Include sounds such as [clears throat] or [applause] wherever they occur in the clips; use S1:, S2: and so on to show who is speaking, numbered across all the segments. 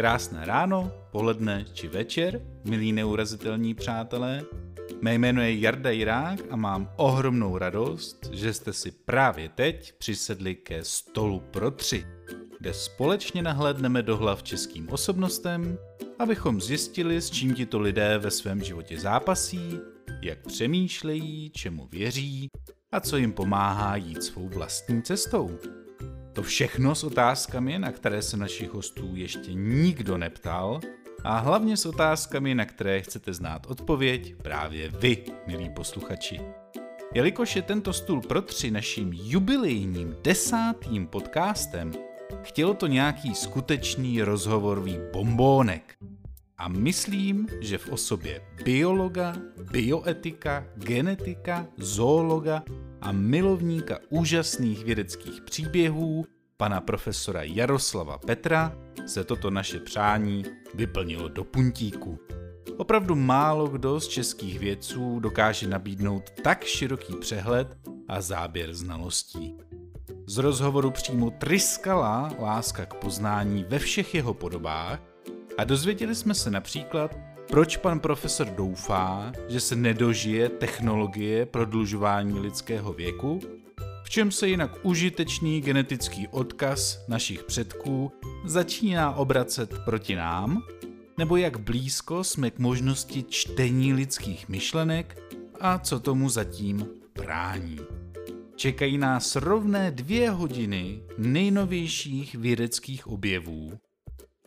S1: Krásné ráno, poledne či večer, milí neurazitelní přátelé. Mé jméno je Jarda Jirák a mám ohromnou radost, že jste si právě teď přisedli ke stolu pro tři, kde společně nahlédneme do hlav českým osobnostem, abychom zjistili, s čím tito lidé ve svém životě zápasí, jak přemýšlejí, čemu věří a co jim pomáhá jít svou vlastní cestou. To všechno s otázkami, na které se našich hostů ještě nikdo neptal, a hlavně s otázkami, na které chcete znát odpověď právě vy, milí posluchači. Jelikož je tento stůl pro tři naším jubilejním desátým podcastem, chtělo to nějaký skutečný rozhovorový bombónek. A myslím, že v osobě biologa, bioetika, genetika, zoologa a milovníka úžasných vědeckých příběhů, pana profesora Jaroslava Petra, se toto naše přání vyplnilo do puntíku. Opravdu málo kdo z českých vědců dokáže nabídnout tak široký přehled a záběr znalostí. Z rozhovoru přímo tryskala láska k poznání ve všech jeho podobách a dozvěděli jsme se například, proč pan profesor doufá, že se nedožije technologie prodlužování lidského věku, v čem se jinak užitečný genetický odkaz našich předků začíná obracet proti nám, nebo jak blízko jsme k možnosti čtení lidských myšlenek a co tomu zatím brání. Čekají nás rovné dvě hodiny nejnovějších vědeckých objevů,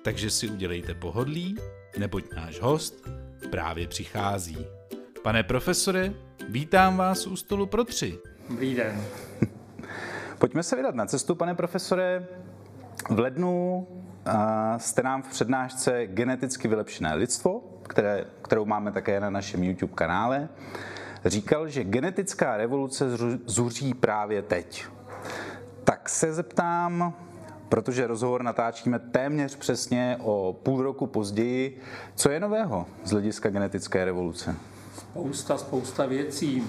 S1: takže si udělejte pohodlí, neboť náš host právě přichází. Pane profesore, vítám vás u stolu pro tři.
S2: Dobrý den. [laughs]
S1: Pojďme se vydat na cestu, pane profesore. V lednu jste nám v přednášce geneticky vylepšené lidstvo, které, kterou máme také na našem YouTube kanále, říkal, že genetická revoluce zuří právě teď. Tak se zeptám, protože rozhovor natáčíme téměř přesně o půl roku později. Co je nového z hlediska genetické revoluce?
S2: Spousta, spousta věcí.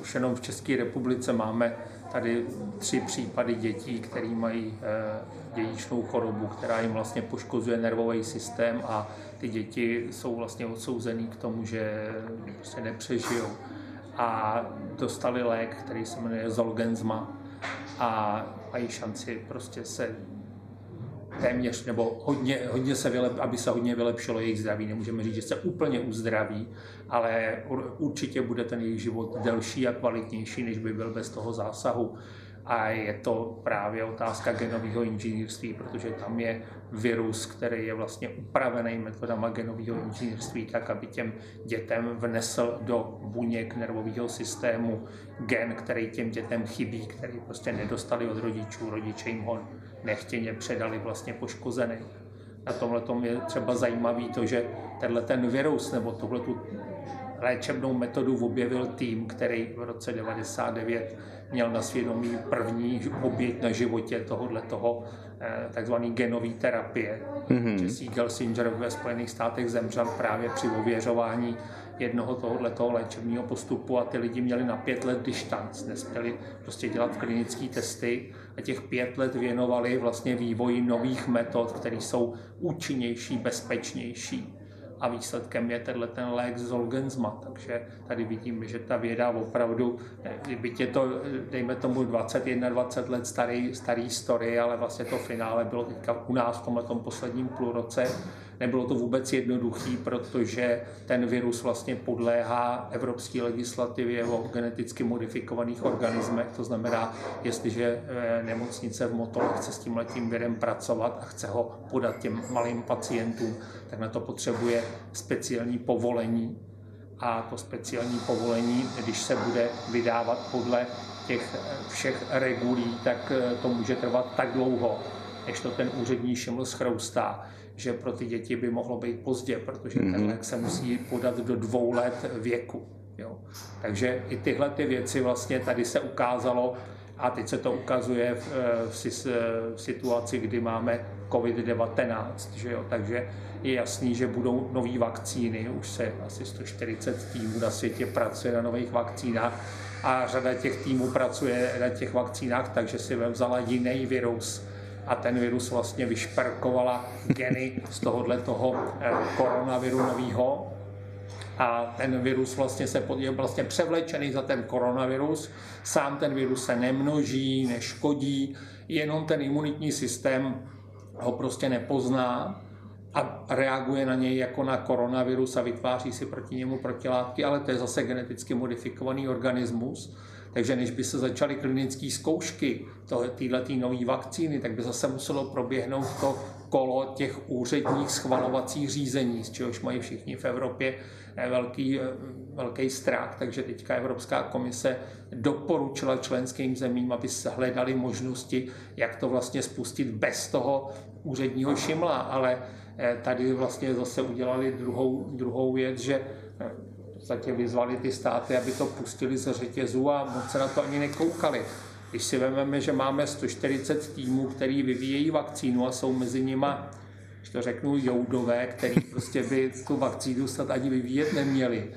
S2: Už jenom v České republice máme tady tři případy dětí, které mají eh, dědičnou chorobu, která jim vlastně poškozuje nervový systém a ty děti jsou vlastně odsouzený k tomu, že se nepřežijou. A dostali lék, který se jmenuje Zolgensma a mají šanci prostě se téměř, nebo hodně, hodně se vylep, aby se hodně vylepšilo jejich zdraví. Nemůžeme říct, že se úplně uzdraví, ale určitě bude ten jejich život delší a kvalitnější, než by byl bez toho zásahu. A je to právě otázka genového inženýrství, protože tam je virus, který je vlastně upravený metodama genového inženýrství tak, aby těm dětem vnesl do buněk nervového systému gen, který těm dětem chybí, který prostě nedostali od rodičů, rodiče jim ho nechtěně předali vlastně poškozený. Na tomhle je třeba zajímavý to, že tenhle ten virus nebo tuhle tu léčebnou metodu objevil tým, který v roce 99 měl na svědomí první oběť na životě tohohle toho eh, takzvaný genový terapie. Mm-hmm. Jesse Gelsinger ve Spojených státech zemřel právě při ověřování jednoho tohoto léčebního postupu a ty lidi měli na pět let distanc, nesměli prostě dělat klinické testy a těch pět let věnovali vlastně vývoji nových metod, které jsou účinnější, bezpečnější a výsledkem je tenhle ten lék Zolgensma. Takže tady vidíme, že ta věda opravdu, byť je to, dejme tomu 20-21 let starý, starý story, ale vlastně to finále bylo teďka u nás v tomhle posledním půlroce, Nebylo to vůbec jednoduchý, protože ten virus vlastně podléhá evropské legislativě o geneticky modifikovaných organismech. To znamená, jestliže eh, nemocnice v Motole chce s tím letím virem pracovat a chce ho podat těm malým pacientům, tak na to potřebuje speciální povolení. A to speciální povolení, když se bude vydávat podle těch eh, všech regulí, tak eh, to může trvat tak dlouho, než to ten úřední šiml schroustá, že pro ty děti by mohlo být pozdě, protože mm-hmm. ten lék se musí podat do dvou let věku. Jo. Takže i tyhle ty věci vlastně tady se ukázalo a teď se to ukazuje v, v, v situaci, kdy máme COVID-19, že jo? takže je jasný, že budou nové vakcíny, už se asi 140 týmů na světě pracuje na nových vakcínách a řada těch týmů pracuje na těch vakcínách, takže si vzala jiný virus, a ten virus vlastně vyšperkovala geny z tohohle toho eh, koronaviru nového a ten virus vlastně se je vlastně převlečený za ten koronavirus. Sám ten virus se nemnoží, neškodí, jenom ten imunitní systém ho prostě nepozná a reaguje na něj jako na koronavirus a vytváří si proti němu protilátky, ale to je zase geneticky modifikovaný organismus. Takže než by se začaly klinické zkoušky této nové vakcíny, tak by zase muselo proběhnout to kolo těch úředních schvalovacích řízení, z čehož mají všichni v Evropě eh, velký, eh, velký strach. Takže teďka Evropská komise doporučila členským zemím, aby se hledali možnosti, jak to vlastně spustit bez toho úředního šimla, ale eh, tady vlastně zase udělali druhou, druhou věc, že podstatě vyzvali ty státy, aby to pustili ze řetězu a moc se na to ani nekoukali. Když si vezmeme, že máme 140 týmů, který vyvíjejí vakcínu a jsou mezi nima, když to řeknu, joudové, který prostě by tu vakcínu snad ani vyvíjet neměli,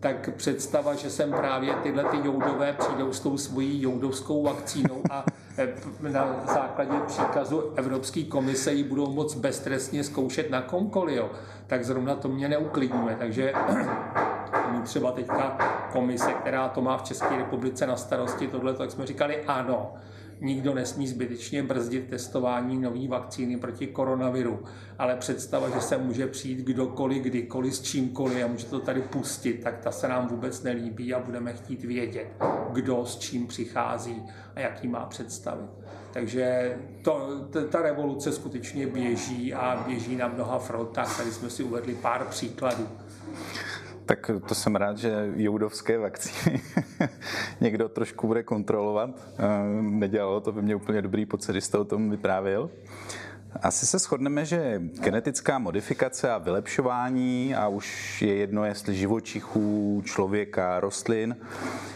S2: tak představa, že sem právě tyhle ty joudové přijdou s tou svojí joudovskou vakcínou a e, na základě příkazu Evropské komise ji budou moc beztrestně zkoušet na komkoliv, tak zrovna to mě neuklidňuje. Takže třeba teďka komise, která to má v České republice na starosti, tohle, tak jsme říkali ano, nikdo nesmí zbytečně brzdit testování nové vakcíny proti koronaviru, ale představa, že se může přijít kdokoliv, kdykoliv, s čímkoliv a může to tady pustit, tak ta se nám vůbec nelíbí a budeme chtít vědět, kdo s čím přichází a jaký má představy. Takže to, ta revoluce skutečně běží a běží na mnoha frontách. Tady jsme si uvedli pár příkladů.
S1: Tak to jsem rád, že joudovské vakcíny [laughs] někdo trošku bude kontrolovat. Eh, nedělalo to by mě úplně dobrý pocit, když jste o tom vyprávěl. Asi se shodneme, že genetická modifikace a vylepšování, a už je jedno, jestli živočichů, člověka, rostlin,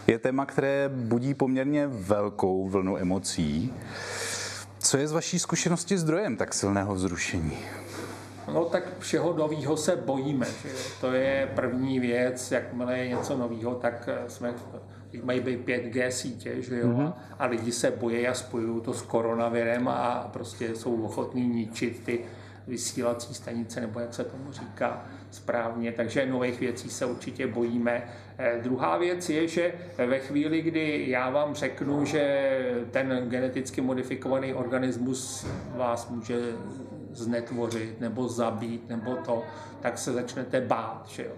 S1: je téma, které budí poměrně velkou vlnu emocí. Co je z vaší zkušenosti zdrojem tak silného vzrušení?
S2: No tak všeho nového se bojíme. Že? To je první věc, jakmile je něco nového, tak eh, jsme mají být 5G sítě, že jo, mm-hmm. a lidi se bojí a spojují to s koronavirem a prostě jsou ochotní ničit ty vysílací stanice, nebo jak se tomu říká správně, takže nových věcí se určitě bojíme. Eh, druhá věc je, že ve chvíli, kdy já vám řeknu, že ten geneticky modifikovaný organismus vás může znetvořit nebo zabít nebo to, tak se začnete bát. Že jo?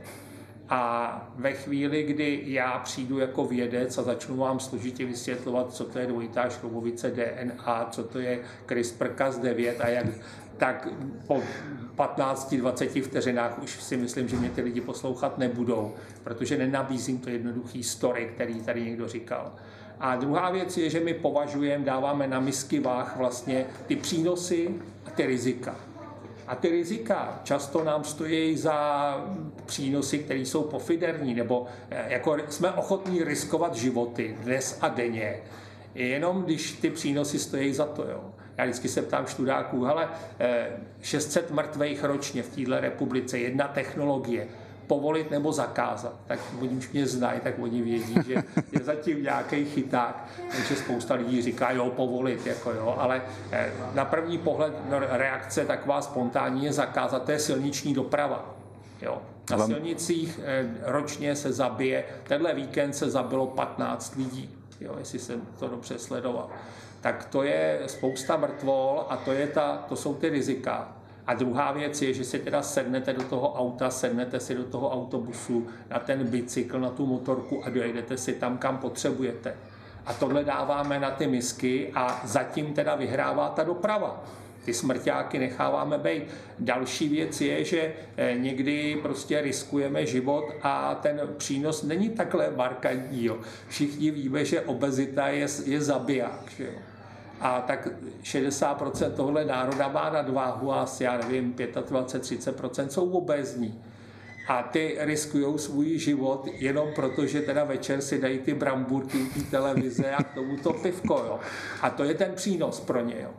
S2: A ve chvíli, kdy já přijdu jako vědec a začnu vám složitě vysvětlovat, co to je dvojitá šroubovice DNA, co to je CRISPR-Cas9 a jak, tak po 15-20 vteřinách už si myslím, že mě ty lidi poslouchat nebudou, protože nenabízím to jednoduchý story, který tady někdo říkal. A druhá věc je, že my považujeme, dáváme na misky váh vlastně ty přínosy ty rizika. A ty rizika často nám stojí za přínosy, které jsou pofiderní, nebo eh, jako jsme ochotní riskovat životy dnes a denně, jenom když ty přínosy stojí za to. Jo. Já vždycky se ptám študáků, hele, 600 eh, mrtvých ročně v této republice, jedna technologie, povolit nebo zakázat. Tak oni už mě znají, tak oni vědí, že je zatím nějaký chyták, takže spousta lidí říká, jo, povolit, jako jo, ale eh, na první pohled reakce taková spontánní je zakázat, to je silniční doprava. Jo. Na silnicích eh, ročně se zabije, tenhle víkend se zabilo 15 lidí, jo, jestli jsem to dobře sledoval. Tak to je spousta mrtvol a to, je ta, to jsou ty rizika. A druhá věc je, že si teda sednete do toho auta, sednete si do toho autobusu, na ten bicykl, na tu motorku a dojedete si tam, kam potřebujete. A tohle dáváme na ty misky a zatím teda vyhrává ta doprava. Ty smrťáky necháváme být. Další věc je, že eh, někdy prostě riskujeme život a ten přínos není takhle markantní. Všichni víme, že obezita je, je zabiják. Že jo a tak 60% tohle národa má nadváhu a asi, já nevím, 25-30% jsou obézní. A ty riskují svůj život jenom proto, že teda večer si dají ty bramburky té televize a k tomu to pivko. Jo. A to je ten přínos pro ně. Jo.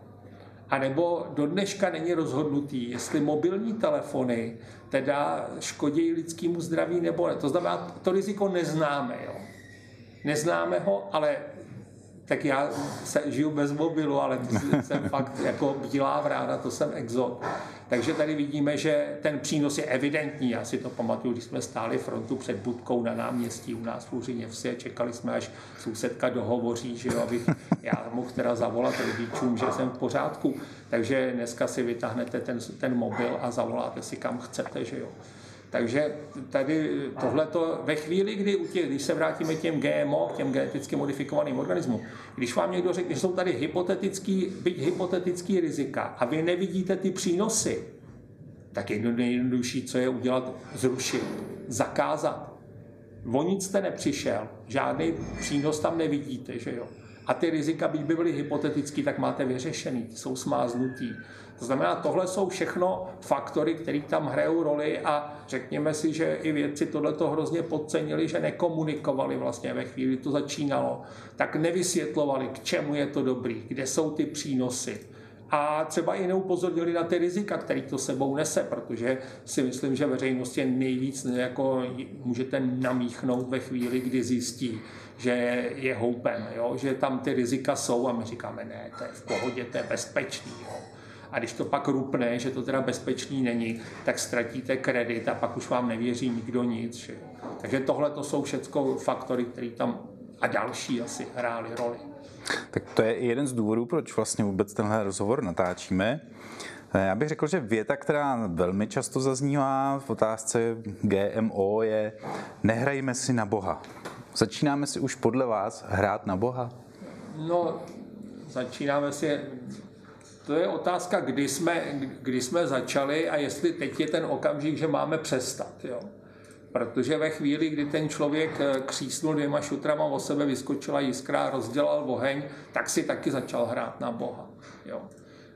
S2: A nebo do dneška není rozhodnutý, jestli mobilní telefony teda škodí lidskému zdraví nebo ne. To znamená, to riziko neznáme. Jo. Neznáme ho, ale tak já se, žiju bez mobilu, ale jsem [laughs] fakt jako bílá vrána, to jsem exot. Takže tady vidíme, že ten přínos je evidentní. Já si to pamatuju, když jsme stáli frontu před budkou na náměstí u nás v Úřině vsi a čekali jsme, až sousedka dohovoří, že jo, abych já mohl teda zavolat rodičům, že jsem v pořádku. Takže dneska si vytáhnete ten, ten mobil a zavoláte si kam chcete, že jo. Takže tady tohleto ve chvíli, kdy, u těch, když se vrátíme k těm GMO, k těm geneticky modifikovaným organismům, když vám někdo řekne, že jsou tady hypotetický, byť hypotetický rizika a vy nevidíte ty přínosy, tak je nejjednodušší, co je udělat, zrušit, zakázat. O nic jste nepřišel, žádný přínos tam nevidíte, že jo. A ty rizika, byť by byly hypotetický, tak máte vyřešený, jsou smáznutí. To znamená, tohle jsou všechno faktory, které tam hrajou roli a řekněme si, že i vědci tohleto hrozně podcenili, že nekomunikovali vlastně ve chvíli, to začínalo, tak nevysvětlovali, k čemu je to dobrý, kde jsou ty přínosy. A třeba i neupozornili na ty rizika, který to sebou nese, protože si myslím, že veřejnost je nejvíc jako můžete namíchnout ve chvíli, kdy zjistí, že je houpem, jo? že tam ty rizika jsou a my říkáme, ne, to je v pohodě, to je bezpečný. Jo? A když to pak rupne, že to teda bezpečný není, tak ztratíte kredit a pak už vám nevěří nikdo nic. Že? Takže tohle to jsou všechno faktory, které tam a další asi hrály roli.
S1: Tak to je jeden z důvodů, proč vlastně vůbec tenhle rozhovor natáčíme. Já bych řekl, že věta, která velmi často zaznívá v otázce GMO, je nehrajme si na Boha. Začínáme si už podle vás hrát na Boha?
S2: No, začínáme si to je otázka, kdy jsme, kdy jsme začali a jestli teď je ten okamžik, že máme přestat. Jo. Protože ve chvíli, kdy ten člověk eh, křísnul dvěma šutrama o sebe, vyskočila jiskra, rozdělal oheň, tak si taky začal hrát na Boha. Jo.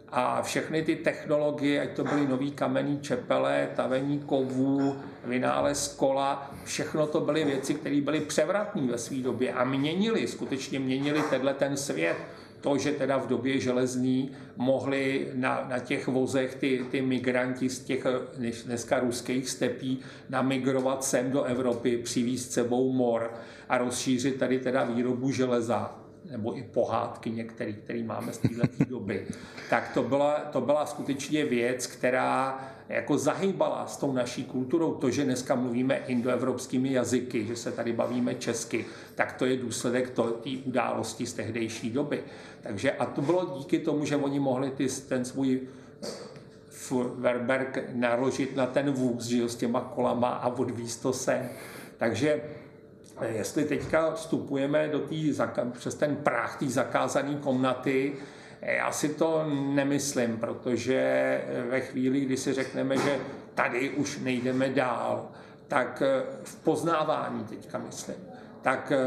S2: A všechny ty technologie, ať to byly nový kamenný čepele, tavení kovů, vynález kola, všechno to byly věci, které byly převratné ve své době a měnili, skutečně měnili tenhle ten svět to, že teda v době železní mohli na, na těch vozech ty, ty migranti z těch dneska ruských stepí namigrovat sem do Evropy, přivízt sebou mor a rozšířit tady teda výrobu železa nebo i pohádky některé, které máme z této [laughs] doby, tak to byla, to byla skutečně věc, která jako zahýbala s tou naší kulturou. To, že dneska mluvíme indoevropskými jazyky, že se tady bavíme česky, tak to je důsledek té události z tehdejší doby. Takže a to bylo díky tomu, že oni mohli ty, ten svůj Verberg naložit na ten vůz, že s těma kolama a odvízt to sem. Takže jestli teďka vstupujeme do tý, přes ten práh té zakázané komnaty, já si to nemyslím, protože ve chvíli, kdy si řekneme, že tady už nejdeme dál, tak v poznávání teďka myslím, tak eh,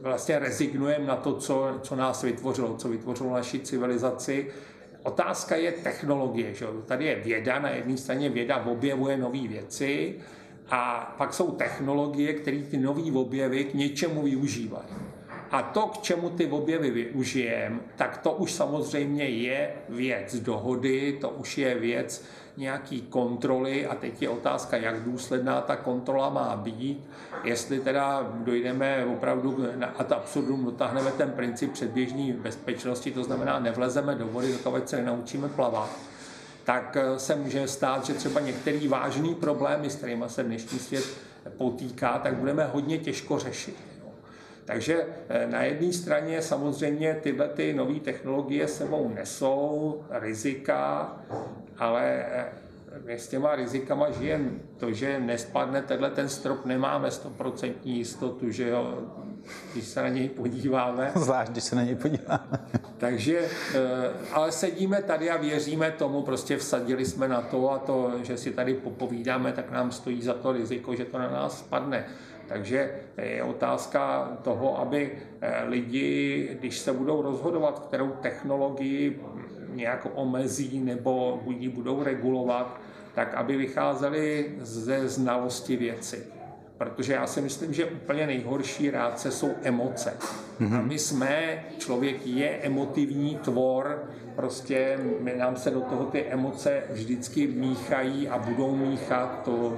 S2: vlastně rezignujeme na to, co, co nás vytvořilo, co vytvořilo naši civilizaci. Otázka je technologie. Že? Tady je věda, na jedné straně věda objevuje nové věci a pak jsou technologie, které ty nové objevy k něčemu využívají. A to, k čemu ty objevy využijeme, tak to už samozřejmě je věc dohody, to už je věc nějaký kontroly a teď je otázka, jak důsledná ta kontrola má být, jestli teda dojdeme opravdu ad absurdum, dotáhneme ten princip předběžné bezpečnosti, to znamená nevlezeme do vody, dokud se nenaučíme plavat, tak eh, se může stát, že třeba některý vážný problémy, s kterými se dnešní svět potýká, tak budeme hodně těžko řešit. Takže eh, na jedné straně samozřejmě tyhle ty nové technologie sebou nesou rizika, ale eh, my s těma rizikama žijeme. To, že nespadne tenhle ten strop, nemáme stoprocentní jistotu, že jo, když se na něj podíváme. [laughs]
S1: Zvlášť, když se na něj podíváme.
S2: Takže, eh, ale sedíme tady a věříme tomu, prostě vsadili jsme na to a to, že si tady popovídáme, tak nám stojí za to riziko, že to na nás spadne. Takže je otázka toho, aby eh, lidi, když se budou rozhodovat, kterou technologii nějak omezí nebo ji budou regulovat, tak aby vycházeli ze znalosti věci. Protože já si myslím, že úplně nejhorší rádce jsou emoce. Mm-hmm. A my jsme, člověk je emotivní tvor, prostě nám se do toho ty emoce vždycky míchají a budou míchat, to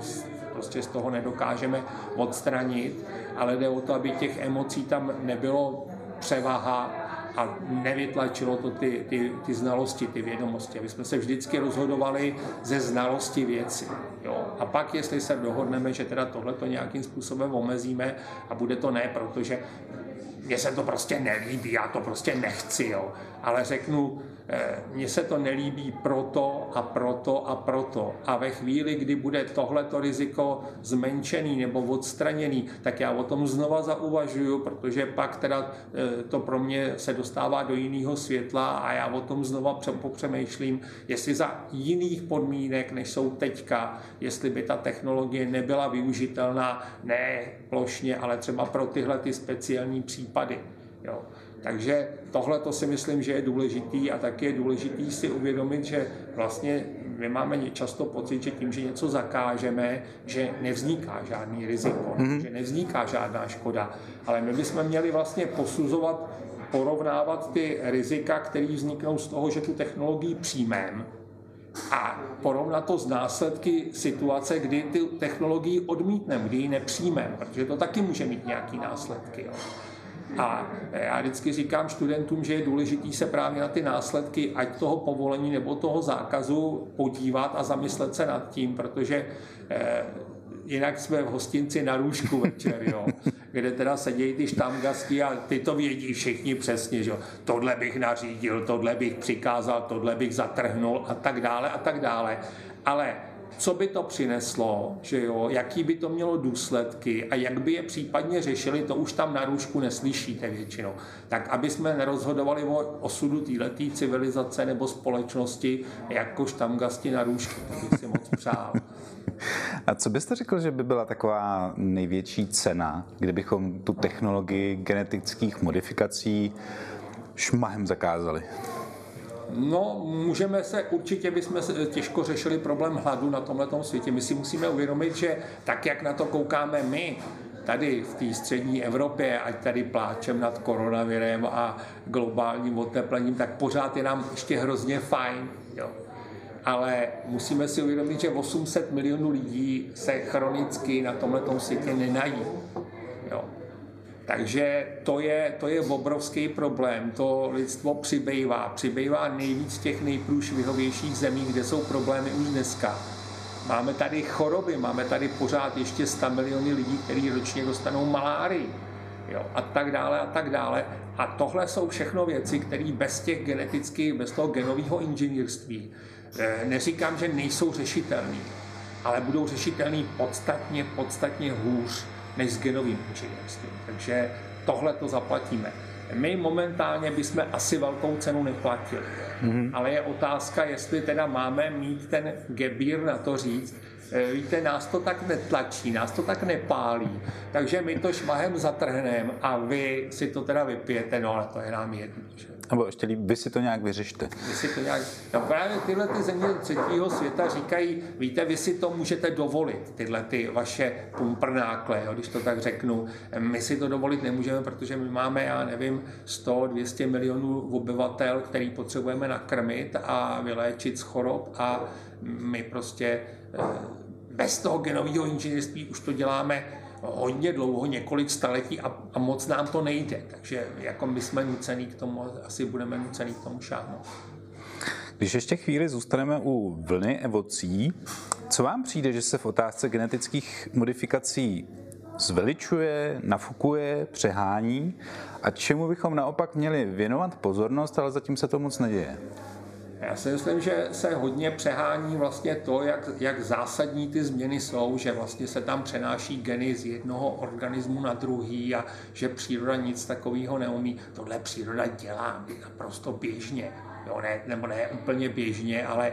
S2: prostě z toho nedokážeme odstranit, ale jde o to, aby těch emocí tam nebylo převaha a nevytlačilo to ty, ty, ty znalosti, ty vědomosti. Aby jsme se vždycky rozhodovali ze znalosti věci. Jo? A pak, jestli se dohodneme, že teda tohle to nějakým způsobem omezíme a bude to ne, protože mně se to prostě nelíbí, já to prostě nechci, jo. ale řeknu, mně se to nelíbí proto a proto a proto. A ve chvíli, kdy bude tohleto riziko zmenšený nebo odstraněný, tak já o tom znova zauvažuju, protože pak teda eh, to pro mě se dostává do jiného světla a já o tom znova popřemýšlím, jestli za jiných podmínek, než jsou teďka, jestli by ta technologie nebyla využitelná ne plošně, ale třeba pro tyhle ty speciální případy. Jo. Takže tohle to si myslím, že je důležitý a taky je důležitý si uvědomit, že vlastně my máme často pocit, že tím, že něco zakážeme, že nevzniká žádný riziko, mm-hmm. že nevzniká žádná škoda. Ale my bychom měli vlastně posuzovat, porovnávat ty rizika, které vzniknou z toho, že tu technologii přijmeme a porovnat to s následky situace, kdy ty technologii odmítneme, kdy ji nepřijmeme, protože to taky může mít nějaké následky. Jo. A já vždycky říkám studentům, že je důležité se právě na ty následky, ať toho povolení nebo toho zákazu, podívat a zamyslet se nad tím, protože eh, jinak jsme v hostinci na růžku večer, jo, kde teda sedějí ty štamgasti a ty to vědí všichni přesně, že jo. Tohle bych nařídil, tohle bych přikázal, tohle bych zatrhnul a tak dále a tak dále. Ale co by to přineslo, že jo, jaký by to mělo důsledky a jak by je případně řešili, to už tam na růžku neslyšíte většinou. Tak aby jsme nerozhodovali o osudu této civilizace nebo společnosti jakož tam gasti na růžku, to bych si moc přál. [laughs]
S1: A co byste řekl, že by byla taková největší cena, kdybychom tu technologii genetických modifikací šmahem zakázali?
S2: No, můžeme se, určitě bychom těžko řešili problém hladu na tomhle světě. My si musíme uvědomit, že tak, jak na to koukáme my, tady v té střední Evropě, ať tady pláčem nad koronavirem a globálním oteplením, tak pořád je nám ještě hrozně fajn. Jo. Ale musíme si uvědomit, že 800 milionů lidí se chronicky na tomhle světě nenají. Takže to je, to je obrovský problém. To lidstvo přibývá. Přibývá nejvíc těch nejprůšvihovějších zemí, kde jsou problémy už dneska. Máme tady choroby, máme tady pořád ještě 100 miliony lidí, kteří ročně dostanou malárii. Jo, a tak dále a tak dále. A tohle jsou všechno věci, které bez těch genetických, bez toho genového inženýrství, eh, neříkám, že nejsou řešitelné, ale budou řešitelné podstatně, podstatně hůř než s genovým inženýrstvím. Takže tohle to zaplatíme. My momentálně bychom asi velkou cenu neplatili. Mm-hmm. Ale je otázka, jestli teda máme mít ten gebír na to říct, e, víte, nás to tak netlačí, nás to tak nepálí, takže my to šmahem zatrhneme a vy si to teda vypijete, no ale to je nám jedno. Že?
S1: Nebo ještě líp, vy si to nějak vyřešte.
S2: Vy si to nějak... No právě tyhle ty země třetího světa říkají, víte, vy si to můžete dovolit, tyhle ty vaše pumprnákle, jo, když to tak řeknu. My si to dovolit nemůžeme, protože my máme, já nevím, 100-200 milionů obyvatel, který potřebujeme nakrmit a vyléčit z chorob a my prostě eh, bez toho genového inženýrství už to děláme hodně dlouho, několik staletí a, a moc nám to nejde. Takže jako my jsme nucený k tomu, asi budeme nucený k tomu šáhnout.
S1: Když ještě chvíli zůstaneme u vlny evocí, co vám přijde, že se v otázce genetických modifikací zveličuje, nafukuje, přehání a čemu bychom naopak měli věnovat pozornost, ale zatím se to moc neděje?
S2: Já si myslím, že se hodně přehání vlastně to, jak, jak zásadní ty změny jsou, že vlastně se tam přenáší geny z jednoho organismu na druhý a že příroda nic takového neumí. Tohle příroda dělá naprosto běžně. Jo, ne, nebo ne úplně běžně, ale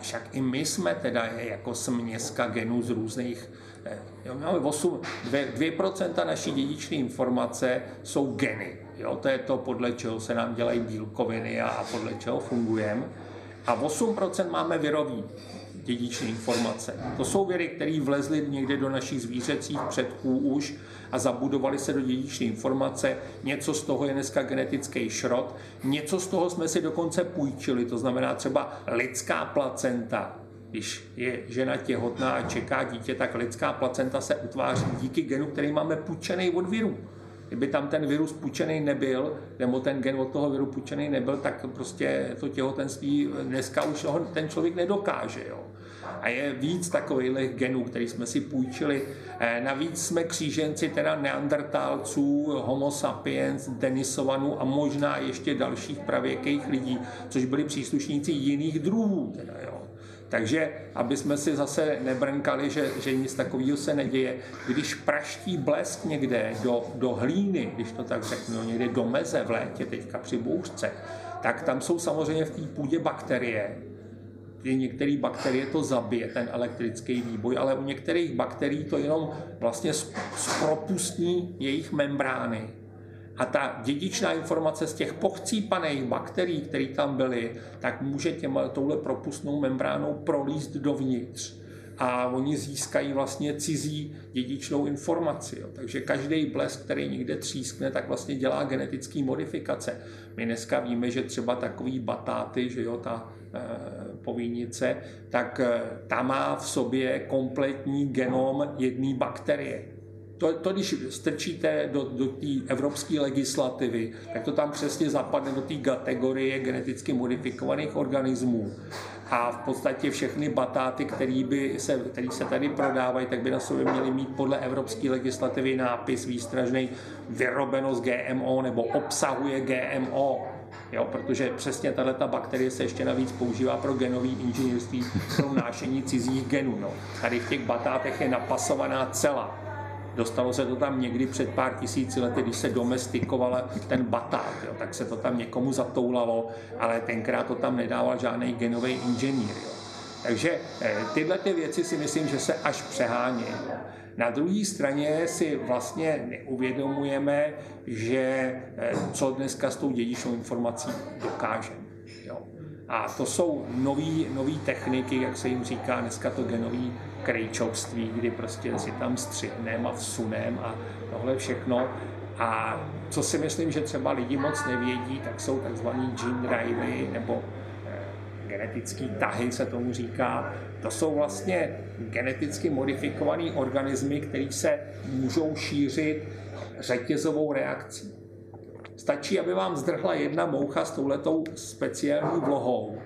S2: však i my jsme teda jako směska genů z různých Jo, máme 8, 2%, 2% naší dědičné informace jsou geny. Jo, to je to, podle čeho se nám dělají bílkoviny a, a podle čeho fungujeme. A 8% máme virový dědičné informace. To jsou viry, které vlezly někde do našich zvířecích předků už a zabudovali se do dědičné informace. Něco z toho je dneska genetický šrot, něco z toho jsme si dokonce půjčili, to znamená třeba lidská placenta. Když je žena těhotná a čeká dítě, tak lidská placenta se utváří díky genu, který máme půjčený od virů. Kdyby tam ten virus půjčený nebyl, nebo ten gen od toho viru půjčený nebyl, tak prostě to těhotenství dneska už ho ten člověk nedokáže. Jo. A je víc takových genů, který jsme si půjčili. Eh, navíc jsme kříženci teda neandertálců, homo sapiens, denisovanů a možná ještě dalších pravěkých lidí, což byli příslušníci jiných druhů. Teda, jo. Takže, aby jsme si zase nebrnkali, že, že nic takového se neděje, když praští blesk někde do, do hlíny, když to tak řeknu, někde do meze v létě, teďka při bouřce, tak tam jsou samozřejmě v té půdě bakterie, některé bakterie to zabije, ten elektrický výboj, ale u některých bakterií to jenom vlastně zpropustní jejich membrány. A ta dědičná informace z těch pochcípaných bakterií, které tam byly, tak může těma, touhle propustnou membránou prolíst dovnitř a oni získají vlastně cizí dědičnou informaci. Jo. Takže každý blesk, který někde třískne, tak vlastně dělá genetické modifikace. My dneska víme, že třeba takový batáty, že jo, ta e, povínice, tak e, ta má v sobě kompletní genom jedné bakterie. To, to, když strčíte do, do té evropské legislativy, tak to tam přesně zapadne do té kategorie geneticky modifikovaných organismů a v podstatě všechny batáty, které se, který se tady prodávají, tak by na sobě měly mít podle evropské legislativy nápis výstražný vyrobeno z GMO nebo obsahuje GMO. Jo, protože přesně tato bakterie se ještě navíc používá pro genové inženýrství, pro nášení cizích genů. No. Tady v těch batátech je napasovaná celá Dostalo se to tam někdy před pár tisíci lety, když se domestikoval ten batát, jo, tak se to tam někomu zatoulalo, ale tenkrát to tam nedával žádný genový inženýr. Jo. Takže eh, tyhle ty věci si myslím, že se až přehání. Na druhé straně si vlastně neuvědomujeme, že eh, co dneska s tou dědičnou informací dokážeme. A to jsou nové techniky, jak se jim říká dneska to genový krejčovství, kdy prostě si tam střihnem a vsunem a tohle všechno. A co si myslím, že třeba lidi moc nevědí, tak jsou takzvaný gene drivey nebo eh, genetický tahy se tomu říká. To jsou vlastně geneticky modifikované organismy, které se můžou šířit řetězovou reakcí. Stačí, aby vám zdrhla jedna moucha s touhletou speciální vlohou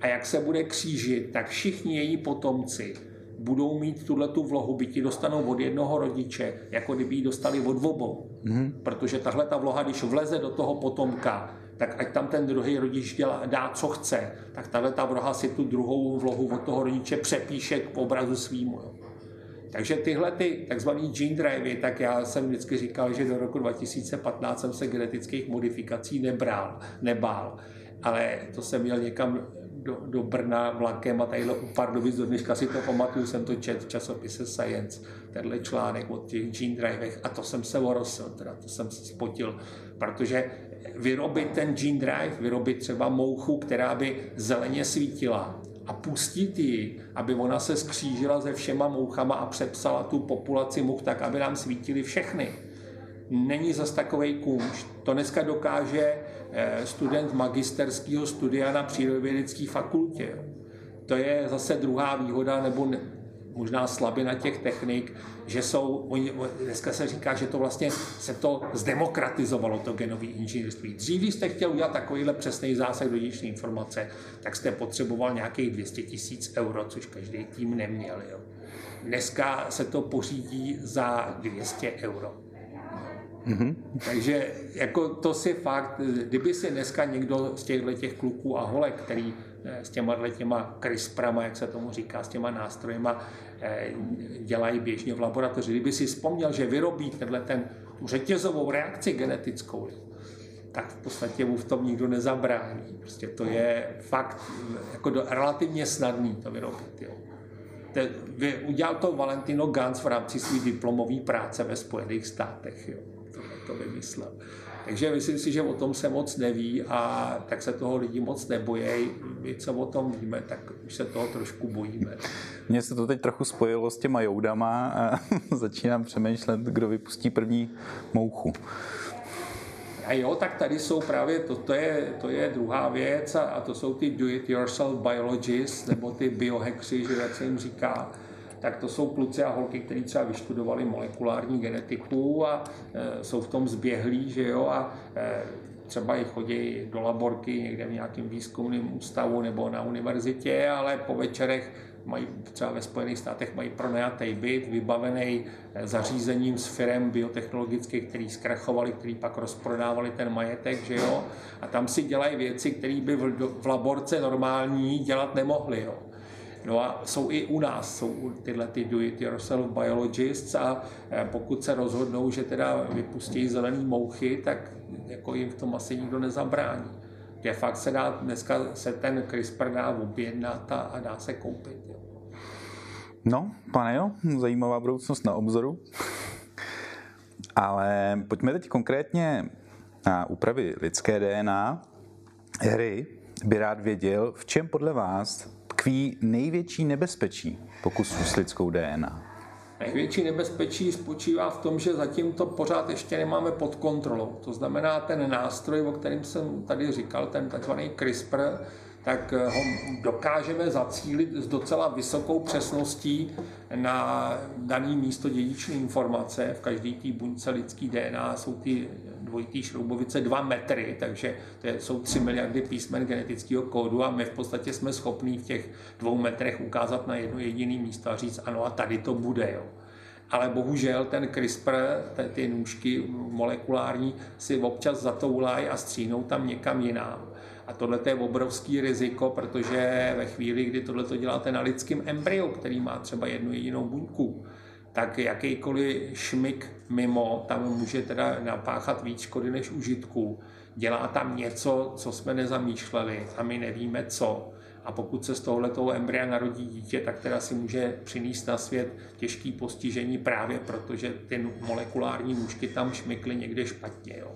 S2: a jak se bude křížit, tak všichni její potomci budou mít tuhle tu vlohu, byť ji dostanou od jednoho rodiče, jako kdyby ji dostali od obou. Mm. Protože tahle ta vloha, když vleze do toho potomka, tak ať tam ten druhý rodič dělá, dá, co chce, tak tahle ta vloha si tu druhou vlohu od toho rodiče přepíše k obrazu svýmu. Jo. Takže tyhle ty takzvané gene drivey, tak já jsem vždycky říkal, že do roku 2015 jsem se genetických modifikací nebral, nebál. Ale to jsem měl někam do, do Brna vlakem a tadyhle u Pardubic do dneška si to pamatuju, jsem to čet v časopise Science, tenhle článek o těch gene drivech a to jsem se orosil, teda to jsem se spotil, protože vyrobit ten gene drive, vyrobit třeba mouchu, která by zeleně svítila, a pustit ji, aby ona se skřížila se všema mouchama a přepsala tu populaci much tak, aby nám svítily všechny. Není zas takový kůž. To dneska dokáže eh, student magisterského studia na přírodovědecké fakultě. To je zase druhá výhoda, nebo možná slabina těch technik, že jsou, dneska se říká, že to vlastně se to zdemokratizovalo, to genové inženýrství. Dřív, když jste chtěl udělat takovýhle přesný zásah do dědičné informace, tak jste potřeboval nějakých 200 tisíc euro, což každý tým neměl. Jo. Dneska se to pořídí za 200 euro. Mm-hmm. Takže jako to si fakt, kdyby si dneska někdo z těchto těch kluků a holek, který eh, s těma těma CRISPRama, jak se tomu říká, s těma nástrojema eh, dělají běžně v laboratoři, kdyby si vzpomněl, že vyrobí tenhle ten, řetězovou reakci genetickou, tak v podstatě mu v tom nikdo nezabrání. Prostě to je fakt jako do, relativně snadný to vyrobit. Jo. Te, udělal to Valentino Gans v rámci své diplomové práce ve Spojených státech. Jo to vymyslel. Takže myslím si, že o tom se moc neví a tak se toho lidi moc nebojí. My, co o tom víme, tak už se toho trošku bojíme.
S1: Mně se to teď trochu spojilo s těma joudama a [laughs] začínám přemýšlet, kdo vypustí první mouchu.
S2: A jo, tak tady jsou právě, to, to, je, to je druhá věc a, a to jsou ty do-it-yourself biologists, nebo ty biohackři, že jak se jim říká, tak to jsou kluci a holky, kteří třeba vyštudovali molekulární genetiku a e, jsou v tom zběhlí, že jo, a e, třeba i chodí do laborky někde v nějakém výzkumném ústavu nebo na univerzitě, ale po večerech mají třeba ve Spojených státech mají pronajatý byt, vybavený eh, zařízením s firem biotechnologických, který zkrachovali, který pak rozprodávali ten majetek, že jo, a tam si dělají věci, které by v, v laborce normální dělat nemohli, jo. No a jsou i u nás, jsou tyhle ty do-it-yourself biologists a eh, pokud se rozhodnou, že teda vypustí zelený mouchy, tak jako jim v tom asi nikdo nezabrání. Je fakt se dá, dneska se ten CRISPR dá objednat a, a dá se koupit. Jo.
S1: No, pane jo, zajímavá budoucnost na obzoru. Ale pojďme teď konkrétně na úpravy lidské DNA. Hry by rád věděl, v čem podle vás tkví největší nebezpečí pokusů s lidskou DNA.
S2: Největší nebezpečí spočívá v tom, že zatím to pořád ještě nemáme pod kontrolou. To znamená, ten nástroj, o kterém jsem tady říkal, ten tzv. CRISPR, tak ho dokážeme zacílit s docela vysokou přesností na daný místo dědičné informace. V každé té buňce lidský DNA jsou ty dvojitý šroubovice 2 metry, takže to jsou 3 miliardy písmen genetického kódu a my v podstatě jsme schopní v těch dvou metrech ukázat na jedno jediné místo a říct ano a tady to bude. Jo. Ale bohužel ten CRISPR, ty nůžky molekulární, si občas zatoulají a střínou tam někam jinam. A tohle je obrovský riziko, protože ve chvíli, kdy tohle děláte na lidském embryu, který má třeba jednu jedinou buňku, tak jakýkoliv šmik mimo tam může teda napáchat víc škody než užitku. Dělá tam něco, co jsme nezamýšleli a my nevíme co. A pokud se z tohoto embrya narodí dítě, tak teda si může přinést na svět těžký postižení právě protože ty molekulární nůžky tam šmykly někde špatně. Jo.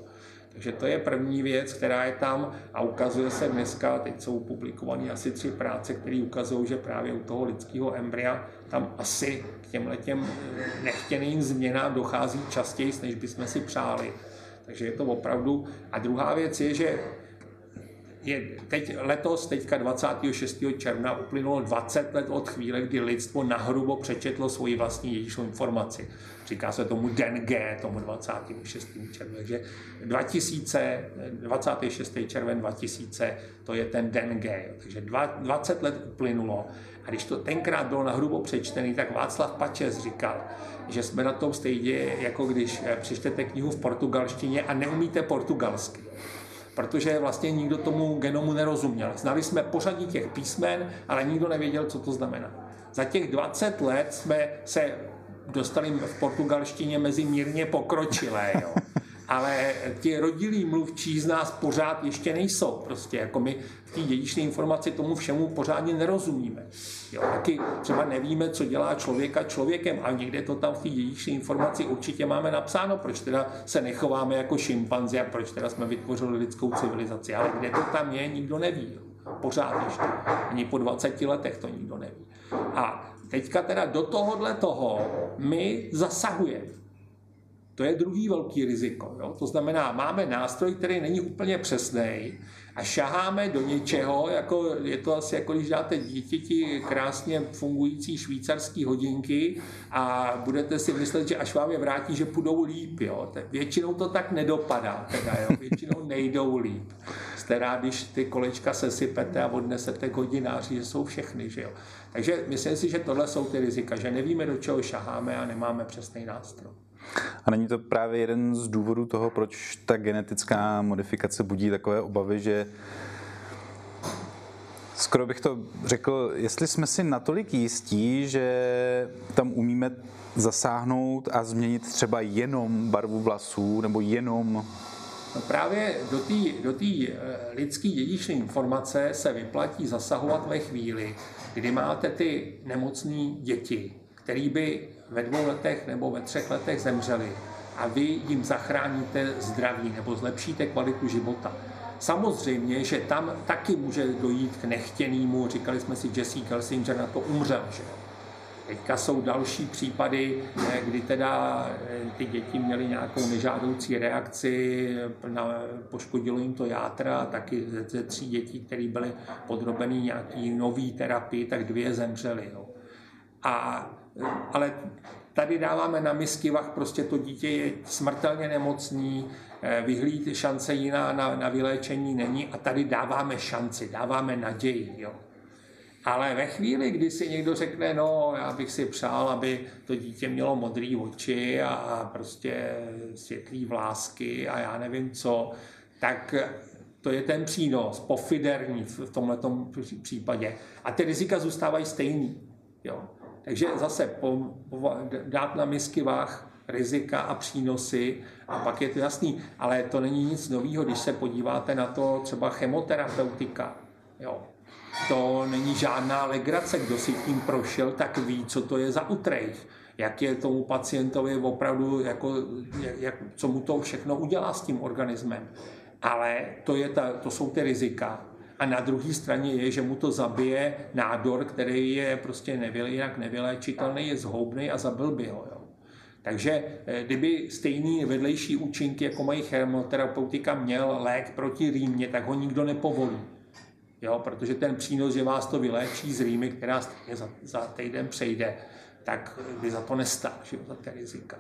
S2: Takže to je první věc, která je tam a ukazuje se dneska, teď jsou publikované asi tři práce, které ukazují, že právě u toho lidského embrya tam asi k těm letěm nechtěným změnám dochází častěji, než bychom si přáli. Takže je to opravdu. A druhá věc je, že je teď letos, teďka 26. června, uplynulo 20 let od chvíle, kdy lidstvo nahrubo přečetlo svoji vlastní dědičnou informaci. Říká se tomu Den G, tomu 26. června. Takže 2000, 26. červen 2000, to je ten Den G. Takže 20 let uplynulo. A když to tenkrát bylo nahrubo přečtený, tak Václav Pačes říkal, že jsme na tom stejně, jako když eh, přečtete knihu v portugalštině a neumíte portugalsky protože vlastně nikdo tomu genomu nerozuměl. Znali jsme pořadí těch písmen, ale nikdo nevěděl, co to znamená. Za těch 20 let jsme se dostali v portugalštině mezi mírně pokročilé. Jo ale ti rodilí mluvčí z nás pořád ještě nejsou. Prostě jako my v té dědičné informaci tomu všemu pořádně nerozumíme. Jo, taky třeba nevíme, co dělá člověka člověkem a někde to tam v té dědičné informaci určitě máme napsáno, proč teda se nechováme jako šimpanzi a proč teda jsme vytvořili lidskou civilizaci. Ale kde to tam je, nikdo neví. Jo. Pořád ještě. Ani po 20 letech to nikdo neví. A teďka teda do tohohle toho my zasahujeme. To je druhý velký riziko. Jo? To znamená, máme nástroj, který není úplně přesný a šaháme do něčeho, jako je to asi jako když dáte dítěti krásně fungující švýcarský hodinky a budete si myslet, že až vám je vrátí, že půjdou líp. Jo? Většinou to tak nedopadá, teda, jo? většinou nejdou líp. Jste rád, když ty kolečka sesypete a odnesete hodináři, že jsou všechny. Že jo? Takže myslím si, že tohle jsou ty rizika, že nevíme, do čeho šaháme a nemáme přesný nástroj.
S1: A není to právě jeden z důvodů toho, proč ta genetická modifikace budí takové obavy, že skoro bych to řekl, jestli jsme si natolik jistí, že tam umíme zasáhnout a změnit třeba jenom barvu vlasů nebo jenom
S2: No právě do té do eh, lidské dědičné informace se vyplatí zasahovat ve chvíli, kdy máte ty nemocné děti, který by ve dvou letech nebo ve třech letech zemřeli a vy jim zachráníte zdraví nebo zlepšíte kvalitu života. Samozřejmě, že tam taky může dojít k nechtěnému, říkali jsme si, Jesse Kelsinger na to umřel, že Teďka jsou další případy, eh, kdy teda eh, ty děti měly nějakou nežádoucí reakci, na, poškodilo jim to játra, taky ze, ze tří dětí, které byly podrobeny nějaký nový terapii, tak dvě zemřely. Jo. A ale tady dáváme na miskivách, prostě to dítě je smrtelně nemocný, eh, vyhlíd šance jiná na, na vyléčení není a tady dáváme šanci, dáváme naději. Jo. Ale ve chvíli, kdy si někdo řekne, no, já bych si přál, aby to dítě mělo modré oči a, prostě světlý vlásky a já nevím co, tak to je ten přínos pofiderní v tomhle případě. A ty rizika zůstávají stejný. Jo. Takže zase po, po, dát na misky váh rizika a přínosy a pak je to jasný. Ale to není nic nového, když se podíváte na to třeba chemoterapeutika. Jo. To není žádná legrace, kdo si tím prošel, tak ví, co to je za utrejch jak je tomu pacientovi opravdu, jako, jak, co mu to všechno udělá s tím organismem. Ale to, je ta, to jsou ty rizika. A na druhé straně je, že mu to zabije nádor, který je prostě nevyle, jinak nevyléčitelný, je zhoubný a zabil by ho. Jo. Takže eh, kdyby stejný vedlejší účinky, jako mají chemoterapeutika, měl lék proti rýmě, tak ho nikdo nepovolí. Jo, protože ten přínos, že vás to vyléčí z rýmy, která za, za týden přejde, tak by za to nestál, že, za ty rizika.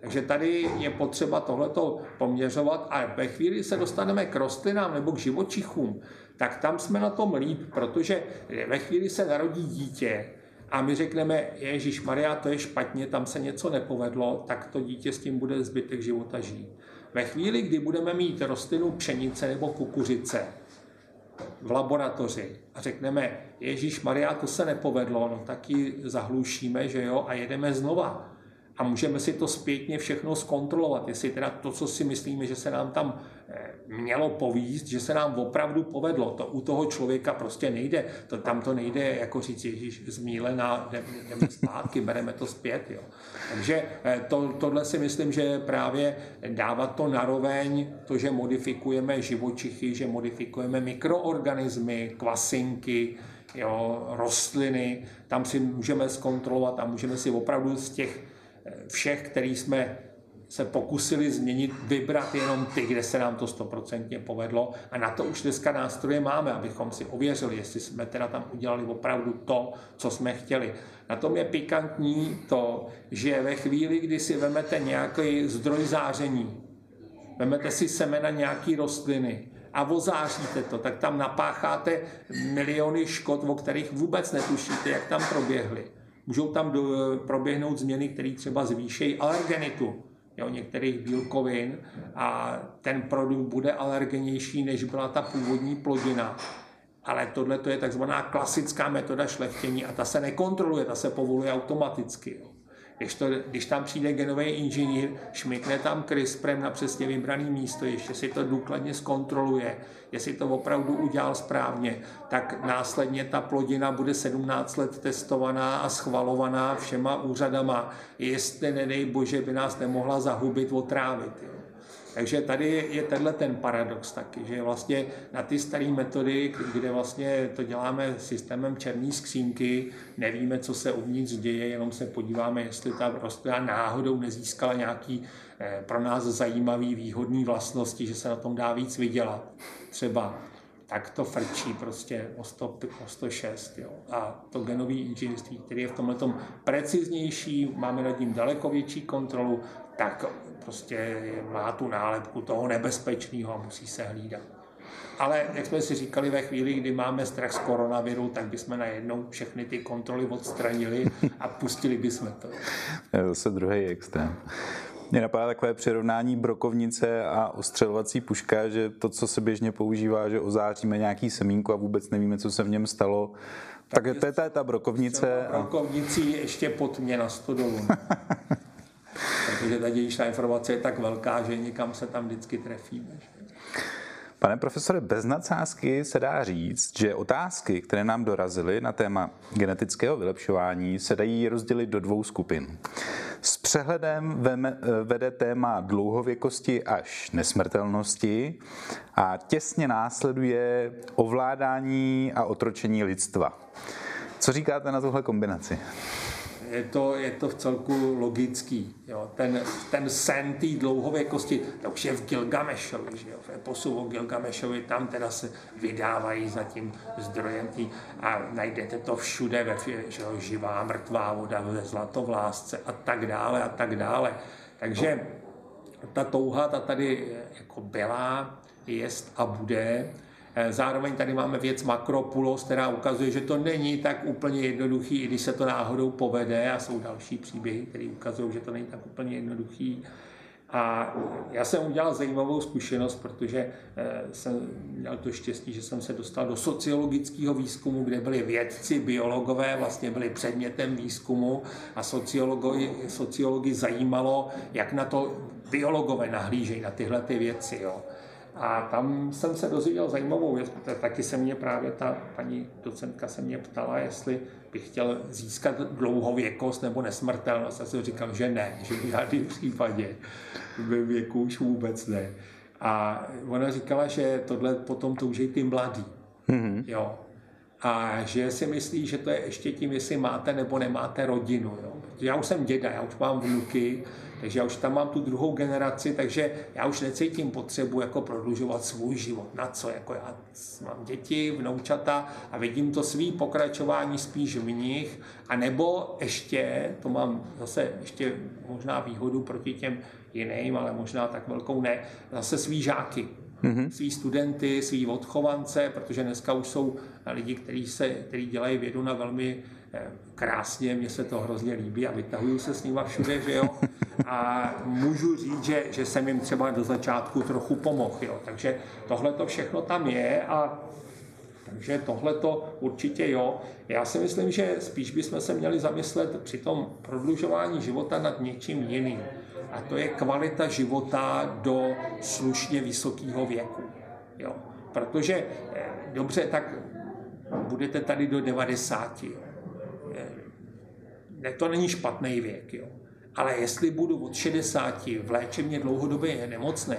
S2: Takže tady je potřeba tohleto poměřovat a ve chvíli se dostaneme k rostlinám nebo k živočichům, tak tam jsme na tom líp, protože ve chvíli se narodí dítě a my řekneme, Ježíš Maria, to je špatně, tam se něco nepovedlo, tak to dítě s tím bude zbytek života žít. Ve chvíli, kdy budeme mít rostlinu pšenice nebo kukuřice v laboratoři a řekneme, Ježíš Maria, to se nepovedlo, no tak ji zahlušíme, že jo, a jedeme znova a můžeme si to zpětně všechno zkontrolovat, jestli teda to, co si myslíme, že se nám tam eh, mělo povíst, že se nám opravdu povedlo. To u toho člověka prostě nejde. To, tam to nejde jako říct, Ježíš, zmílená, jdeme zpátky, bereme to zpět. Jo. Takže eh, to, tohle si myslím, že právě dávat to naroveň, to, že modifikujeme živočichy, že modifikujeme mikroorganismy, kvasinky, jo, rostliny, tam si můžeme zkontrolovat a můžeme si opravdu z těch všech, který jsme se pokusili změnit, vybrat jenom ty, kde se nám to stoprocentně povedlo. A na to už dneska nástroje máme, abychom si ověřili, jestli jsme teda tam udělali opravdu to, co jsme chtěli. Na tom je pikantní to, že ve chvíli, kdy si vemete nějaký zdroj záření, vemete si semena nějaký rostliny a ozáříte to, tak tam napácháte miliony škod, o kterých vůbec netušíte, jak tam proběhly. Můžou tam do, proběhnout změny, které třeba zvýšejí alergenitu jo, některých bílkovin a ten produkt bude alergenější, než byla ta původní plodina. Ale tohle je takzvaná klasická metoda šlechtění a ta se nekontroluje, ta se povoluje automaticky. Jo. Když, to, když tam přijde genový inženýr, šmikne tam CRISPRem na přesně vybraný místo, ještě si to důkladně zkontroluje, jestli to opravdu udělal správně, tak následně ta plodina bude 17 let testovaná a schvalovaná všema úřadama, jestli nedej bože by nás nemohla zahubit, otrávit. Jo. Takže tady je tenhle ten paradox taky, že vlastně na ty staré metody, kde vlastně to děláme systémem černé skřínky, nevíme, co se uvnitř děje, jenom se podíváme, jestli ta rostlina náhodou nezískala nějaký eh, pro nás zajímavý, výhodný vlastnosti, že se na tom dá víc vydělat. Třeba tak to frčí prostě o, 100, o 106. Jo. A to genové inženýrství, který je v tomhle preciznější, máme nad ním daleko větší kontrolu, tak prostě má tu nálepku toho nebezpečného a musí se hlídat. Ale jak jsme si říkali, ve chvíli, kdy máme strach z koronaviru, tak bychom najednou všechny ty kontroly odstranili a pustili bychom to.
S1: Je zase druhý extrém. Mě napadá takové přirovnání brokovnice a ostřelovací puška, že to, co se běžně používá, že ozáříme nějaký semínku a vůbec nevíme, co se v něm stalo. Tak, tak to je ta, ta brokovnice.
S2: Brokovnicí ještě pod mě na stodolu. [laughs] protože ta dědičná informace je tak velká, že někam se tam vždycky trefíme.
S1: Pane profesore, bez nadsázky se dá říct, že otázky, které nám dorazily na téma genetického vylepšování, se dají rozdělit do dvou skupin. S přehledem vede téma dlouhověkosti až nesmrtelnosti a těsně následuje ovládání a otročení lidstva. Co říkáte na tuhle kombinaci?
S2: Je to, je to v celku logický. Jo. Ten, ten sen té dlouhověkosti, to už je v Gilgamešovi, že jo. v eposu o Gilgamešovi, tam teda se vydávají za tím zdrojem tý, a najdete to všude, ve, že jo, živá, mrtvá voda ve zlatovlásce a tak dále a tak dále. Takže ta touha ta tady jako byla, jest a bude. Eh, zároveň tady máme věc Makropulos, která ukazuje, že to není tak úplně jednoduchý, i když se to náhodou povede a jsou další příběhy, které ukazují, že to není tak úplně jednoduchý. A já jsem udělal zajímavou zkušenost, protože eh, jsem měl to štěstí, že jsem se dostal do sociologického výzkumu, kde byli vědci, biologové, vlastně byli předmětem výzkumu a sociologi, sociologi zajímalo, jak na to biologové nahlížejí, na tyhle ty věci. Jo. A tam jsem se dozvěděl zajímavou věc, protože taky se mě právě ta paní docentka se mě ptala, jestli bych chtěl získat dlouhověkost nebo nesmrtelnost. Já jsem říkal, že ne, že v žádném případě ve věku už vůbec ne. A ona říkala, že tohle potom touží ty mladí. Mm-hmm. Jo. A že si myslí, že to je ještě tím, jestli máte nebo nemáte rodinu. Jo. Já už jsem děda, já už mám vnuky, takže já už tam mám tu druhou generaci, takže já už necítím potřebu jako prodlužovat svůj život. Na co? Jako já mám děti, vnoučata a vidím to svý pokračování spíš v nich, a nebo ještě, to mám zase ještě možná výhodu proti těm jiným, ale možná tak velkou ne, zase svý žáky, mm-hmm. svý studenty, svý odchovance, protože dneska už jsou lidi, kteří, se, kteří dělají vědu na velmi krásně, mně se to hrozně líbí a vytahuju se s nima všude, že jo. A můžu říct, že, že jsem jim třeba do začátku trochu pomohl, jo. Takže tohle to všechno tam je a takže tohle to určitě jo. Já si myslím, že spíš bychom se měli zamyslet při tom prodlužování života nad něčím jiným. A to je kvalita života do slušně vysokého věku. Jo. Protože, eh, dobře, tak budete tady do 90. Jo. Ne, to není špatný věk, jo. Ale jestli budu od 60 v léčebně dlouhodobě nemocný,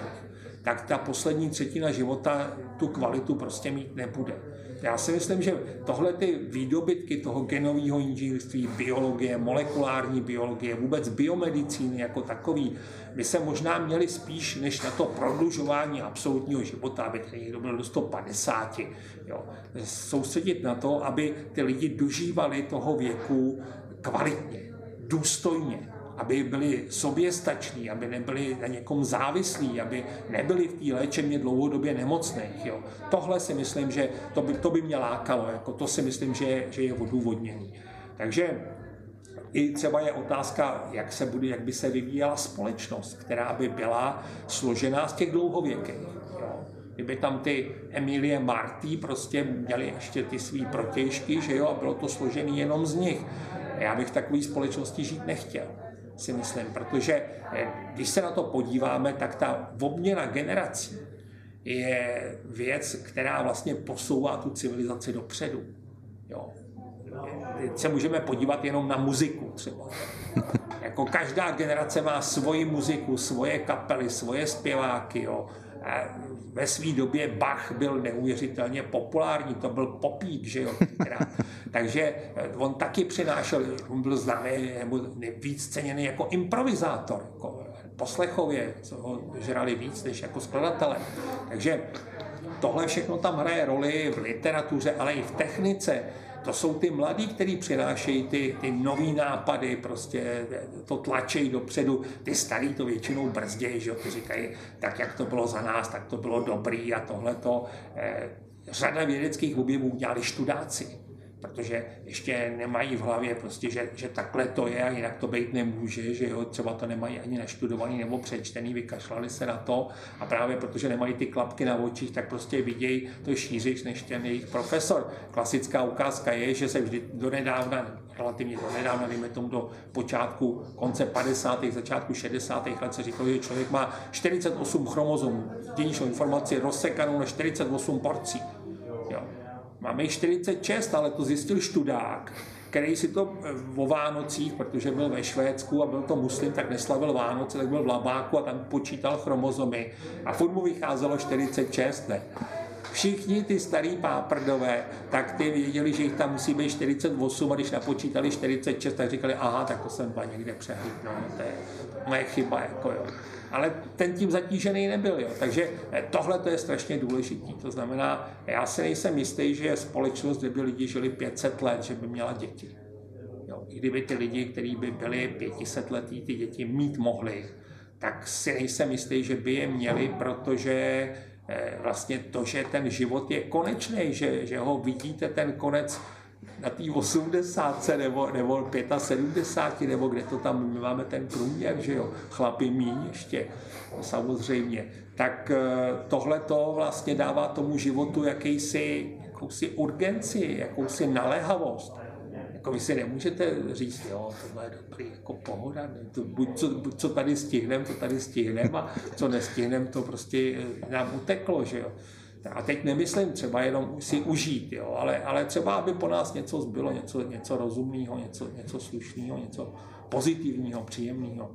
S2: tak ta poslední třetina života tu kvalitu prostě mít nebude. Já si myslím, že tohle ty výdobytky toho genového inženýrství, biologie, molekulární biologie, vůbec biomedicíny jako takový, by se možná měli spíš než na to prodlužování absolutního života, aby ten někdo byl do 150, jo, soustředit na to, aby ty lidi dožívali toho věku kvalitně, důstojně, aby byli soběstační, aby nebyli na někom závislí, aby nebyli v té léčebně dlouhodobě nemocných. Jo. Tohle si myslím, že to by, to by mě lákalo, jako to si myslím, že, že je odůvodněný. Takže i třeba je otázka, jak, se bude, jak by se vyvíjela společnost, která by byla složená z těch dlouhověkých. Kdyby tam ty Emilie Martý prostě měly ještě ty svý protějšky, že jo, a bylo to složené jenom z nich. Já bych takové společnosti žít nechtěl si myslím, protože eh, když se na to podíváme, tak ta obměna generací je věc, která vlastně posouvá tu civilizaci dopředu. Jo. Teď se můžeme podívat jenom na muziku třeba. [laughs] Jako každá generace má svoji muziku, svoje kapely, svoje zpěváky. Jo. Ve své době Bach byl neuvěřitelně populární, to byl popík, že jo, [laughs] Takže eh, on taky přinášel, on byl známý nebo víc ceněný jako improvizátor, jako poslechově, co ho žrali víc než jako skladatele. Takže tohle všechno tam hraje roli v literatuře, ale i v technice. To jsou ty mladí, kteří přinášejí ty, ty nový nápady, prostě to tlačejí dopředu. Ty starý to většinou brzdějí, že ty říkají, tak jak to bylo za nás, tak to bylo dobrý a tohle to. Eh, řada vědeckých objevů dělali študáci protože ještě nemají v hlavě prostě, že, že takhle to je a jinak to být nemůže, že jo, třeba to nemají ani naštudovaný nebo přečtený, vykašlali se na to a právě protože nemají ty klapky na očích, tak prostě vidějí to šířič než ten jejich profesor. Klasická ukázka je, že se vždy do nedávna, relativně do nedávna, dejme tomu do počátku, konce 50. začátku 60. let se říkalo, že člověk má 48 chromozomů, dědičnou informaci rozsekanou na 48 porcí. Máme jich 46, ale to zjistil študák, který si to eh, o Vánocích, protože byl ve Švédsku a byl to muslim, tak neslavil Vánoce, tak byl v Labáku a tam počítal chromozomy. A furt mu vycházelo 46, ne. všichni ty starý páprdové, tak ty věděli, že jich tam musí být 48 a když napočítali 46, tak říkali, aha, tak to jsem byla někde přehlíd, no, to je moje chyba, jako jo. Ale ten tím zatížený nebyl, jo. Takže eh, tohle to je strašně důležitý. To znamená, já si nejsem jistý, že je společnost, kde by lidi žili 500 let, že by měla děti. Jo. I kdyby ty lidi, kteří by byli 500 letý, ty děti mít mohli, tak si nejsem jistý, že by je měli, protože eh, vlastně to, že ten život je konečný, že, že ho vidíte ten konec na té 80 nebo, nebo 75, nebo kde to tam, my máme ten průměr, že jo, chlapy míň ještě, samozřejmě. Tak eh, tohle to vlastně dává tomu životu jakýsi, jakousi urgenci, jakousi naléhavost. Jako vy si nemůžete říct, jo, tohle je dobrý, jako pohoda, ne? To, buď, co, buď co tady stihneme, to tady stihneme a co nestihneme, to prostě eh, nám uteklo, že jo. A teď nemyslím třeba jenom si užít, jo, ale, ale třeba, aby po nás něco zbylo, něco, něco rozumného, něco, něco slušného, něco pozitivního, příjemného.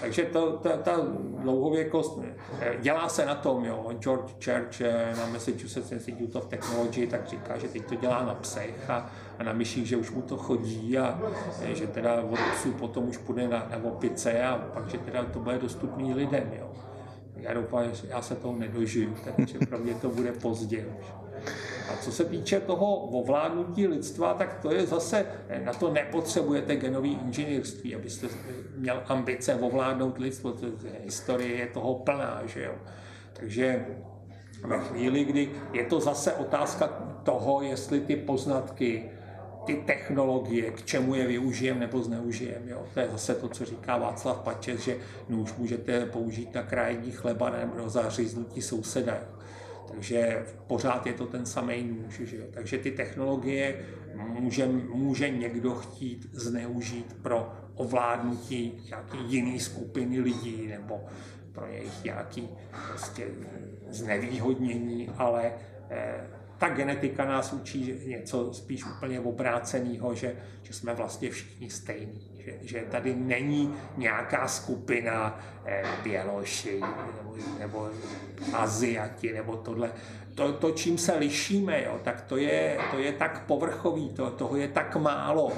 S2: Takže to, ta, ta dlouhověkost, eh, dělá se na tom, jo. George Church na Massachusetts Institute of Technology tak říká, že teď to dělá na psech a, a na myších, že už mu to chodí a eh, že teda od psů potom už půjde na, na opice a pak, že teda to bude dostupný lidem, jo. Já doufám, že já se toho nedožiju, takže pro mě to bude pozdě už. A co se týče toho ovládnutí lidstva, tak to je zase, na to nepotřebujete genový inženýrství, abyste měl ambice ovládnout lidstvo. To, historie je toho plná, že jo. Takže ve chvíli, kdy je to zase otázka toho, jestli ty poznatky, ty technologie, k čemu je využijeme nebo zneužijeme. Jo. To je zase to, co říká Václav Pačes, že nůž můžete použít na krájení chleba nebo zaříznutí souseda. Jo. Takže pořád je to ten samý nůž. Že jo? Takže ty technologie může, může někdo chtít zneužít pro ovládnutí nějaké jiné skupiny lidí nebo pro jejich nějaké prostě znevýhodnění, ale eh, ta genetika nás učí něco spíš úplně obráceného, že, že jsme vlastně všichni stejní že, že tady není nějaká skupina eh, Běloši nebo, nebo Aziati nebo tohle. To, to, čím se lišíme, jo, tak to je, to je tak povrchový, to, toho je tak málo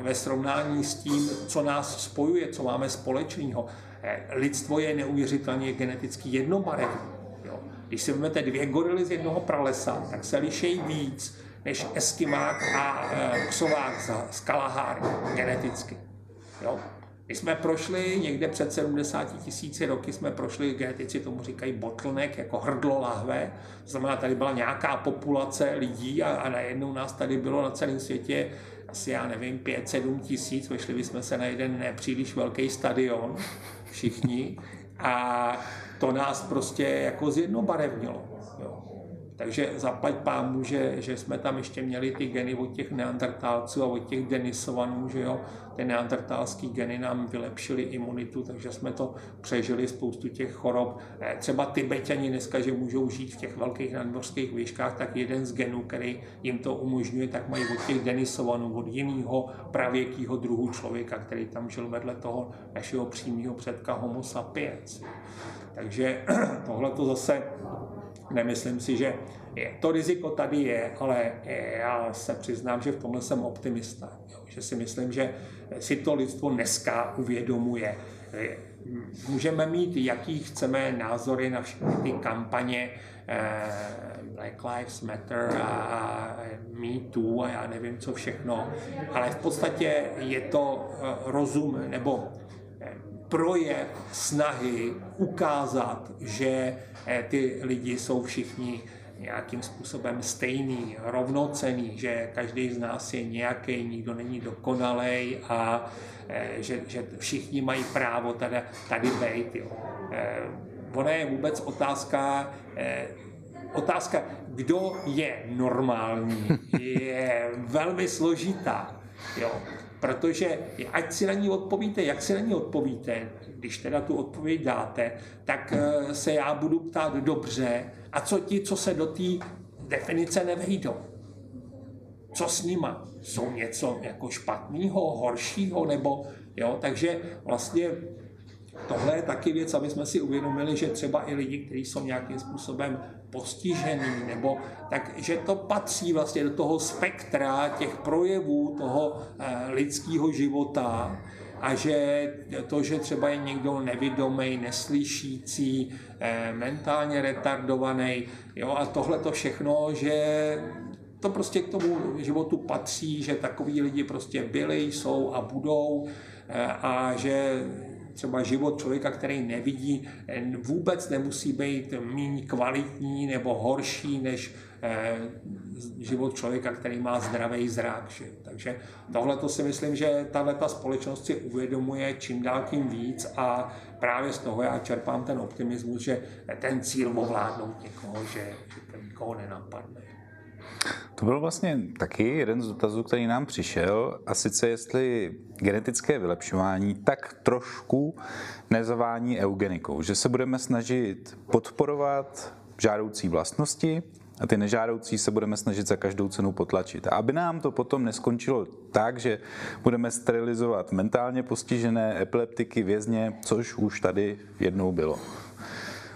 S2: ve srovnání s tím, co nás spojuje, co máme společného. Eh, lidstvo je neuvěřitelně geneticky jednobarevné. Když si vezmete dvě gorily z jednoho pralesa, tak se lišejí víc než eskimák a e, psovák z Kalahár geneticky. Jo? My jsme prošli někde před 70 tisíci roky, jsme prošli, genetici tomu říkají bottleneck, jako hrdlo lahve. To znamená, tady byla nějaká populace lidí a, a najednou nás tady bylo na celém světě asi, já nevím, 5-7 tisíc. Vešli jsme se na jeden nepříliš velký stadion, všichni. A to nás prostě jako zjednobarevnilo. Takže zaplať pámu, že, že jsme tam ještě měli ty geny od těch neandertálců a od těch denisovanů, že jo, ty neandertálský geny nám vylepšily imunitu, takže jsme to přežili spoustu těch chorob. Eh, třeba Tibetani dneska, že můžou žít v těch velkých nadmořských výškách, tak jeden z genů, který jim to umožňuje, tak mají od těch denisovanů, od jiného pravěkého druhu člověka, který tam žil vedle toho našeho přímého předka Homo sapiens. Takže [clears throat] tohle to zase Nemyslím si, že je. to riziko tady je, ale já se přiznám, že v tomhle jsem optimista. Jo, že si myslím, že si to lidstvo dneska uvědomuje. Můžeme mít, jaký chceme názory na všechny ty kampaně eh, Black Lives Matter a Me Too a já nevím co všechno, ale v podstatě je to eh, rozum nebo projev snahy ukázat, že eh, ty lidi jsou všichni nějakým způsobem stejný, rovnocený, že každý z nás je nějaký, nikdo není dokonalej a eh, že, že všichni mají právo tady, tady být. Jo. Eh, ona je vůbec otázka, otázka, kdo je normální, je velmi složitá. Jo. Protože ať si na ní odpovíte, jak si na ní odpovíte, když teda tu odpověď dáte, tak eh, se já budu ptát dobře, a co ti, co se do té definice nevejdou? Co s nima? Jsou něco jako špatného, horšího, nebo jo, takže vlastně tohle je taky věc, aby jsme si uvědomili, že třeba i lidi, kteří jsou nějakým způsobem postižený, nebo tak, že to patří vlastně do toho spektra těch projevů toho eh, lidského života a že to, že třeba je někdo nevidomý, neslyšící, eh, mentálně retardovaný, jo, a tohle to všechno, že to prostě k tomu životu patří, že takový lidi prostě byli, jsou a budou eh, a že třeba život člověka, který nevidí, vůbec nemusí být méně kvalitní nebo horší než eh, život člověka, který má zdravý zrak. Že? Takže tohle to si myslím, že tahle společnost si uvědomuje čím dál tím víc a právě z toho já čerpám ten optimismus, že ten cíl ovládnout někoho, že, že to nikoho nenapadne.
S1: To byl vlastně taky jeden z dotazů, který nám přišel, a sice jestli genetické vylepšování tak trošku nezavání eugenikou, že se budeme snažit podporovat žádoucí vlastnosti a ty nežádoucí se budeme snažit za každou cenu potlačit. A aby nám to potom neskončilo tak, že budeme sterilizovat mentálně postižené epileptiky, vězně, což už tady jednou bylo.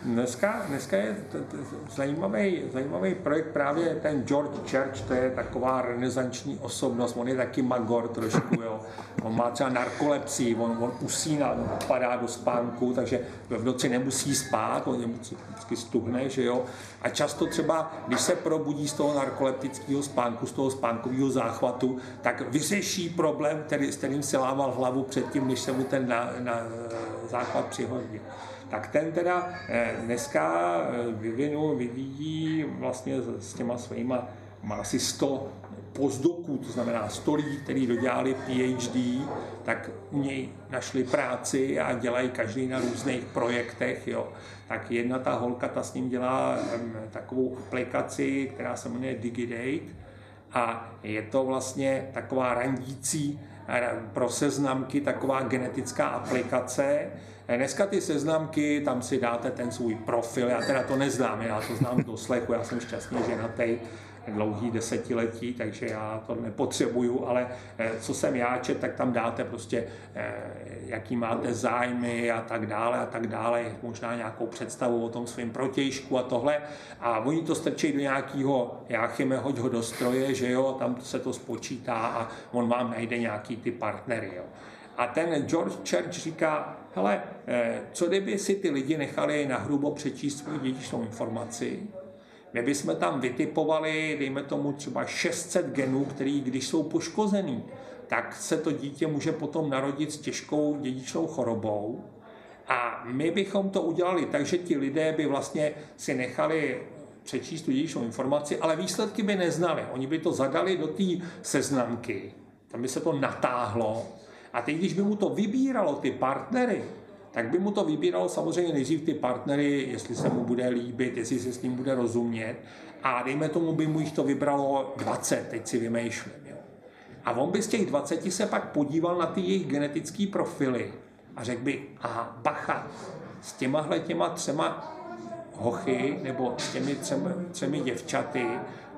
S2: Dneska, dneska je t, t, zajímavý, zajímavý projekt právě ten George Church, to je taková renesanční osobnost, on je taky magor trošku, jo. On má třeba narkolepsii, on, on usíná, padá do spánku, takže v noci nemusí spát, on vždycky stuhne, že jo. A často třeba, když se probudí z toho narkoleptického spánku, z toho spánkového záchvatu, tak vyřeší problém, který, s kterým si lával hlavu předtím, než se mu ten na, na záchvat přihodil tak ten teda eh, dneska eh, vyvinul, vyvíjí vlastně s těma svýma, má asi 100 pozdoků, to znamená 100 lidí, kteří dodělali PhD, tak u něj našli práci a dělají každý na různých projektech. Jo. Tak jedna ta holka, ta s ním dělá um, takovou aplikaci, která se jmenuje DigiDate a je to vlastně taková randící pro seznamky, taková genetická aplikace, Dneska ty seznamky, tam si dáte ten svůj profil, já teda to neznám, já to znám do slechu, já jsem šťastný ženatý, dlouhý desetiletí, takže já to nepotřebuju, ale eh, co jsem já čet, tak tam dáte prostě, eh, jaký máte zájmy a tak dále a tak dále, možná nějakou představu o tom svém protějšku a tohle. A oni to strčí do nějakého, Jáchyme, hoď ho do stroje, že jo, tam se to spočítá a on vám najde nějaký ty partnery, jo. A ten George Church říká, hele, eh, co kdyby si ty lidi nechali na hrubo přečíst svou dědičnou informaci, my bychom tam vytipovali, dejme tomu třeba 600 genů, který když jsou poškozený, tak se to dítě může potom narodit s těžkou dědičnou chorobou. A my bychom to udělali tak, že ti lidé by vlastně si nechali přečíst tu dědičnou informaci, ale výsledky by neznali. Oni by to zadali do té seznamky, tam by se to natáhlo a teď, když by mu to vybíralo ty partnery, tak by mu to vybíralo samozřejmě nejdřív ty partnery, jestli se mu bude líbit, jestli se s ním bude rozumět. A dejme tomu, by mu jich to vybralo 20, teď si vymýšlím. Jo. A on by z těch 20 se pak podíval na ty jejich genetické profily a řekl by, aha, bacha, s těmahle těma třema hochy nebo s těmi třemi, třemi děvčaty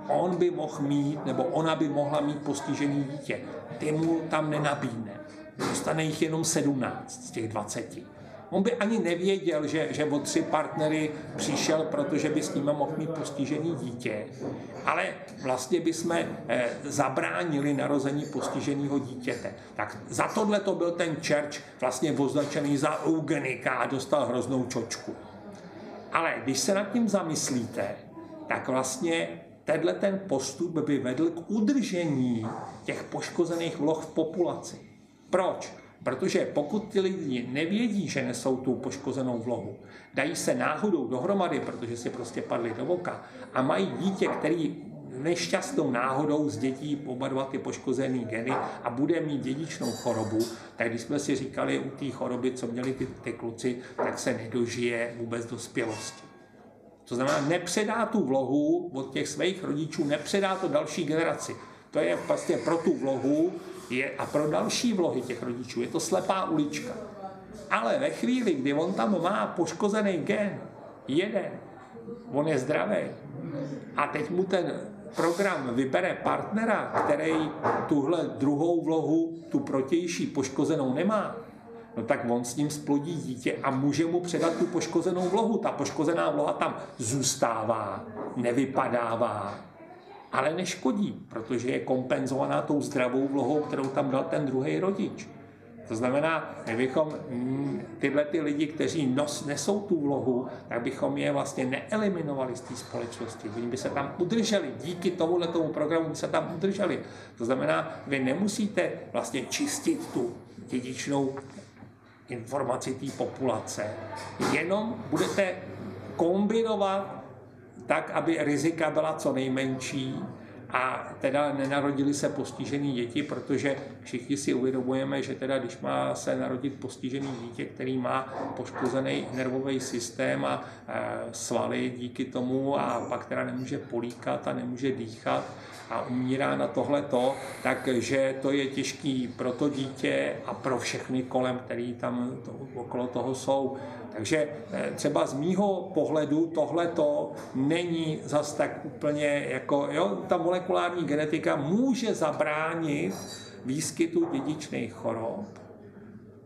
S2: on by mohl mít, nebo ona by mohla mít postižený dítě. Ty mu tam nenabídne dostane jich jenom 17 z těch 20. On by ani nevěděl, že, že o tři partnery přišel, protože by s ním mohl mít postižený dítě. Ale vlastně bychom eh, zabránili narození postiženého dítěte. Tak za tohle to byl ten Church vlastně označený za eugenika a dostal hroznou čočku. Ale když se nad tím zamyslíte, tak vlastně tenhle ten postup by vedl k udržení těch poškozených vloh v populaci. Proč? Protože pokud ty lidi nevědí, že nesou tu poškozenou vlohu, dají se náhodou dohromady, protože si prostě padli do voka a mají dítě, který nešťastnou náhodou z dětí oba dva ty poškozený geny a bude mít dědičnou chorobu, tak když jsme si říkali u té choroby, co měli ty, ty kluci, tak se nedožije vůbec dospělosti. To znamená, nepředá tu vlohu od těch svých rodičů, nepředá to další generaci. To je vlastně pro tu vlohu je, a pro další vlohy těch rodičů je to slepá ulička. Ale ve chvíli, kdy on tam má poškozený gen, jeden, on je zdravý, a teď mu ten program vybere partnera, který tuhle druhou vlohu, tu protější poškozenou nemá, no tak on s ním splodí dítě a může mu předat tu poškozenou vlohu. Ta poškozená vloha tam zůstává, nevypadává, ale neškodí, protože je kompenzovaná tou zdravou vlohou, kterou tam dal ten druhý rodič. To znamená, my bychom mm, tyhle ty lidi, kteří nos, nesou tu vlohu, tak bychom je vlastně neeliminovali z té společnosti. Oni by se tam udrželi. Díky tomuhle tomu programu by se tam udrželi. To znamená, vy nemusíte vlastně čistit tu dědičnou informaci té populace. Jenom budete kombinovat tak, aby rizika byla co nejmenší a teda nenarodili se postižený děti, protože všichni si uvědomujeme, že teda když má se narodit postižený dítě, který má poškozený nervový systém a e, svaly díky tomu a pak teda nemůže políkat a nemůže dýchat a umírá na tohleto, takže to je těžký pro to dítě a pro všechny kolem, který tam to, okolo toho jsou. Takže eh, třeba z mýho pohledu tohleto není zas tak úplně jako, jo, ta molekulární genetika může zabránit výskytu dědičných chorob,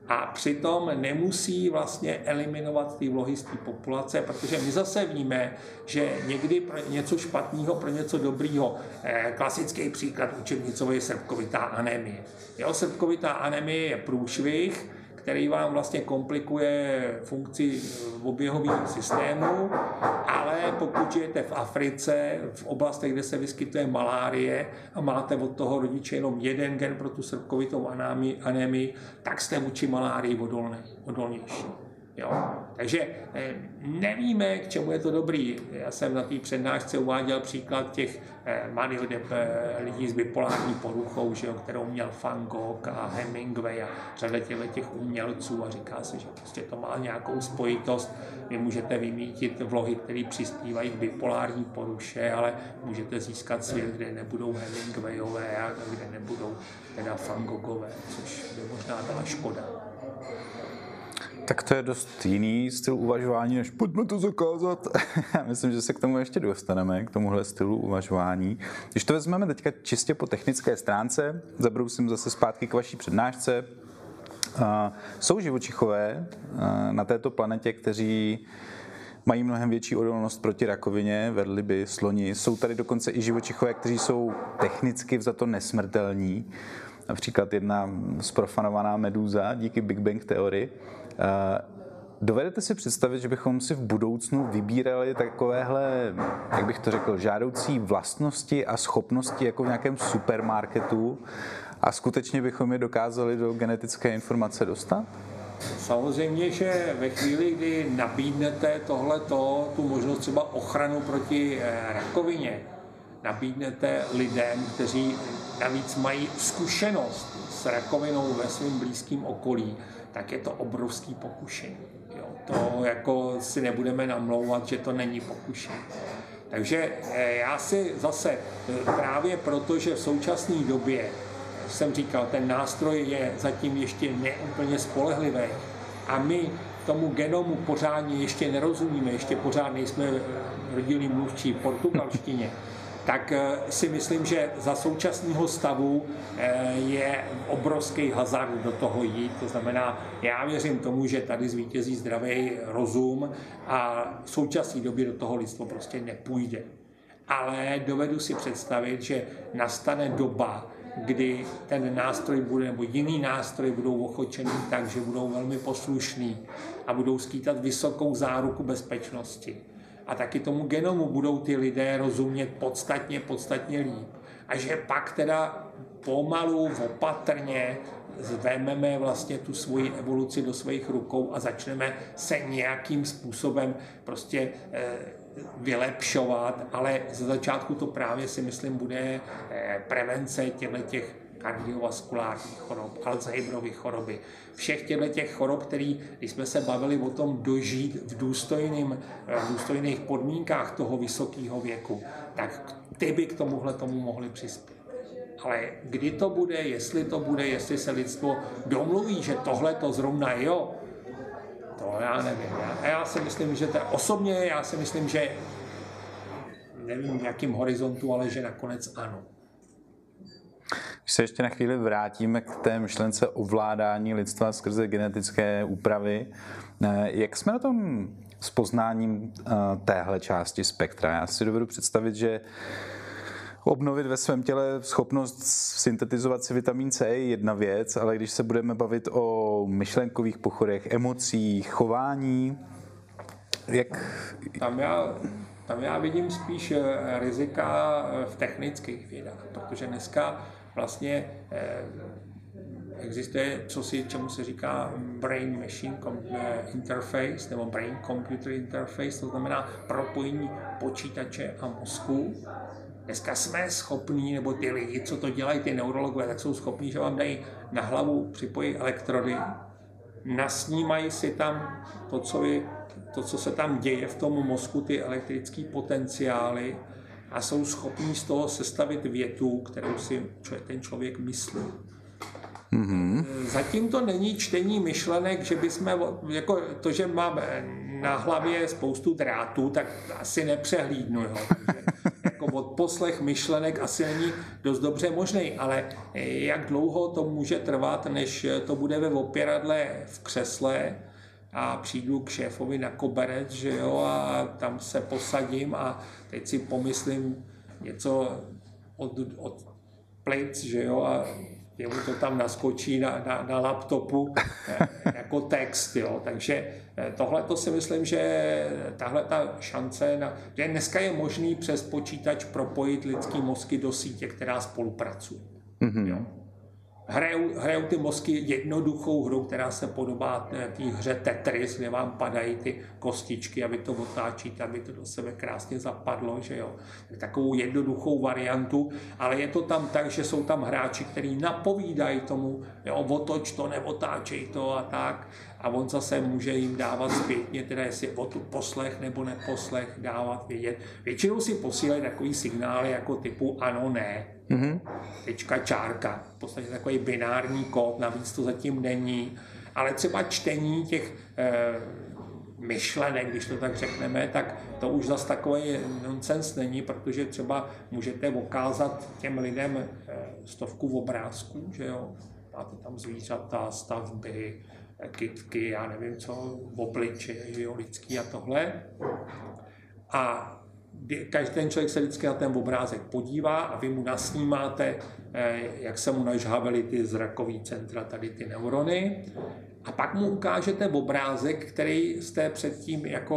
S2: a přitom nemusí vlastně eliminovat ty vlohy z té populace, protože my zase víme, že někdy pro něco špatného, pro něco dobrého, eh, klasický příklad učebnicové je srpkovitá anemie. Jo, srpkovitá anemie je průšvih, který vám vlastně komplikuje funkci oběhového systému, ale pokud žijete v Africe, v oblastech, kde se vyskytuje malárie a máte od toho rodiče jenom jeden gen pro tu srpkovitou anémii, tak jste vůči malárii odolnější. Jo? Takže eh, nevíme, k čemu je to dobrý. Já jsem na té přednášce uváděl příklad těch eh, maniodep eh, lidí s bipolární poruchou, že jo, kterou měl Van Gogh a Hemingway a řada těch umělců a říká se, že prostě to má nějakou spojitost. Vy můžete vymítit vlohy, které přispívají k bipolární poruše, ale můžete získat svět, kde nebudou Hemingwayové a kde nebudou teda Van Goghové, což by možná byla škoda.
S1: Tak to je dost jiný styl uvažování, než pojďme to zakázat. [laughs] Já myslím, že se k tomu ještě dostaneme, k tomuhle stylu uvažování. Když to vezmeme teďka čistě po technické stránce, zabrousím zase zpátky k vaší přednášce. Jsou živočichové na této planetě, kteří mají mnohem větší odolnost proti rakovině, by sloni. Jsou tady dokonce i živočichové, kteří jsou technicky vzato nesmrtelní. Například jedna sprofanovaná medúza díky Big Bang teorii dovedete si představit, že bychom si v budoucnu vybírali takovéhle, jak bych to řekl, žádoucí vlastnosti a schopnosti jako v nějakém supermarketu a skutečně bychom je dokázali do genetické informace dostat?
S2: Samozřejmě, že ve chvíli, kdy nabídnete tohleto, tu možnost třeba ochranu proti eh, rakovině, nabídnete lidem, kteří navíc mají zkušenost s rakovinou ve svém blízkém okolí, tak je to obrovský pokušení. Jo. To jako si nebudeme namlouvat, že to není pokušení. Takže eh, já si zase eh, právě proto, že v současné době jsem říkal, ten nástroj je zatím ještě neúplně spolehlivý a my tomu genomu pořádně ještě nerozumíme, ještě pořád nejsme rodilí mluvčí portugalštině, tak eh, si myslím, že za současného stavu eh, je obrovský hazard do toho jít. To znamená, já věřím tomu, že tady zvítězí zdravý rozum a v současné době do toho lidstvo prostě nepůjde. Ale dovedu si představit, že nastane doba, kdy ten nástroj bude, nebo jiný nástroj budou ochočený tak, že budou velmi poslušný a budou skýtat vysokou záruku bezpečnosti a taky tomu genomu budou ty lidé rozumět podstatně, podstatně líp. A že pak teda pomalu, opatrně vezmeme vlastně tu svoji evoluci do svých rukou a začneme se nějakým způsobem prostě eh, vylepšovat, ale ze začátku to právě si myslím bude eh, prevence těchto těch kardiovaskulárních chorob, Alzheimerovy choroby, všech těchto těch chorob, který, když jsme se bavili o tom dožít v, důstojným, v důstojných podmínkách toho vysokého věku, tak ty by k tomuhle tomu mohli přispět. Ale kdy to bude, jestli to bude, jestli se lidstvo domluví, že tohle to zrovna jo, to já nevím. Já, já si myslím, že to osobně, já si myslím, že nevím v jakém horizontu, ale že nakonec ano.
S1: Když se ještě na chvíli vrátíme k té myšlence ovládání lidstva skrze genetické úpravy, eh, jak jsme na tom s poznáním eh, téhle části spektra? Já si dovedu představit, že obnovit ve svém těle schopnost syntetizovat si vitamin C je jedna věc, ale když se budeme bavit o myšlenkových pochodech, emocích, chování, jak...
S2: Tam já, tam já vidím spíš eh, rizika v technických vědách, protože dneska vlastně eh, existuje, co si, čemu se říká brain machine eh, interface nebo brain computer interface, to znamená propojení počítače a mozku. Dneska jsme schopní, nebo ty lidi, co to dělají, ty neurologové, tak jsou schopní, že vám dají na hlavu, připojí elektrody, nasnímají si tam to, co, je, to, co se tam děje v tom mozku, ty elektrické potenciály a jsou schopní z toho sestavit větu, kterou si ten člověk myslí. Mm-hmm. Zatím to není čtení myšlenek, že bychom, jako to, že máme na hlavě spoustu drátů, tak asi nepřehlídnu. Jo. Takže [laughs] jako poslech myšlenek asi není dost dobře možný, ale jak dlouho to může trvat, než to bude ve opěradle v křesle, a přijdu k šéfovi na koberec, že jo, a tam se posadím a teď si pomyslím něco od, od plic, že jo, a jemu to tam naskočí na, na, na laptopu [laughs] jako text, jo. Takže eh, tohle to si myslím, že tahle ta šance, na, že dneska je možný přes počítač propojit lidský mozky do sítě, která spolupracuje. Mm-hmm. Jo hrajou, hrajou ty mozky jednoduchou hru, která se podobá té hře Tetris, kde vám padají ty kostičky a vy to otáčíte, aby to do sebe krásně zapadlo, že jo. Takovou jednoduchou variantu, ale je to tam tak, že jsou tam hráči, kteří napovídají tomu, jo, otoč to, neotáčej to a tak a on zase může jim dávat zpětně, teda jestli o tu poslech nebo neposlech dávat vědět. Většinou si posílají takový signály jako typu ano, ne, mm-hmm. tečka, čárka. V podstatě takový binární kód, navíc to zatím není. Ale třeba čtení těch e, myšlenek, když to tak řekneme, tak to už zase takový nonsens není, protože třeba můžete ukázat těm lidem e, stovku obrázků, že jo, máte tam zvířata, stavby, kytky, já nevím co, obliče, jo, lidský a tohle. A každý ten člověk se vždycky na ten obrázek podívá a vy mu nasnímáte, eh, jak se mu nažhavily ty zrakové centra, tady ty neurony. A pak mu ukážete obrázek, který jste předtím jako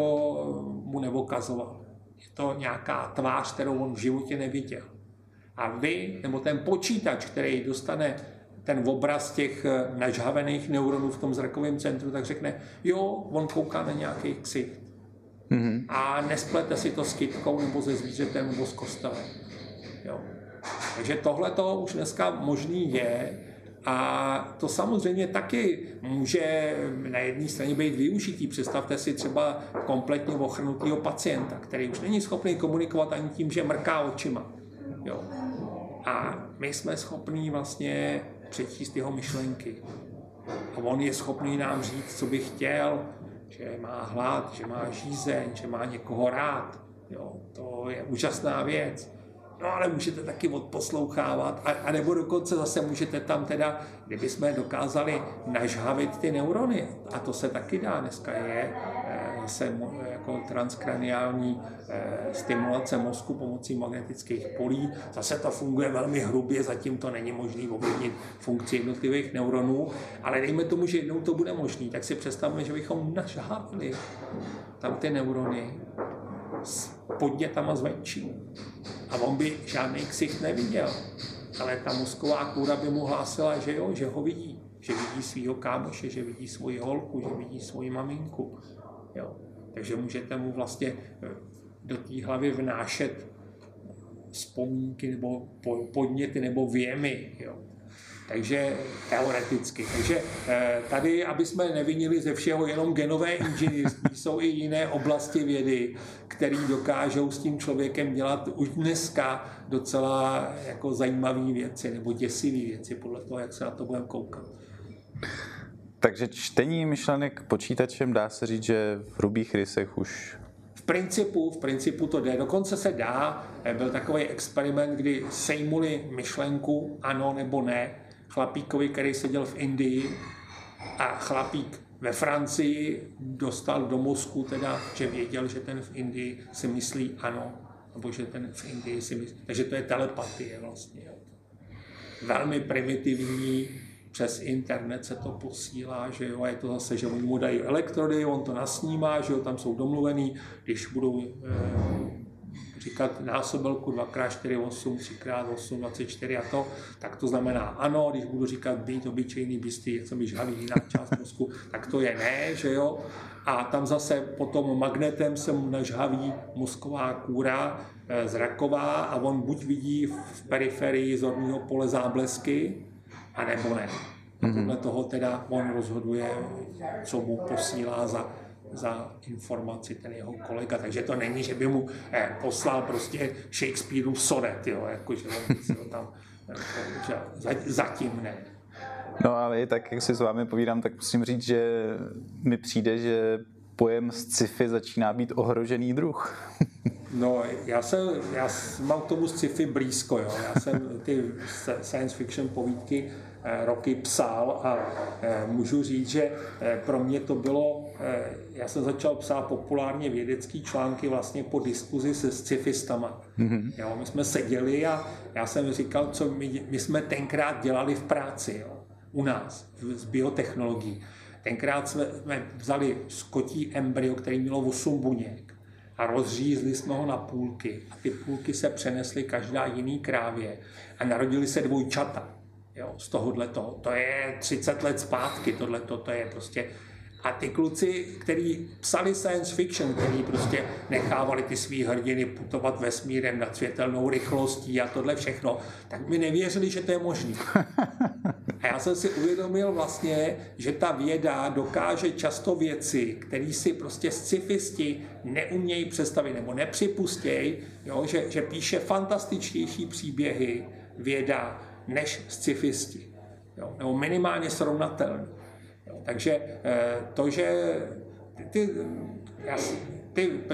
S2: mu nevokazoval. Je to nějaká tvář, kterou on v životě neviděl. A vy, nebo ten počítač, který dostane ten obraz těch eh, nažhavených neuronů v tom zrakovém centru, tak řekne, jo, on kouká na nějaký ksicht. Mm-hmm. A nesplete si to s kytkou nebo ze zvířetem nebo s kostelem. Jo. Takže tohle to už dneska možný je a to samozřejmě taky může na jedné straně být využitý. Představte si třeba kompletně ochrnutého pacienta, který už není schopný komunikovat ani tím, že mrká očima. Jo. A my jsme schopní vlastně přečíst jeho myšlenky. A on je schopný nám říct, co by chtěl, že má hlad, že má žízeň, že má někoho rád. Jo, to je úžasná věc. No ale můžete taky odposlouchávat, a, a nebo dokonce zase můžete tam teda, kdybychom dokázali nažhavit ty neurony, a to se taky dá, dneska je zase jako transkraniální eh, stimulace mozku pomocí magnetických polí, zase to funguje velmi hrubě, zatím to není možné ovlivnit funkci jednotlivých neuronů, ale dejme tomu, že jednou to bude možné, tak si představme, že bychom nažhavili tam ty neurony s podnětama zvenčí. A on by žádný ksicht neviděl. Ale ta mozková kůra by mu hlásila, že jo, že ho vidí. Že vidí svého kámoše, že vidí svoji holku, že vidí svoji maminku. Jo. Takže můžete mu vlastně eh, do té hlavy vnášet vzpomínky nebo podněty nebo věmy. Jo. Takže teoreticky. Takže eh, tady, aby jsme nevinili ze všeho jenom genové inženýrství, jsou i jiné oblasti vědy, které dokážou s tím člověkem dělat už dneska docela jako zajímavé věci nebo děsivé věci, podle toho, jak se na to budeme koukat.
S1: Takže čtení myšlenek počítačem dá se říct, že v hrubých rysech už
S2: principu, v principu to jde. Dokonce se dá, eh, byl takový experiment, kdy sejmuli myšlenku ano nebo ne chlapíkovi, který seděl v Indii a chlapík ve Francii dostal do mozku teda, že věděl, že ten v Indii si myslí ano, nebo že ten v Indii si myslí. Takže to je telepatie vlastně. Velmi primitivní, přes internet se to posílá, že jo, a je to zase, že oni mu dají elektrody, on to nasnímá, že jo, tam jsou domluvený, když budou e, říkat násobilku 2x4, 8, 3x8, 24 a to, tak to znamená ano, když budu říkat být obyčejný bystý, co mi žhaví jiná část mozku, tak to je ne, že jo. A tam zase potom magnetem se mu nažhaví mozková kůra e, zraková a on buď vidí v periferii zorného pole záblesky, anebo ne. A podle mhm. toho teda on rozhoduje, co mu posílá za, za informaci ten jeho kolega. Takže to není, že by mu eh, poslal prostě Shakespeareův sonet, jo, jako, že on tam, jako, že zatím ne.
S1: No ale tak, jak si s vámi povídám, tak musím říct, že mi přijde, že pojem sci-fi začíná být ohrožený druh. [laughs]
S2: No, já, jsem, já mám k tomu sci-fi blízko, jo. Já jsem ty science fiction povídky Eh, roky psal a eh, můžu říct, že eh, pro mě to bylo, já jsem začal psát populárně vědecké články vlastně po diskuzi se scifistama. Mm-hmm. Jo, my jsme seděli a já jsem říkal, co my, my jsme tenkrát dělali v práci jo, u nás z biotechnologií. Tenkrát jsme, jsme vzali skotí embryo, který mělo 8 buněk a rozřízli jsme ho na půlky a ty půlky se přenesly každá jiný krávě a narodili se dvojčata jo, z tohohle to. To je 30 let zpátky, tohle to je prostě a ty kluci, kteří psali science fiction, kteří prostě nechávali ty svý hrdiny putovat vesmírem nad světelnou rychlostí a tohle všechno, tak mi nevěřili, že to je možné. A já jsem si uvědomil vlastně, že ta věda dokáže často věci, které si prostě scifisti neumějí představit nebo nepřipustějí, že, že píše fantastičtější příběhy věda, než scifisti. Jo, nebo minimálně srovnatelný. Jo, takže eh, to, že ty, ty,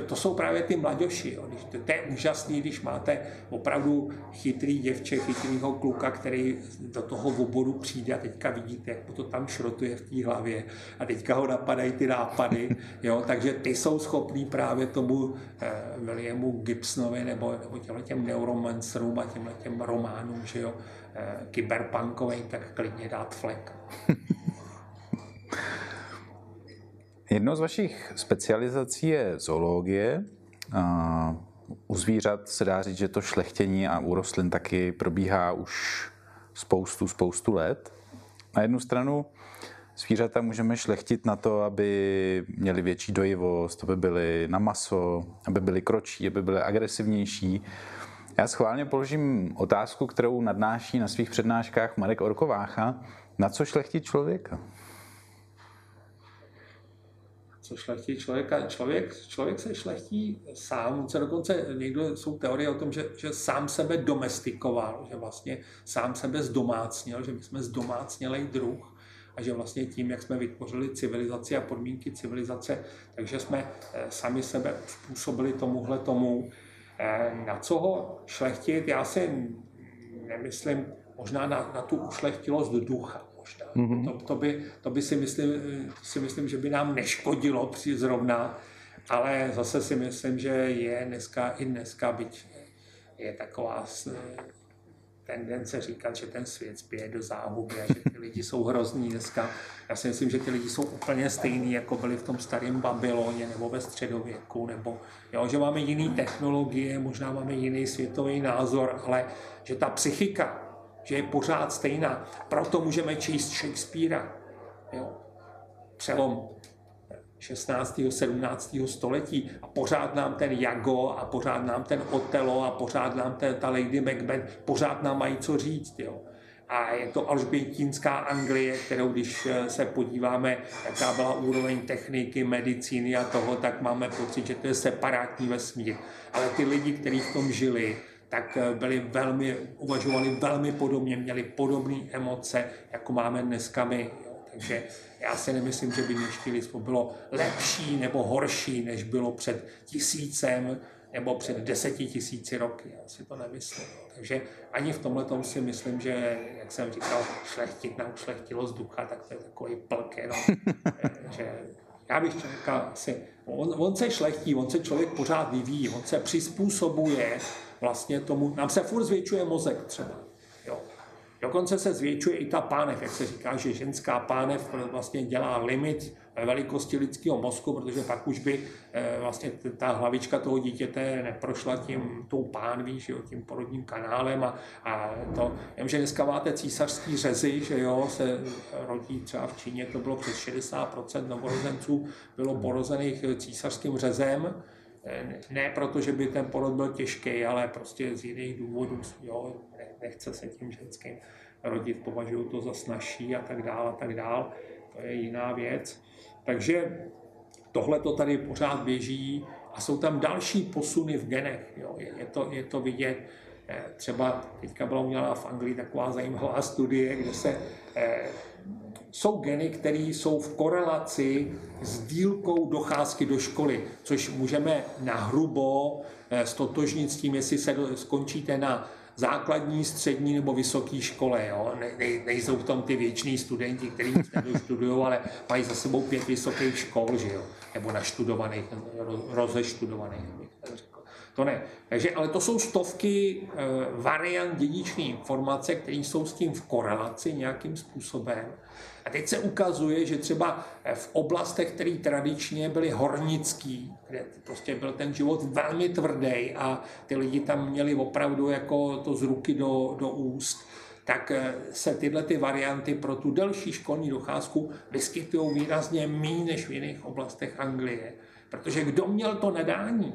S2: to jsou právě ty mladoši. Jo. To, je úžasný, když máte opravdu chytrý děvče, chytrýho kluka, který do toho oboru přijde a teďka vidíte, jak to tam šrotuje v té hlavě a teďka ho napadají ty nápady. [laughs] Jo. Takže ty jsou schopní právě tomu eh, Williamu Gibsonovi nebo, nebo těmhle těm neuromancerům a těmhle těm románům, že jo, Eh, kyberpunkový, tak klidně dát flek. [laughs]
S1: Jednou z vašich specializací je zoologie. U zvířat se dá říct, že to šlechtění a u rostlin taky probíhá už spoustu, spoustu let. Na jednu stranu zvířata můžeme šlechtit na to, aby měli větší dojivost, aby byly na maso, aby byly kročí, aby byly agresivnější. Já schválně položím otázku, kterou nadnáší na svých přednáškách Marek Orkovácha. Na co šlechtí člověka?
S2: Co šlechtí člověka? Člověk, člověk se šlechtí sám, co dokonce někdo jsou teorie o tom, že, že sám sebe domestikoval, že vlastně sám sebe zdomácnil, že my jsme zdomácnělej druh a že vlastně tím, jak jsme vytvořili civilizaci a podmínky civilizace, takže jsme eh, sami sebe způsobili tomuhle tomu, Eh, na co ho šlechtit? Já si nemyslím možná na, na tu ušlechtilost ducha. Možná. Mm-hmm. To, to, by, to by si myslím, si myslím, že by nám neškodilo při zrovna, ale zase si myslím, že je dneska i dneska, byť je taková tendence říkat, že ten svět spěje do záhuby a že ty lidi jsou hrozní dneska. Já si myslím, že ty lidi jsou úplně stejní, jako byli v tom starém Babyloně nebo ve středověku, nebo jo, že máme jiné technologie, možná máme jiný světový názor, ale že ta psychika, že je pořád stejná. Proto můžeme číst Shakespearea. Jo. Přelom 16. 17. století a pořád nám ten Jago a pořád nám ten Otelo a pořád nám ten, ta Lady Macbeth, pořád nám mají co říct. Jo. A je to alžbětínská Anglie, kterou když eh, se podíváme, jaká byla úroveň techniky, medicíny a toho, tak máme pocit, že to je separátní vesmír. Ale ty lidi, kteří v tom žili, tak eh, byli velmi, uvažovali velmi podobně, měli podobné emoce, jako máme dneska my. Takže já si nemyslím, že by dnešní lidstvo bylo lepší nebo horší, než bylo před tisícem nebo před deseti tisíci roky. Já si to nemyslím. Takže ani v tomhle tom si myslím, že, jak jsem říkal, šlechtit na ušlechtilost ducha, tak to je takový plk jenom. [laughs] že já bych asi, on, on se šlechtí, on se člověk pořád vyvíjí, on se přizpůsobuje vlastně tomu, nám se furt zvětšuje mozek třeba. Jo. Dokonce se zvětšuje i ta pánev, jak se říká, že ženská pánev vlastně dělá limit velikosti lidského mozku, protože pak už by eh, vlastně ta hlavička toho dítěte neprošla tím tou pánví, že jo, tím porodním kanálem a, a to, vím, že dneska máte císařský řezy, že jo, se rodí třeba v Číně, to bylo přes 60% novorozenců bylo porozených císařským řezem, ne proto, že by ten porod byl těžký, ale prostě z jiných důvodů, jo, nechce se tím ženským rodit, považují to za snažší a tak dále a tak dále. To je jiná věc. Takže tohle to tady pořád běží a jsou tam další posuny v genech. Jo. Je, je, to, je to vidět. Eh, třeba teďka byla udělána v Anglii taková zajímavá studie, kde se eh, jsou geny, které jsou v korelaci s dílkou docházky do školy, což můžeme nahrubo eh, stotožnit s tím, jestli se skončíte na základní, střední nebo vysoké škole. Jo? Ne, ne, nejsou v tom ty věční studenti, kteří studují, ale mají za sebou pět vysokých škol, že jo? nebo naštudovaných, rozeštudovaných. To ne. Takže, ale to jsou stovky e, variant dědičné informace, které jsou s tím v korelaci nějakým způsobem. A teď se ukazuje, že třeba v oblastech, které tradičně byly hornický, kde prostě byl ten život velmi tvrdý a ty lidi tam měli opravdu jako to z ruky do, do úst, tak eh, se tyhle ty varianty pro tu delší školní docházku vyskytují výrazně méně než v jiných oblastech Anglie. Protože kdo měl to nadání,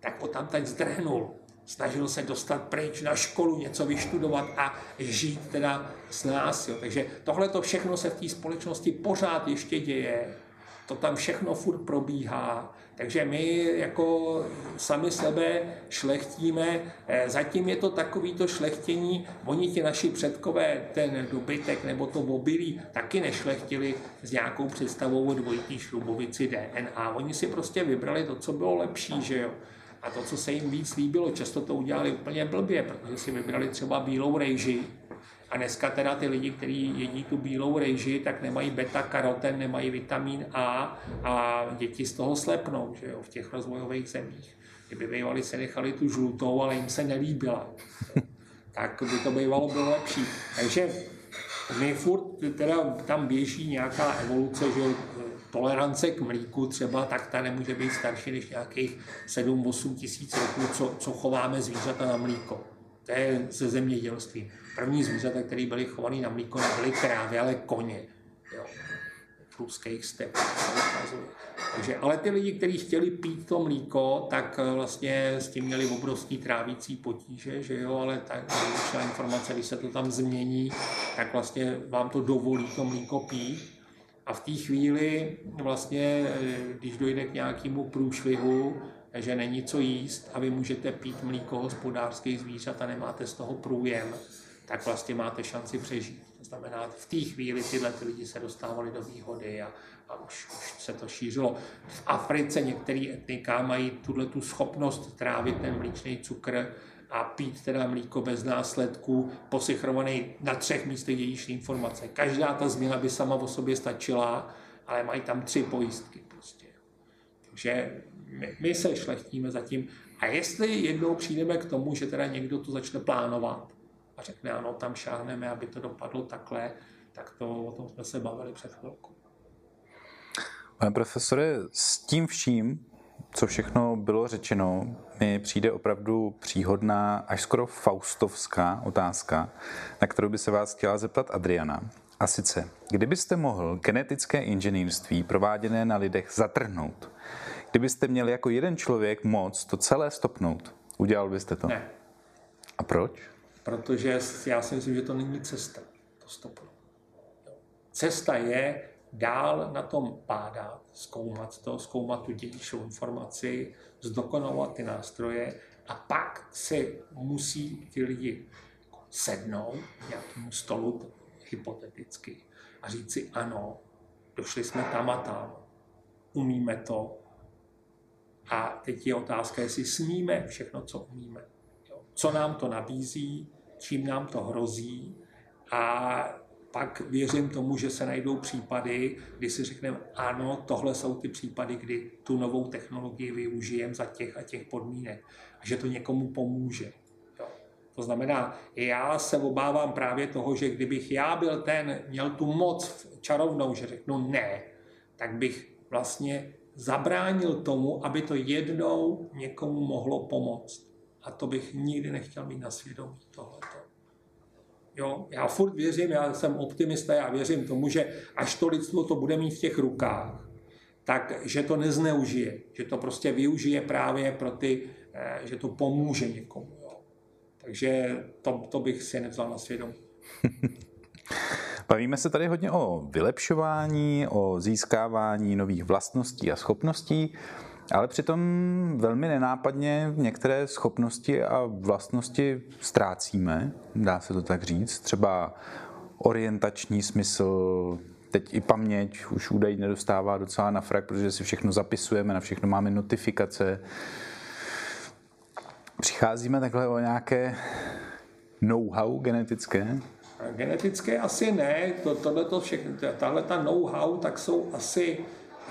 S2: tak ho tam teď zdrhnul snažil se dostat pryč na školu, něco vyštudovat a žít teda s nás. Jo. Takže tohle to všechno se v té společnosti pořád ještě děje. To tam všechno furt probíhá. Takže my jako sami sebe šlechtíme. Eh, zatím je to takovýto šlechtění. Oni ti naši předkové ten dobytek nebo to obilí taky nešlechtili s nějakou představou o dvojitý šlubovici DNA. Oni si prostě vybrali to, co bylo lepší, že jo a to, co se jim víc líbilo, často to udělali úplně blbě, protože si vybrali třeba bílou rejži. A dneska teda ty lidi, kteří jedí tu bílou rejži, tak nemají beta-karoten, nemají vitamin A a děti z toho slepnou že jo, v těch rozvojových zemích. Kdyby bývali se nechali tu žlutou, ale jim se nelíbila, tak by to bývalo bylo lepší. Takže my furt teda tam běží nějaká evoluce, že tolerance k mlíku třeba, tak ta nemůže být starší než nějakých 7-8 tisíc roků, co, co chováme zvířata na mlíko. To je ze zemědělství. První zvířata, které byly chované na mlíko, nebyly krávy, ale koně. Jo. Ruských stepech. Takže, ale ty lidi, kteří chtěli pít to mlíko, tak eh, vlastně s tím měli obrovský trávící potíže, že jo, ale ta informace, když se to tam změní, tak vlastně vám to dovolí to mlíko pít a v té chvíli vlastně, když dojde k nějakému průšvihu, že není co jíst a vy můžete pít mlíko hospodářských zvířat a nemáte z toho průjem, tak vlastně máte šanci přežít. To znamená, v té chvíli tyhle ty lidi se dostávali do výhody a, a už, už se to šířilo. V Africe některé etnika mají tuhle tu schopnost trávit ten mlíčný cukr a pít teda mlíko bez následků, posichrovaný na třech místech dědičné informace. Každá ta změna by sama o sobě stačila, ale mají tam tři pojistky prostě. Takže my, my se šlechtíme zatím. A jestli jednou přijdeme k tomu, že teda někdo to začne plánovat a řekne, ano, tam šáhneme, aby to dopadlo takhle, tak to o tom jsme se bavili před chvilkou.
S1: Pane profesore, s tím vším, co všechno bylo řečeno, mi přijde opravdu příhodná, až skoro faustovská otázka, na kterou by se vás chtěla zeptat Adriana. A sice, kdybyste mohl genetické inženýrství prováděné na lidech zatrhnout, kdybyste měli jako jeden člověk moc to celé stopnout, udělal byste to?
S2: Ne.
S1: A proč?
S2: Protože já si myslím, že to není cesta, to stopnout. Cesta je dál na tom pádat, zkoumat to, zkoumat tu dědičnou informaci, zdokonalovat ty nástroje a pak si musí ty lidi sednout k nějakému stolu, hypoteticky, a říct si ano, došli jsme tam a tam, umíme to. A teď je otázka, jestli smíme všechno, co umíme. Co nám to nabízí, čím nám to hrozí a pak věřím tomu, že se najdou případy, kdy si řekneme, ano, tohle jsou ty případy, kdy tu novou technologii využijeme za těch a těch podmínek a že to někomu pomůže. Jo. To znamená, já se obávám právě toho, že kdybych já byl ten, měl tu moc čarovnou, že řeknu ne, tak bych vlastně zabránil tomu, aby to jednou někomu mohlo pomoct. A to bych nikdy nechtěl mít na svědomí tohleto. Jo, já furt věřím, já jsem optimista, já věřím tomu, že až to lidstvo to bude mít v těch rukách, tak že to nezneužije, že to prostě využije právě pro ty, eh, že to pomůže někomu. Jo. Takže to, to bych si nevzal na svědomí. [laughs]
S1: Bavíme se tady hodně o vylepšování, o získávání nových vlastností a schopností. Ale přitom velmi nenápadně některé schopnosti a vlastnosti ztrácíme, dá se to tak říct. Třeba orientační smysl, teď i paměť už údaj nedostává docela na frak, protože si všechno zapisujeme, na všechno máme notifikace. Přicházíme takhle o nějaké know-how genetické?
S2: Genetické asi ne, to, tohleto všechno, tahle ta know-how, tak jsou asi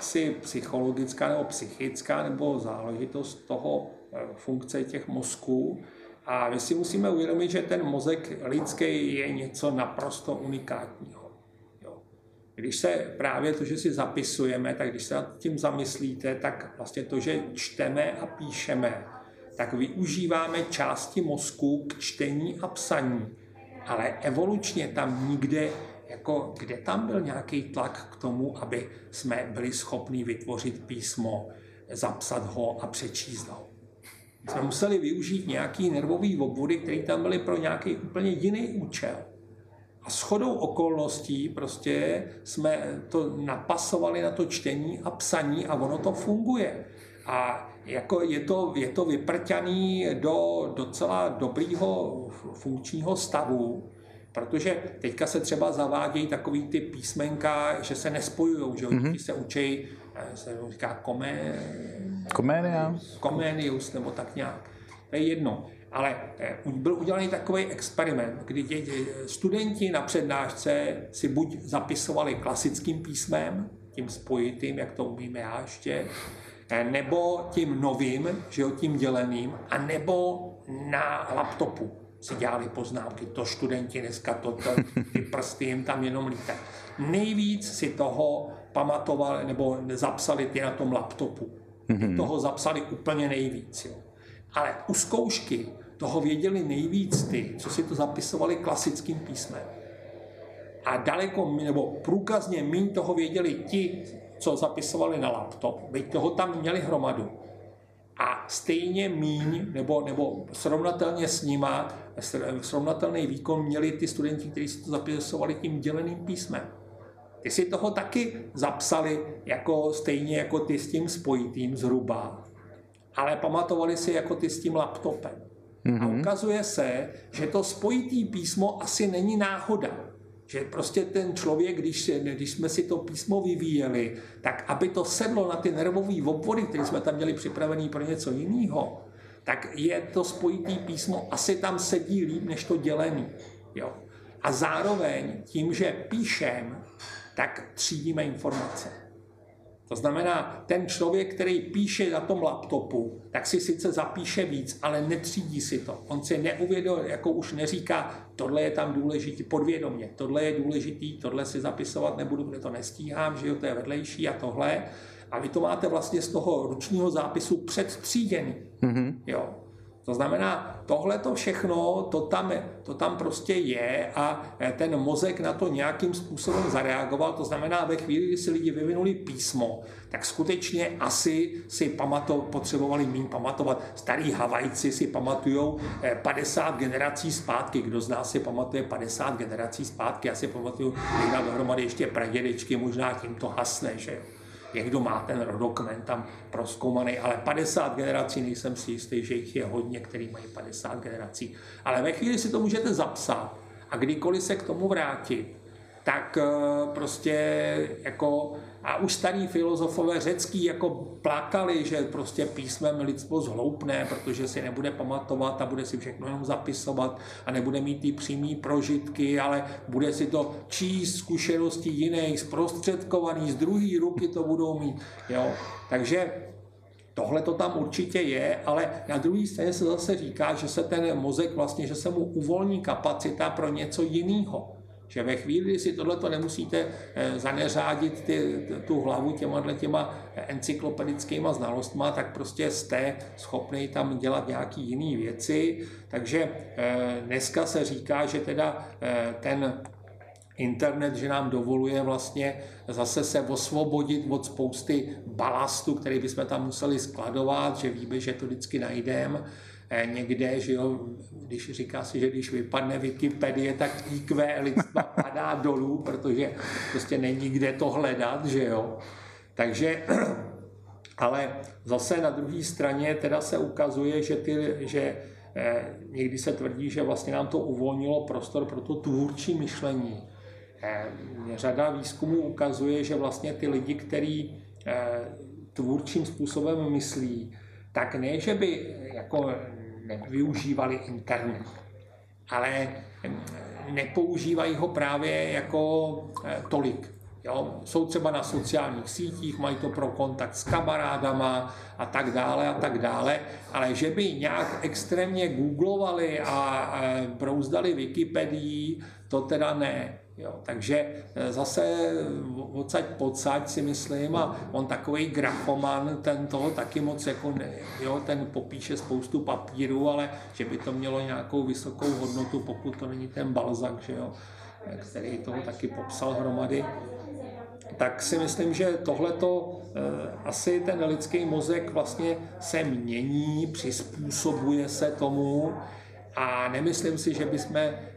S2: asi psychologická nebo psychická nebo záležitost toho eh, funkce těch mozků. A my si musíme uvědomit, že ten mozek lidský je něco naprosto unikátního. Jo. Když se právě to, že si zapisujeme, tak když se nad tím zamyslíte, tak vlastně to, že čteme a píšeme, tak využíváme části mozku k čtení a psaní. Ale evolučně tam nikde jako kde tam byl nějaký tlak k tomu, aby jsme byli schopni vytvořit písmo, zapsat ho a přečíst ho. Jsme museli využít nějaký nervový obvody, které tam byly pro nějaký úplně jiný účel. A shodou okolností prostě jsme to napasovali na to čtení a psaní a ono to funguje. A jako je to, je to vyprťaný do docela dobrýho funkčního stavu, Protože teďka se třeba zavádějí takový ty písmenka, že se nespojují, že mm-hmm. se učí, eh, se říká komé...
S1: Koménius.
S2: Koménius, nebo tak nějak. To je jedno. Ale eh, byl udělaný takový experiment, kdy děti, studenti na přednášce si buď zapisovali klasickým písmem, tím spojitým, jak to umíme já ještě, eh, nebo tím novým, že jo, tím děleným, a nebo na laptopu si dělali poznámky, to studenti dneska, to, to ty prsty jim tam jenom lítají. Nejvíc si toho pamatovali nebo zapsali ty na tom laptopu. Mm-hmm. Toho zapsali úplně nejvíc. Jo. Ale u zkoušky toho věděli nejvíc ty, co si to zapisovali klasickým písmem. A daleko, nebo průkazně méně toho věděli ti, co zapisovali na laptop, byť toho tam měli hromadu. A stejně míň, nebo, nebo srovnatelně s nima, srovnatelný výkon měli ty studenti, kteří si to zapisovali tím děleným písmem. Ty si toho taky zapsali jako stejně jako ty s tím spojitým zhruba, ale pamatovali si jako ty s tím laptopem. Mm-hmm. A mhm. ukazuje se, že to spojitý písmo asi není náhoda že prostě ten člověk, když, když jsme si to písmo vyvíjeli, tak aby to sedlo na ty nervové obvody, které jsme tam měli připravený pro něco jiného, tak je to spojitý písmo, asi tam sedí líp než to dělený. Jo. A zároveň tím, že píšem, tak třídíme informace. To znamená, ten člověk, který píše na tom laptopu, tak si sice zapíše víc, ale netřídí si to. On si neuvědomí, jako už neříká, tohle je tam důležitý podvědomě, tohle je důležitý, tohle si zapisovat nebudu, protože to nestíhám, že jo, to je vedlejší a tohle. A vy to máte vlastně z toho ručního zápisu předtříděný. Mm-hmm. Jo. To znamená, tohle to všechno, to tam, to tam prostě je a ten mozek na to nějakým způsobem zareagoval. To znamená, ve chvíli, kdy si lidi vyvinuli písmo, tak skutečně asi si pamato, potřebovali méně pamatovat. Starý Havajci si pamatují 50 eh, generací zpátky. Kdo z nás si pamatuje 50 generací zpátky? Já si pamatuju, že dohromady ještě pradědečky, možná tím to hasne, že jo někdo má ten rodokmen tam proskoumaný, ale 50 generací nejsem si jistý, že jich je hodně, který mají 50 generací. Ale ve chvíli si to můžete zapsat a kdykoliv se k tomu vrátit, tak eh, prostě jako a už starý filozofové řecký jako plakali, že prostě písmem lidstvo zhloupne, protože si nebude pamatovat a bude si všechno jenom zapisovat a nebude mít ty přímý prožitky, ale bude si to číst zkušenosti jiných, zprostředkovaný, z druhé ruky to budou mít. Jo. Takže Tohle to tam určitě je, ale na druhé straně se zase říká, že se ten mozek vlastně, že se mu uvolní kapacita pro něco jiného. Že ve chvíli, kdy si tohleto nemusíte eh, zaneřádit ty, tu hlavu těma, těma encyklopedickýma znalostma, tak prostě jste schopný tam dělat nějaký jiné věci. Takže eh, dneska se říká, že teda eh, ten internet, že nám dovoluje vlastně zase se osvobodit od spousty balastu, který bychom tam museli skladovat, že víme, že to vždycky najdeme eh, někde, že jo, když říká si, že když vypadne Wikipedie, tak IQ lidstva [laughs] padá dolů, protože prostě není kde to hledat, že jo. Takže, [clears throat] ale zase na druhé straně teda se ukazuje, že, ty, že eh, někdy se tvrdí, že vlastně nám to uvolnilo prostor pro to tvůrčí myšlení. Eh, řada výzkumů ukazuje, že vlastně ty lidi, kteří eh, tvůrčím způsobem myslí, tak ne, že by jako nevyužívali internet, ale hm, nepoužívají ho právě jako eh, tolik. Jo? Jsou třeba na sociálních sítích, mají to pro kontakt s kamarádama a tak dále a tak dále, ale že by nějak extrémně googlovali a brouzdali Wikipedii, to teda ne. Jo, takže e, zase odsaď podsaď si myslím a on takový grafoman, ten toho taky moc jako ne, jo, ten popíše spoustu papíru, ale že by to mělo nějakou vysokou hodnotu, pokud to není ten Balzak, že jo, který toho taky popsal hromady, tak si myslím, že tohleto e, asi ten lidský mozek vlastně se mění, přizpůsobuje se tomu a nemyslím si, že bychom Eh,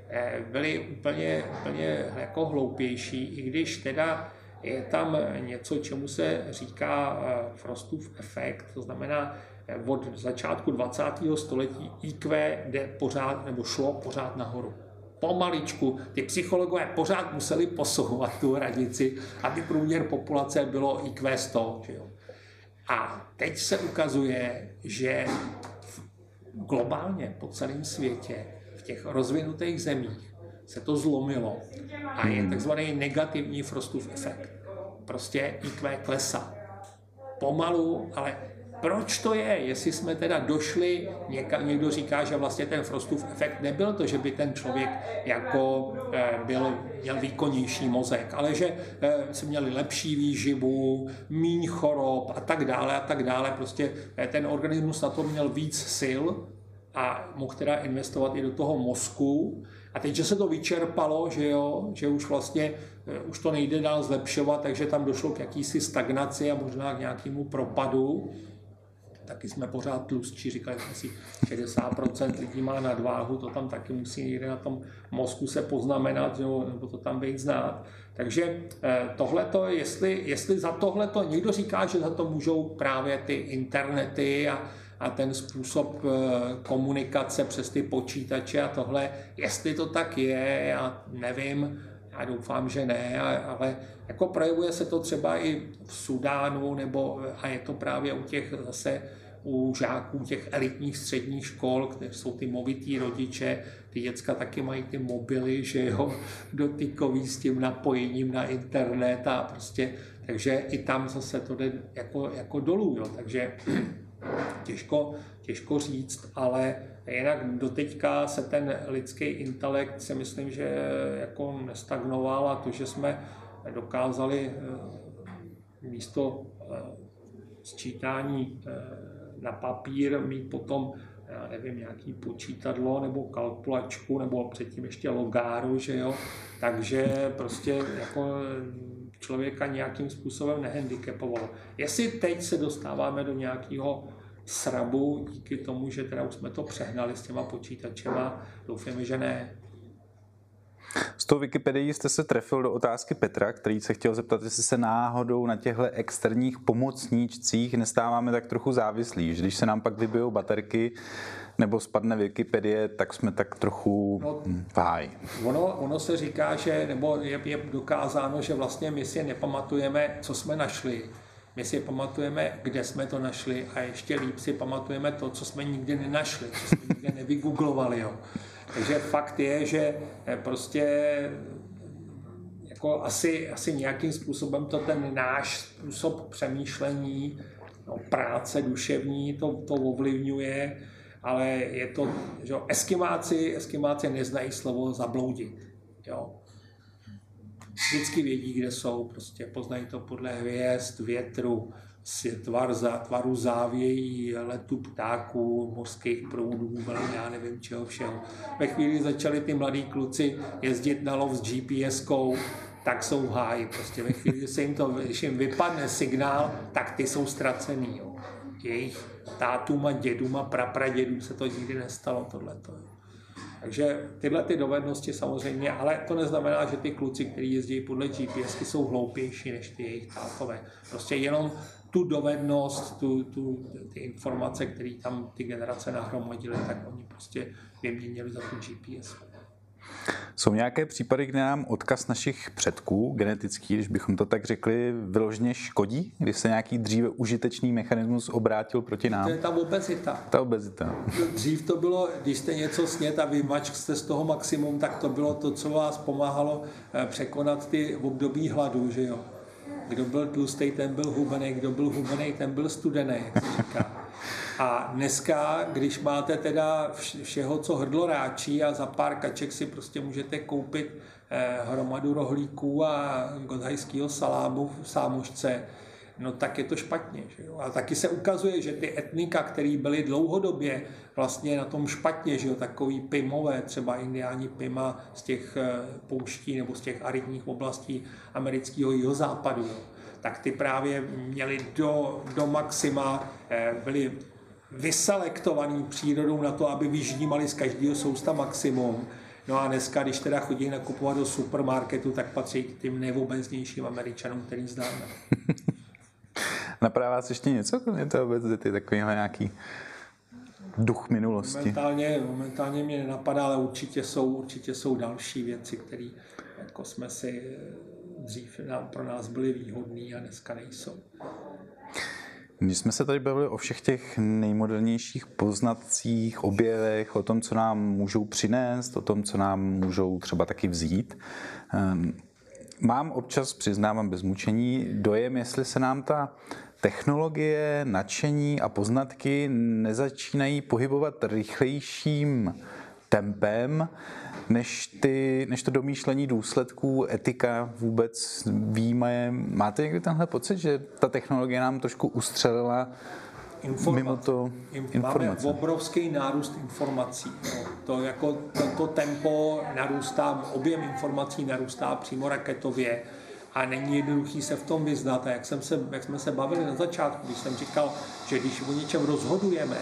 S2: byli úplně, úplně jako hloupější, i když teda je tam něco, čemu se říká eh, Frostův efekt, to znamená, eh, od začátku 20. století IQ jde pořád, nebo šlo pořád nahoru. Pomaličku. Ty psychologové pořád museli posouvat tu hranici, aby průměr populace bylo IQ 100. Že jo? A teď se ukazuje, že globálně po celém světě těch rozvinutých zemích se to zlomilo a je hmm. takzvaný negativní Frostův efekt. Prostě IQ klesá. Pomalu, ale proč to je? Jestli jsme teda došli, někdo říká, že vlastně ten Frostův efekt nebyl to, že by ten člověk jako eh, byl, měl výkonnější mozek, ale že eh, jsme měli lepší výživu, míň chorob a tak dále a tak dále. Prostě eh, ten organismus na to měl víc sil a mohl teda investovat i do toho mozku. A teď, že se to vyčerpalo, že jo, že už vlastně eh, už to nejde dál zlepšovat, takže tam došlo k jakýsi stagnaci a možná k nějakému propadu. Taky jsme pořád tlustší, říkali jsme si, 60% lidí má nadváhu, to tam taky musí někde na tom mozku se poznamenat, jo, nebo to tam být znát. Takže eh, tohleto, jestli, jestli za tohleto, někdo říká, že za to můžou právě ty internety a, a ten způsob eh, komunikace přes ty počítače a tohle, jestli to tak je, já nevím, já doufám, že ne, ale jako projevuje se to třeba i v Sudánu, nebo a je to právě u těch zase u žáků těch elitních středních škol, kde jsou ty movitý rodiče, ty děcka taky mají ty mobily, že jo, [laughs] dotykový s tím napojením na internet a prostě, takže i tam zase to jde jako, jako dolů, jo, takže [clears throat] těžko, těžko říct, ale jinak doteďka se ten lidský intelekt si myslím, že jako nestagnoval a to, že jsme dokázali eh, místo eh, sčítání eh, na papír mít potom já nevím, nějaký počítadlo nebo kalkulačku nebo předtím ještě logáru, že jo, takže prostě jako člověka nějakým způsobem nehandicapovalo. Jestli teď se dostáváme do nějakého srabu díky tomu, že teda už jsme to přehnali s těma počítačema, doufáme, že ne.
S1: S tou Wikipedií jste se trefil do otázky Petra, který se chtěl zeptat, jestli se náhodou na těchto externích pomocníčcích nestáváme tak trochu závislí, že když se nám pak vybijou baterky nebo spadne Wikipedie, tak jsme tak trochu no, v háji.
S2: Ono, ono se říká, že, nebo je, je dokázáno, že vlastně my si nepamatujeme, co jsme našli, my si pamatujeme, kde jsme to našli a ještě líp si pamatujeme to, co jsme nikdy nenašli, co jsme nikdy [laughs] nevygooglovali. Jo. Takže fakt je, že eh, prostě jako asi, asi nějakým způsobem to ten náš způsob přemýšlení, no, práce duševní, to, to ovlivňuje, ale je to, že eskimáci, eskimáci neznají slovo zabloudit. Jo. Vždycky vědí, kde jsou, prostě poznají to podle hvězd, větru, tvar, tvaru závějí, letu ptáků, mořských proudů, já nevím čeho všeho. Ve chvíli začali ty mladí kluci jezdit na lov s GPS-kou, tak jsou v háji. Prostě ve chvíli, se jim to, když jim vypadne signál, tak ty jsou ztracený. Jo. Jejich tátům a dědům a prapradědům se to nikdy nestalo tohleto. Takže tyhle ty dovednosti samozřejmě, ale to neznamená, že ty kluci, kteří jezdí podle GPS, jsou hloupější než ty jejich tátové. Prostě jenom tu dovednost, tu, tu, ty informace, které tam ty generace nahromadily, tak oni prostě vyměnili za tu GPS.
S1: Jsou nějaké případy, kde nám odkaz našich předků, genetický, když bychom to tak řekli, vyloženě škodí, když se nějaký dříve užitečný mechanismus obrátil proti nám?
S2: To je ta obezita.
S1: Ta obezita.
S2: Dřív to bylo, když jste něco snět a vymačk jste z toho maximum, tak to bylo to, co vás pomáhalo eh, překonat ty období hladu, že jo. Kdo byl tlustý, ten byl hubený, kdo byl hubený, ten byl studený, jak se říká. A dneska, když máte teda všeho, co hrdlo ráčí a za pár kaček si prostě můžete koupit eh, hromadu rohlíků a godhajského salámu v sámošce, no tak je to špatně. Že jo? A taky se ukazuje, že ty etnika, které byly dlouhodobě vlastně na tom špatně, že jo? takový pimové, třeba indiáni pima z těch eh, pouští nebo z těch aridních oblastí amerického jihozápadu, jo? tak ty právě měli do, do maxima, eh, byli vyselektovaný přírodou na to, aby vyždímali z každého sousta maximum. No a dneska, když teda chodí nakupovat do supermarketu, tak patří k těm nejobeznějším američanům, který známe. [laughs]
S1: Napadá vás ještě něco, kromě toho obezity, takovýhle nějaký duch minulosti?
S2: Momentálně, momentálně mě nenapadá, ale určitě jsou, určitě jsou další věci, které jako jsme si dřív pro nás byly výhodné a dneska nejsou.
S1: Když jsme se tady bavili o všech těch nejmodernějších poznatcích, objevech, o tom, co nám můžou přinést, o tom, co nám můžou třeba taky vzít, ehm, mám občas, přiznávám bez mučení, dojem, jestli se nám ta technologie, nadšení a poznatky nezačínají pohybovat rychlejším tempem, než, ty, než to domýšlení důsledků, etika vůbec výjímaje. Máte někdy tenhle pocit, že ta technologie nám trošku ustřelila informace. mimo to
S2: informace? Máme obrovský nárůst informací. No. To, jako, to, to tempo narůstá, objem informací narůstá přímo raketově a není jednoduchý se v tom vyznat. A jak, jsem se, jak jsme se bavili na začátku, když jsem říkal, že když o něčem rozhodujeme,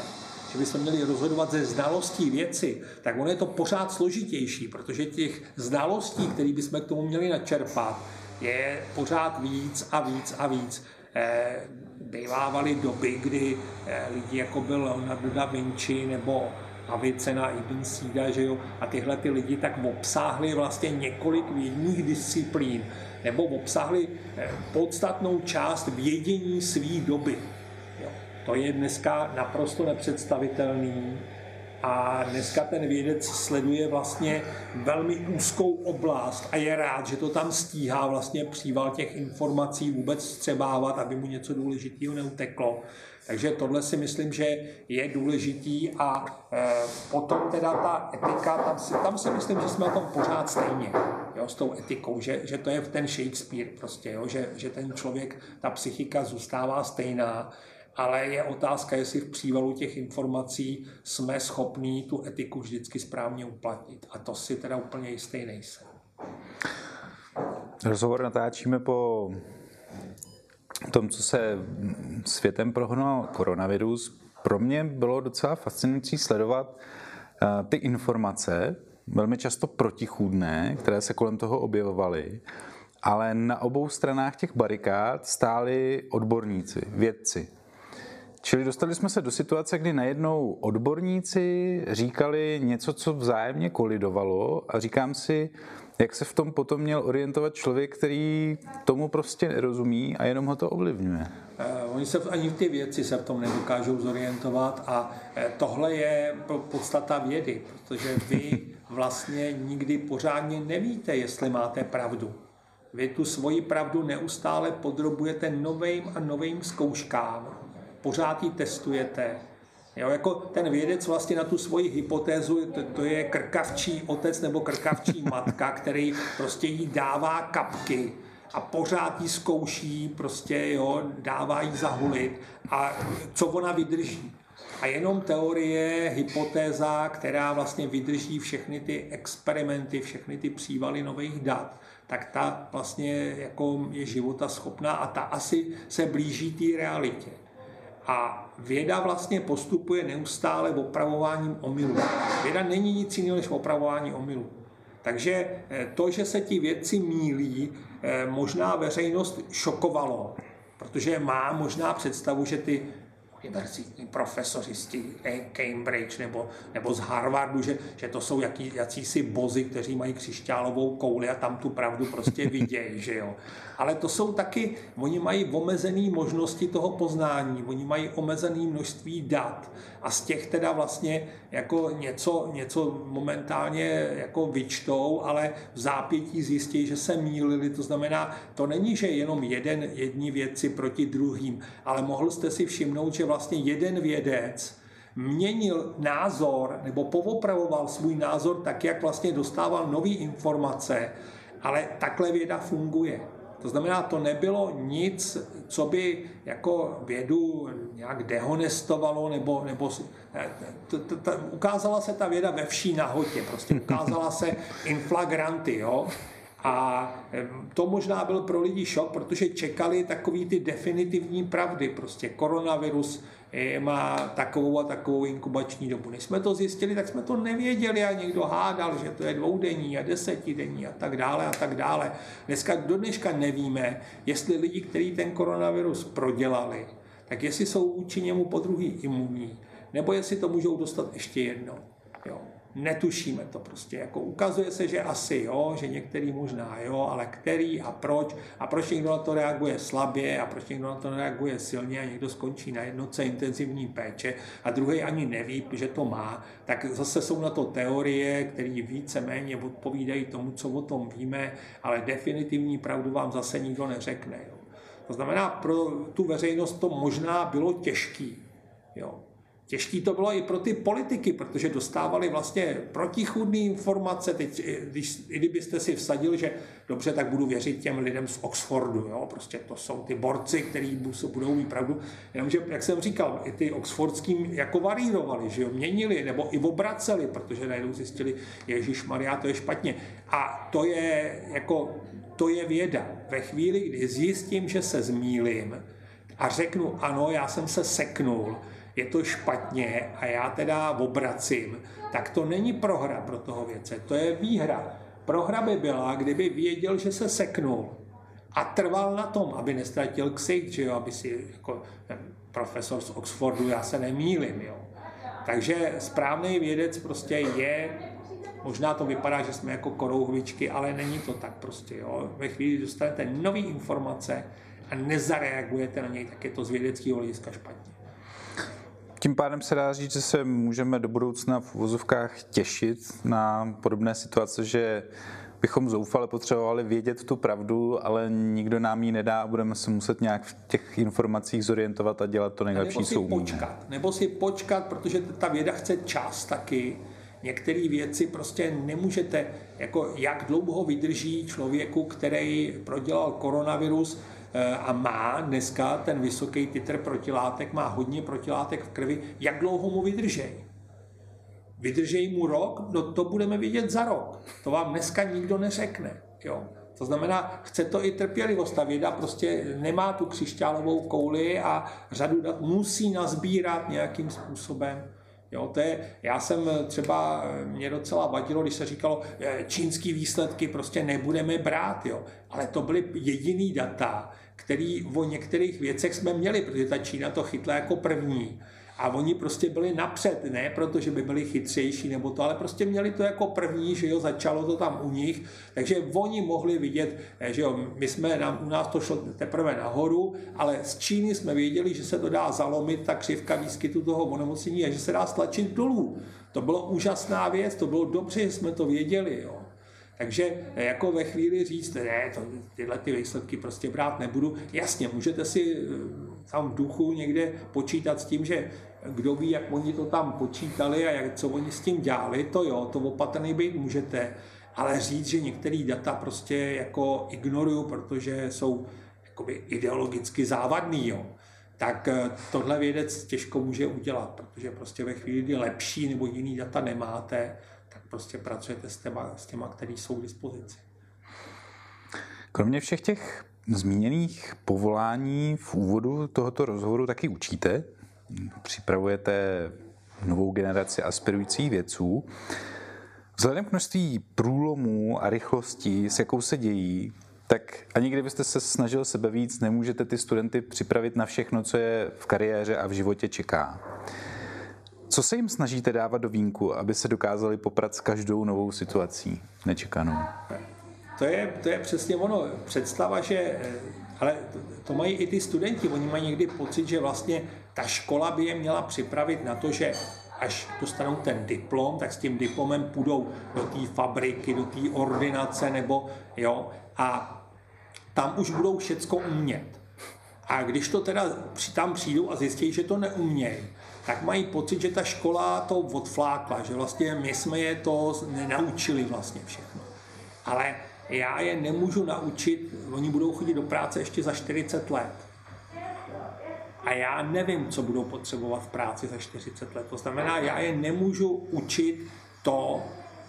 S2: že bychom měli rozhodovat ze znalostí věci, tak ono je to pořád složitější, protože těch znalostí, které bychom k tomu měli načerpat, je pořád víc a víc a víc. Eh, bývávaly doby, kdy eh, lidi jako byl Leonardo da Vinci nebo Avicena, Ibn Sina, že jo, a tyhle ty lidi tak obsáhli vlastně několik vědních disciplín, nebo obsáhli eh, podstatnou část vědění své doby. To je dneska naprosto nepředstavitelný a dneska ten vědec sleduje vlastně velmi úzkou oblast a je rád, že to tam stíhá vlastně příval těch informací vůbec střebávat, aby mu něco důležitého neuteklo. Takže tohle si myslím, že je důležitý a e, potom teda ta etika, tam si, tam si myslím, že jsme na tom pořád stejně, jo, s tou etikou, že, že to je ten Shakespeare prostě, jo, že, že ten člověk, ta psychika zůstává stejná, ale je otázka, jestli v přívalu těch informací jsme schopní tu etiku vždycky správně uplatnit. A to si teda úplně jistý nejsem.
S1: Rozhovor natáčíme po tom, co se světem prohnal koronavirus. Pro mě bylo docela fascinující sledovat eh, ty informace, velmi často protichůdné, které se kolem toho objevovaly, ale na obou stranách těch barikád stáli odborníci, vědci. Čili dostali jsme se do situace, kdy najednou odborníci říkali něco, co vzájemně kolidovalo a říkám si, jak se v tom potom měl orientovat člověk, který tomu prostě nerozumí a jenom ho to ovlivňuje?
S2: Uh, oni se ani ty věci se v tom nedokážou zorientovat a uh, tohle je podstata vědy, protože vy [laughs] vlastně nikdy pořádně nevíte, jestli máte pravdu. Vy tu svoji pravdu neustále podrobujete novým a novým zkouškám, pořád ji testujete, Jo, jako ten vědec vlastně na tu svoji hypotézu, to, to je krkavčí otec nebo krkavčí [laughs] matka, který prostě jí dává kapky a pořád jí zkouší, prostě jo, dává jí zahulit a co ona vydrží. A jenom teorie, hypotéza, která vlastně vydrží všechny ty experimenty, všechny ty přívaly nových dat, tak ta vlastně jako je života schopná a ta asi se blíží té realitě. A věda vlastně postupuje neustále opravováním omylů. Věda není nic jiného než opravování omylů. Takže eh, to, že se ti vědci mílí, eh, možná veřejnost šokovalo, protože má možná představu, že ty univerzitní profesoři z Cambridge nebo, nebo z Harvardu, že, že to jsou jaký, jakýsi bozy, kteří mají křišťálovou kouli a tam tu pravdu prostě vidějí, že jo. Ale to jsou taky, oni mají omezené možnosti toho poznání, oni mají omezené množství dat a z těch teda vlastně jako něco, něco momentálně jako vyčtou, ale v zápětí zjistí, že se mýlili. To znamená, to není, že jenom jeden, jedni věci proti druhým, ale mohl jste si všimnout, že vlastně jeden vědec měnil názor nebo povopravoval svůj názor tak, jak vlastně dostával nové informace, ale takhle věda funguje. To znamená, to nebylo nic, co by jako vědu nějak dehonestovalo, nebo, nebo t, t, t, ukázala se ta věda ve vší nahotě, prostě ukázala se inflagranty, jo. A to možná byl pro lidi šok, protože čekali takový ty definitivní pravdy. Prostě koronavirus má takovou a takovou inkubační dobu. Než jsme to zjistili, tak jsme to nevěděli a někdo hádal, že to je dvoudenní a desetidenní a tak dále a tak dále. Dneska do dneška nevíme, jestli lidi, kteří ten koronavirus prodělali, tak jestli jsou vůči němu po druhý imunní, nebo jestli to můžou dostat ještě jednou. Netušíme to prostě. Jako ukazuje se, že asi jo, že některý možná jo, ale který a proč a proč někdo na to reaguje slabě a proč někdo na to reaguje silně a někdo skončí na jednotce intenzivní péče a druhý ani neví, že to má, tak zase jsou na to teorie, které více-méně odpovídají tomu, co o tom víme, ale definitivní pravdu vám zase nikdo neřekne. Jo. To znamená, pro tu veřejnost to možná bylo těžký. Jo. Těžký to bylo i pro ty politiky, protože dostávali vlastně protichudné informace. Teď, když, i kdybyste si vsadil, že dobře, tak budu věřit těm lidem z Oxfordu, jo? prostě to jsou ty borci, kteří budou mít pravdu. Jenomže, jak jsem říkal, i ty oxfordským jako varírovali, že jo? měnili nebo i obraceli, protože najednou zjistili, Ježíš Maria, to je špatně. A to je jako, to je věda. Ve chvíli, kdy zjistím, že se zmílím a řeknu, ano, já jsem se seknul, je to špatně a já teda obracím, tak to není prohra pro toho věce, to je výhra. Prohra by byla, kdyby věděl, že se seknul a trval na tom, aby nestratil ksicht, že jo, aby si jako profesor z Oxfordu, já se nemýlim, jo. Takže správný vědec prostě je, možná to vypadá, že jsme jako korouhvičky, ale není to tak prostě, jo. Ve chvíli, kdy dostanete nové informace a nezareagujete na něj, tak je to z vědeckého hlediska špatně.
S1: Tím pádem se dá říct, že se můžeme do budoucna v vozovkách těšit na podobné situace, že bychom zoufale potřebovali vědět tu pravdu, ale nikdo nám ji nedá a budeme se muset nějak v těch informacích zorientovat a dělat to nejlepší,
S2: nebo si
S1: co
S2: počkat, nebo si počkat, protože ta věda chce čas taky. Některé věci prostě nemůžete, jako jak dlouho vydrží člověku, který prodělal koronavirus, a má dneska ten vysoký titr protilátek, má hodně protilátek v krvi, jak dlouho mu vydržej. Vydržej mu rok, no to budeme vidět za rok. To vám dneska nikdo neřekne. Jo. To znamená, chce to i trpělivost. Ta věda prostě nemá tu křišťálovou kouli a řadu dat musí nazbírat nějakým způsobem. Jo, to je, já jsem třeba, mě docela vadilo, když se říkalo, čínský výsledky prostě nebudeme brát, jo. ale to byly jediný data, který o některých věcech jsme měli, protože ta Čína to chytla jako první. A oni prostě byli napřed, ne protože by byli chytřejší nebo to, ale prostě měli to jako první, že jo, začalo to tam u nich, takže oni mohli vidět, eh, že jo, my jsme, nám, u nás to šlo teprve nahoru, ale z Číny jsme věděli, že se to dá zalomit, ta křivka výskytu toho onemocnění a že se dá stlačit dolů. To bylo úžasná věc, to bylo dobře, že jsme to věděli, jo. Takže eh, jako ve chvíli říct, ne, to, tyhle ty výsledky prostě brát nebudu. Jasně, můžete si eh, tam v duchu někde počítat s tím, že kdo ví, jak oni to tam počítali a jak, co oni s tím dělali, to jo, to opatrný být můžete, ale říct, že některé data prostě jako ignoruju, protože jsou jakoby ideologicky závadný, jo, tak eh, tohle vědec těžko může udělat, protože prostě ve chvíli, kdy lepší nebo jiný data nemáte, tak prostě pracujete s těma, s těma který jsou k dispozici.
S1: Kromě všech těch zmíněných povolání v úvodu tohoto rozhovoru taky učíte? Připravujete novou generaci aspirujících vědců. Vzhledem k množství průlomů a rychlostí, s jakou se dějí, tak ani kdybyste se snažil sebe víc, nemůžete ty studenty připravit na všechno, co je v kariéře a v životě čeká. Co se jim snažíte dávat do vínku, aby se dokázali poprat s každou novou situací nečekanou?
S2: To je, to je přesně ono. Představa, že ale to mají i ty studenti, oni mají někdy pocit, že vlastně ta škola by je měla připravit na to, že až dostanou ten diplom, tak s tím diplomem půjdou do té fabriky, do té ordinace nebo jo, a tam už budou všecko umět. A když to teda tam přijdou a zjistí, že to neumějí, tak mají pocit, že ta škola to odflákla, že vlastně my jsme je to nenaučili vlastně všechno. Ale já je nemůžu naučit, oni budou chodit do práce ještě za 40 let. A já nevím, co budou potřebovat v práci za 40 let. To znamená, já je nemůžu učit to,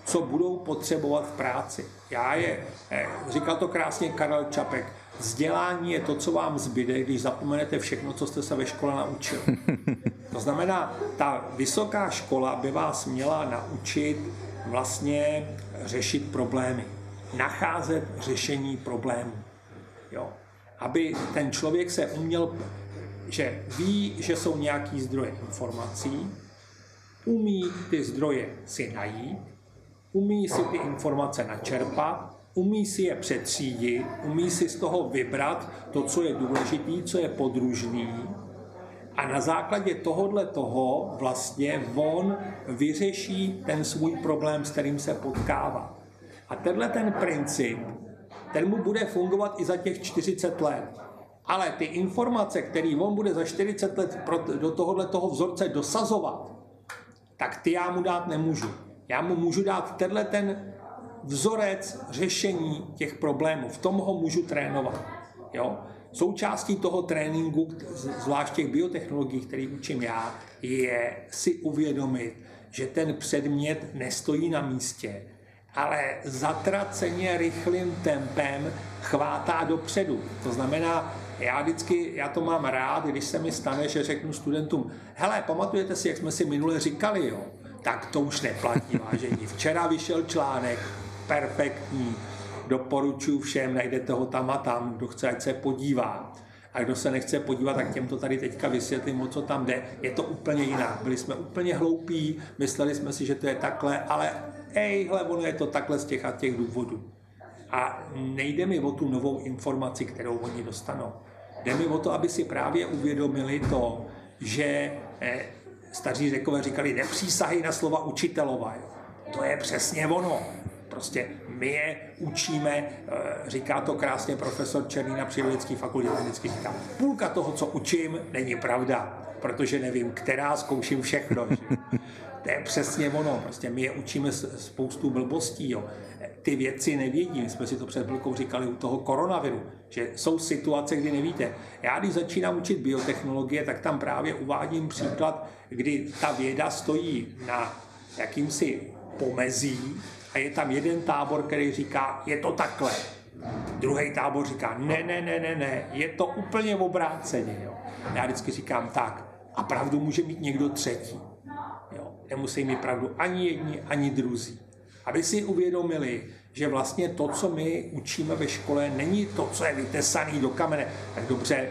S2: co budou potřebovat v práci. Já je, eh, říkal to krásně Karel Čapek, vzdělání je to, co vám zbyde, když zapomenete všechno, co jste se ve škole naučil. [laughs] To znamená, ta vysoká škola by vás měla naučit vlastně řešit problémy nacházet řešení problémů. Jo. Aby ten člověk se uměl, že ví, že jsou nějaký zdroje informací, umí ty zdroje si najít, umí si ty informace načerpat, umí si je přetřídit, umí si z toho vybrat to, co je důležitý, co je podružný a na základě tohohle toho vlastně on vyřeší ten svůj problém, s kterým se potkává. A tenhle ten princip, ten mu bude fungovat i za těch 40 let. Ale ty informace, které on bude za 40 let do tohohle toho vzorce dosazovat, tak ty já mu dát nemůžu. Já mu můžu dát tenhle ten vzorec řešení těch problémů. V tom ho můžu trénovat. Jo? Součástí toho tréninku, zvlášť těch biotechnologií, který učím já, je si uvědomit, že ten předmět nestojí na místě, ale zatraceně rychlým tempem chvátá dopředu. To znamená, já vždycky, já to mám rád, když se mi stane, že řeknu studentům, hele, pamatujete si, jak jsme si minule říkali, jo? Tak to už neplatí, vážení. Včera vyšel článek, perfektní, doporučuji všem, najdete ho tam a tam, kdo chce, ať se podívá. A kdo se nechce podívat, tak těm to tady teďka vysvětlím, o co tam jde. Je to úplně jinak. Byli jsme úplně hloupí, mysleli jsme si, že to je takhle, ale ejhle, ono je to takhle z těch a těch důvodů. A nejde mi o tu novou informaci, kterou oni dostanou. Jde mi o to, aby si právě uvědomili to, že eh, staří řekové říkali, nepřísahy na slova učitelova. Jo. To je přesně ono. Prostě my je učíme, eh, říká to krásně profesor Černý na Přírodovědské fakultě, vždycky říká, půlka toho, co učím, není pravda, protože nevím, která zkouším všechno. Že? [laughs] To je přesně ono. Prostě my je učíme spoustu blbostí. Jo. Ty věci nevědí. My jsme si to před chvilkou říkali u toho koronaviru, že jsou situace, kdy nevíte. Já, když začínám učit biotechnologie, tak tam právě uvádím příklad, kdy ta věda stojí na jakýmsi pomezí a je tam jeden tábor, který říká, je to takhle. Druhý tábor říká, ne, ne, ne, ne, ne, je to úplně obráceně. Jo. Já vždycky říkám tak, a pravdu může mít někdo třetí. Jo. nemusí mít pravdu ani jedni, ani druzí. Aby si uvědomili, že vlastně to, co my učíme ve škole, není to, co je vytesané do kamene. Tak dobře,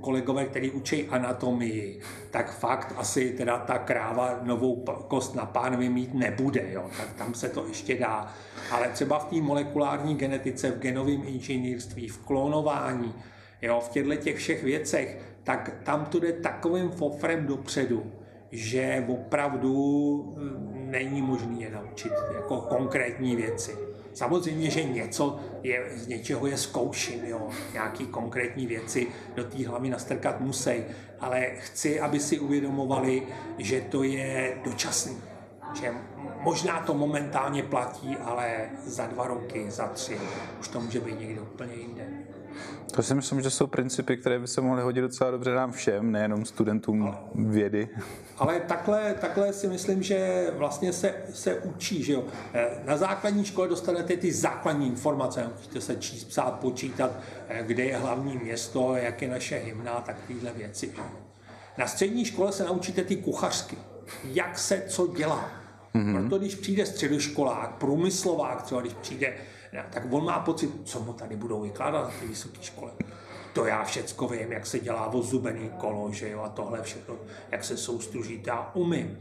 S2: kolegové, kteří učí anatomii, tak fakt asi teda ta kráva novou kost na pánvi mít nebude, jo? tak tam se to ještě dá. Ale třeba v té molekulární genetice, v genovém inženýrství, v klonování, jo, v těchto těch všech věcech, tak tam to jde takovým fofrem dopředu, že opravdu není možné je naučit jako konkrétní věci. Samozřejmě, že něco je, z něčeho je zkouším, jo. nějaký konkrétní věci do té hlavy nastrkat musí, ale chci, aby si uvědomovali, že to je dočasný. Že možná to momentálně platí, ale za dva roky, za tři už to může být někde úplně jinde.
S1: To si myslím, že jsou principy, které by se mohly hodit docela dobře nám všem, nejenom studentům vědy.
S2: Ale takhle, takhle si myslím, že vlastně se, se učí, že jo. Eh, na základní škole dostanete ty základní informace, musíte se číst, psát, počítat, eh, kde je hlavní město, jak je naše hymna, tak tyhle věci. Na střední škole se naučíte ty kuchařky, jak se co dělá. Mm-hmm. Proto když přijde středoškolák, průmyslovák, třeba když přijde tak on má pocit, co mu tady budou vykládat na vysoké škole. To já všecko vím, jak se dělá vozubený kolo, že jo, a tohle všechno, jak se soustruží, to já umím.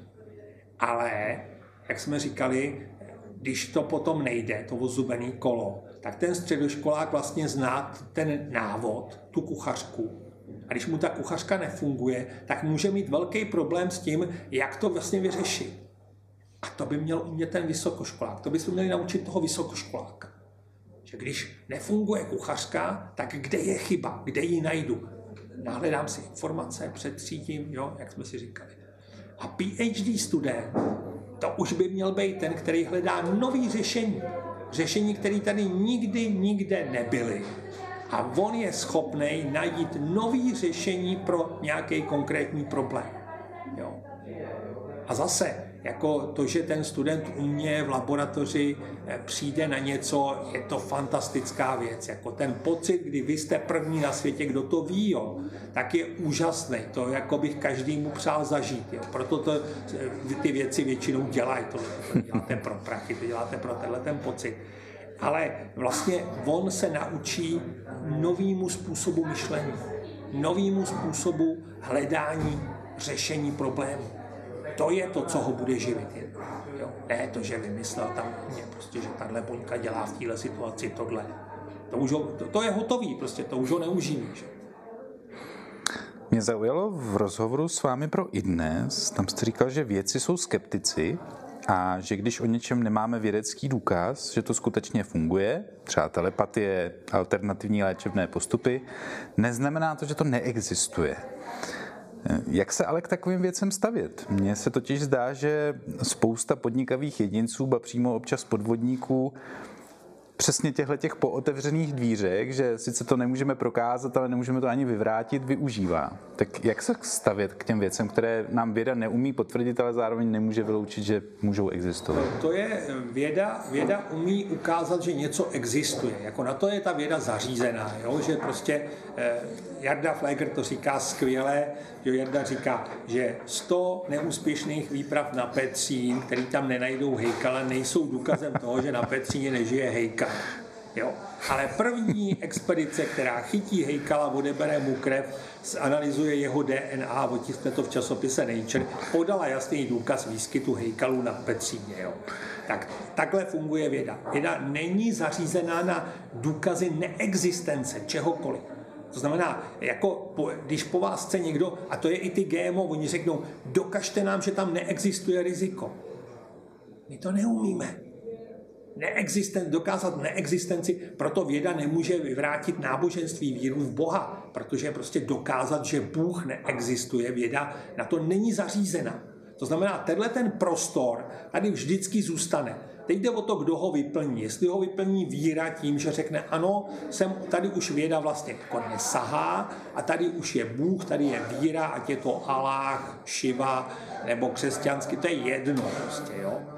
S2: Ale, jak jsme říkali, když to potom nejde, to vozubený kolo, tak ten středoškolák vlastně zná ten návod, tu kuchařku. A když mu ta kuchařka nefunguje, tak může mít velký problém s tím, jak to vlastně vyřešit. A to by měl umět ten vysokoškolák. To bychom měli naučit toho vysokoškoláka že když nefunguje kuchařka, tak kde je chyba, kde ji najdu? Nahledám si informace, předřídím, jo, jak jsme si říkali. A PhD student, to už by měl být ten, který hledá nový řešení. Řešení, které tady nikdy, nikde nebyly. A on je schopný najít nový řešení pro nějaký konkrétní problém. Jo. A zase, jako to, že ten student u mě v laboratoři eh, přijde na něco, je to fantastická věc. Jako ten pocit, kdy vy jste první na světě, kdo to ví, jo, tak je úžasný. To jako bych každému přál zažít. Jo. Proto to, eh, ty věci většinou dělají. To, to děláte pro prachy, to děláte pro tenhle ten pocit. Ale vlastně on se naučí novýmu způsobu myšlení, novýmu způsobu hledání řešení problémů to je to, co ho bude živit. Jo. Ne to, že vymyslel tam mě prostě, že tahle buňka dělá v téhle situaci tohle. To, už ho, to, to je hotový, prostě to už ho neuživíš.
S1: Mě zaujalo v rozhovoru s vámi pro i dnes, tam jste říkal, že věci jsou skeptici a že když o něčem nemáme vědecký důkaz, že to skutečně funguje, třeba telepatie, alternativní léčebné postupy, neznamená to, že to neexistuje. Jak se ale k takovým věcem stavět? Mně se totiž zdá, že spousta podnikavých jedinců, ba přímo občas podvodníků, přesně těchto těch pootevřených dvířek, že sice to nemůžeme prokázat, ale nemůžeme to ani vyvrátit, využívá. Tak jak se stavět k těm věcem, které nám věda neumí potvrdit, ale zároveň nemůže vyloučit, že můžou existovat?
S2: To je věda, věda umí ukázat, že něco existuje. Jako na to je ta věda zařízená, jo? že prostě eh, Jarda Fleger to říká skvěle, že Jarda říká, že 100 neúspěšných výprav na Petřín, který tam nenajdou hejkala, nejsou důkazem toho, že na Petříně nežije hejka. Jo. Ale první expedice, která chytí hejkala, odebere mu krev, analyzuje jeho DNA, otiskne to v časopise Nature, podala jasný důkaz výskytu hejkalů na Petříně. Jo. Tak takhle funguje věda. Věda není zařízená na důkazy neexistence čehokoliv. To znamená, jako po, když po vás chce někdo, a to je i ty GMO, oni řeknou, dokažte nám, že tam neexistuje riziko. My to neumíme. Neexisten, dokázat neexistenci, proto věda nemůže vyvrátit náboženství víru v Boha, protože prostě dokázat, že Bůh neexistuje, věda na to není zařízena. To znamená, tenhle ten prostor tady vždycky zůstane. Teď jde o to, kdo ho vyplní. Jestli ho vyplní víra tím, že řekne ano, jsem, tady už věda vlastně konec sahá a tady už je Bůh, tady je víra, ať je to Aláh, Šiva nebo křesťanský, to je jedno prostě, jo.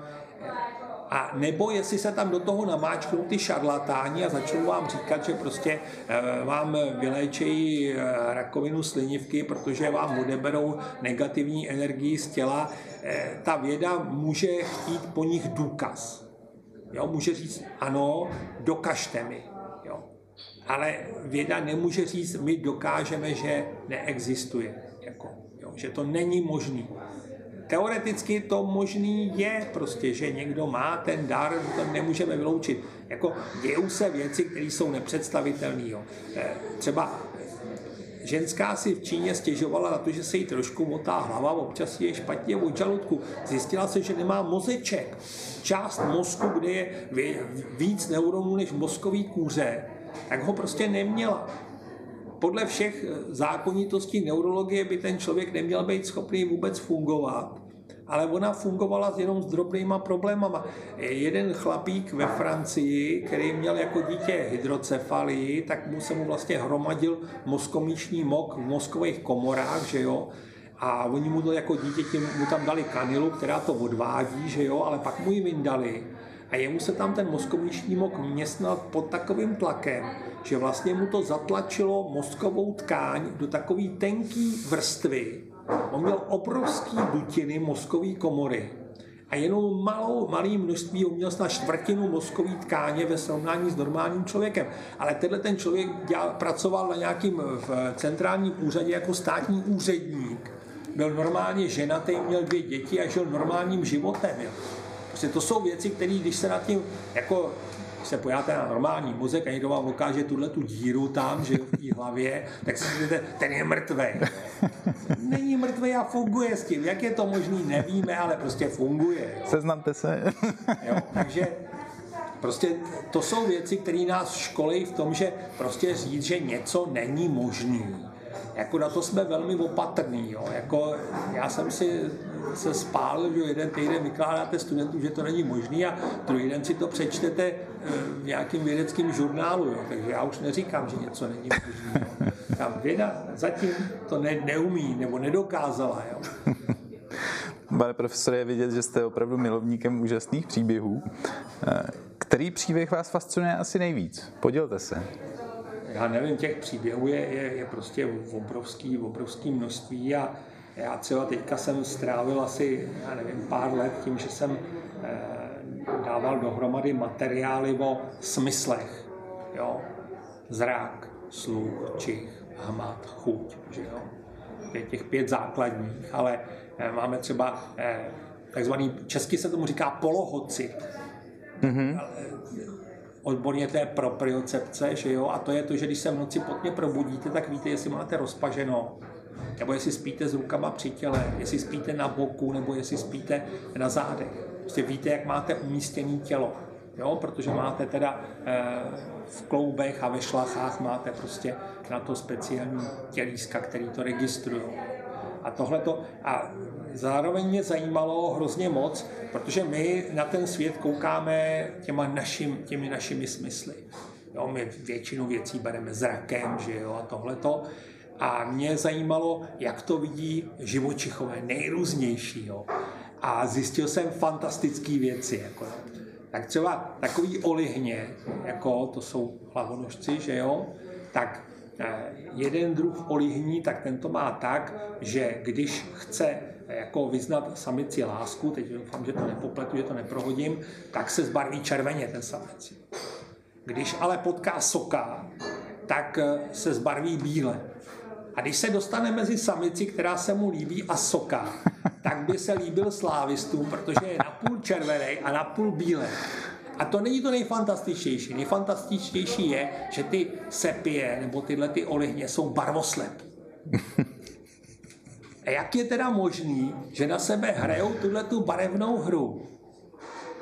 S2: A nebo jestli se tam do toho namáčknou ty šarlatáni a začnou vám říkat, že prostě e, vám vyléčejí e, rakovinu slinivky, protože vám odeberou negativní energii z těla, e, ta věda může chtít po nich důkaz. Jo, může říct, ano, dokažte mi. Jo. Ale věda nemůže říct, my dokážeme, že neexistuje. Jako, jo, že to není možný teoreticky to možný je prostě, že někdo má ten dar, to nemůžeme vyloučit. Jako dějou se věci, které jsou nepředstavitelné. Eh, třeba ženská si v Číně stěžovala na to, že se jí trošku motá hlava, občas je špatně od žaludku. Zjistila se, že nemá mozeček. Část mozku, kde je víc neuronů než mozkový kůře, tak ho prostě neměla podle všech eh, zákonitostí neurologie by ten člověk neměl být schopný vůbec fungovat, ale ona fungovala jenom s drobnýma problémama. Jeden chlapík ve Francii, který měl jako dítě hydrocefalii, tak mu se mu vlastně hromadil mozkomíšní mok v mozkových komorách, že jo, a oni mu to jako dítě tím, mu tam dali kanilu, která to odvádí, že jo, ale pak mu ji vyndali a jemu se tam ten mozkomíšní mok městnal pod takovým tlakem, že vlastně mu to zatlačilo mozkovou tkáň do takové tenké vrstvy. On měl obrovský dutiny mozkové komory a jenom malou, malý množství, on měl snad čtvrtinu mozkové tkáně ve srovnání s normálním člověkem. Ale tenhle ten člověk dělal, pracoval na nějakým v centrálním úřadě jako státní úředník. Byl normálně ženatý, měl dvě děti a žil normálním životem. Jo. Prostě to jsou věci, které, když se nad tím jako když se pojáte na normální mozek a někdo vám ukáže tuhle tu díru tam, že v té hlavě, tak si říkáte, ten je mrtvý. Není mrtvý a funguje s tím. Jak je to možný, nevíme, ale prostě funguje.
S1: Seznamte se.
S2: jo, takže prostě to jsou věci, které nás školí v tom, že prostě říct, že něco není možný. Jako na to jsme velmi opatrní. Jo. Jako já jsem si se spálil, že jeden týden vykládáte studentům, že to není možný a druhý den si to přečtete eh, v nějakém vědeckém žurnálu. Jo. Takže já už neříkám, že něco není možný. Jo. Tam věda zatím to ne, neumí nebo nedokázala. Jo.
S1: Pane profesore, je vidět, že jste opravdu milovníkem úžasných příběhů. Eh, který příběh vás fascinuje asi nejvíc? Podělte se.
S2: Já nevím, těch příběhů je, je, je prostě obrovský, obrovský množství a já třeba teďka jsem strávil asi, já nevím, pár let tím, že jsem eh, dával dohromady materiály o smyslech. Jo? Zrak, sluch, čich, hmat, chuť. Že jo? Je těch pět základních, ale eh, máme třeba eh, takzvaný, česky se tomu říká polohocit. Mm-hmm. Odborně je propriocepce, že jo? A to je to, že když se v noci potně probudíte, tak víte, jestli máte rozpaženo nebo jestli spíte s rukama při těle, jestli spíte na boku, nebo jestli spíte na zádech. Prostě víte, jak máte umístěné tělo. Jo, protože máte teda e, v kloubech a ve šlachách máte prostě na to speciální tělíska, který to registrují. A tohle to, a zároveň mě zajímalo hrozně moc, protože my na ten svět koukáme těma našim, těmi našimi smysly. Jo, my většinu věcí bereme zrakem, že jo, a tohleto. A mě zajímalo, jak to vidí živočichové, nejrůznější. Jo. A zjistil jsem fantastické věci. Jako, tak třeba takový olihně, jako to jsou hlavonožci, že jo, tak eh, jeden druh olihní, tak ten to má tak, že když chce jako vyznat samici lásku, teď doufám, že to nepopletu, že to neprohodím, tak se zbarví červeně ten samici. Když ale potká soka, tak eh, se zbarví bíle. A když se dostane mezi samici, která se mu líbí a soká, tak by se líbil slávistům, protože je napůl červený a napůl bílý. A to není to nejfantastičtější. Nejfantastičtější je, že ty sepie nebo tyhle ty olihně jsou barvoslepí. A jak je teda možný, že na sebe hrajou tuhle tu barevnou hru?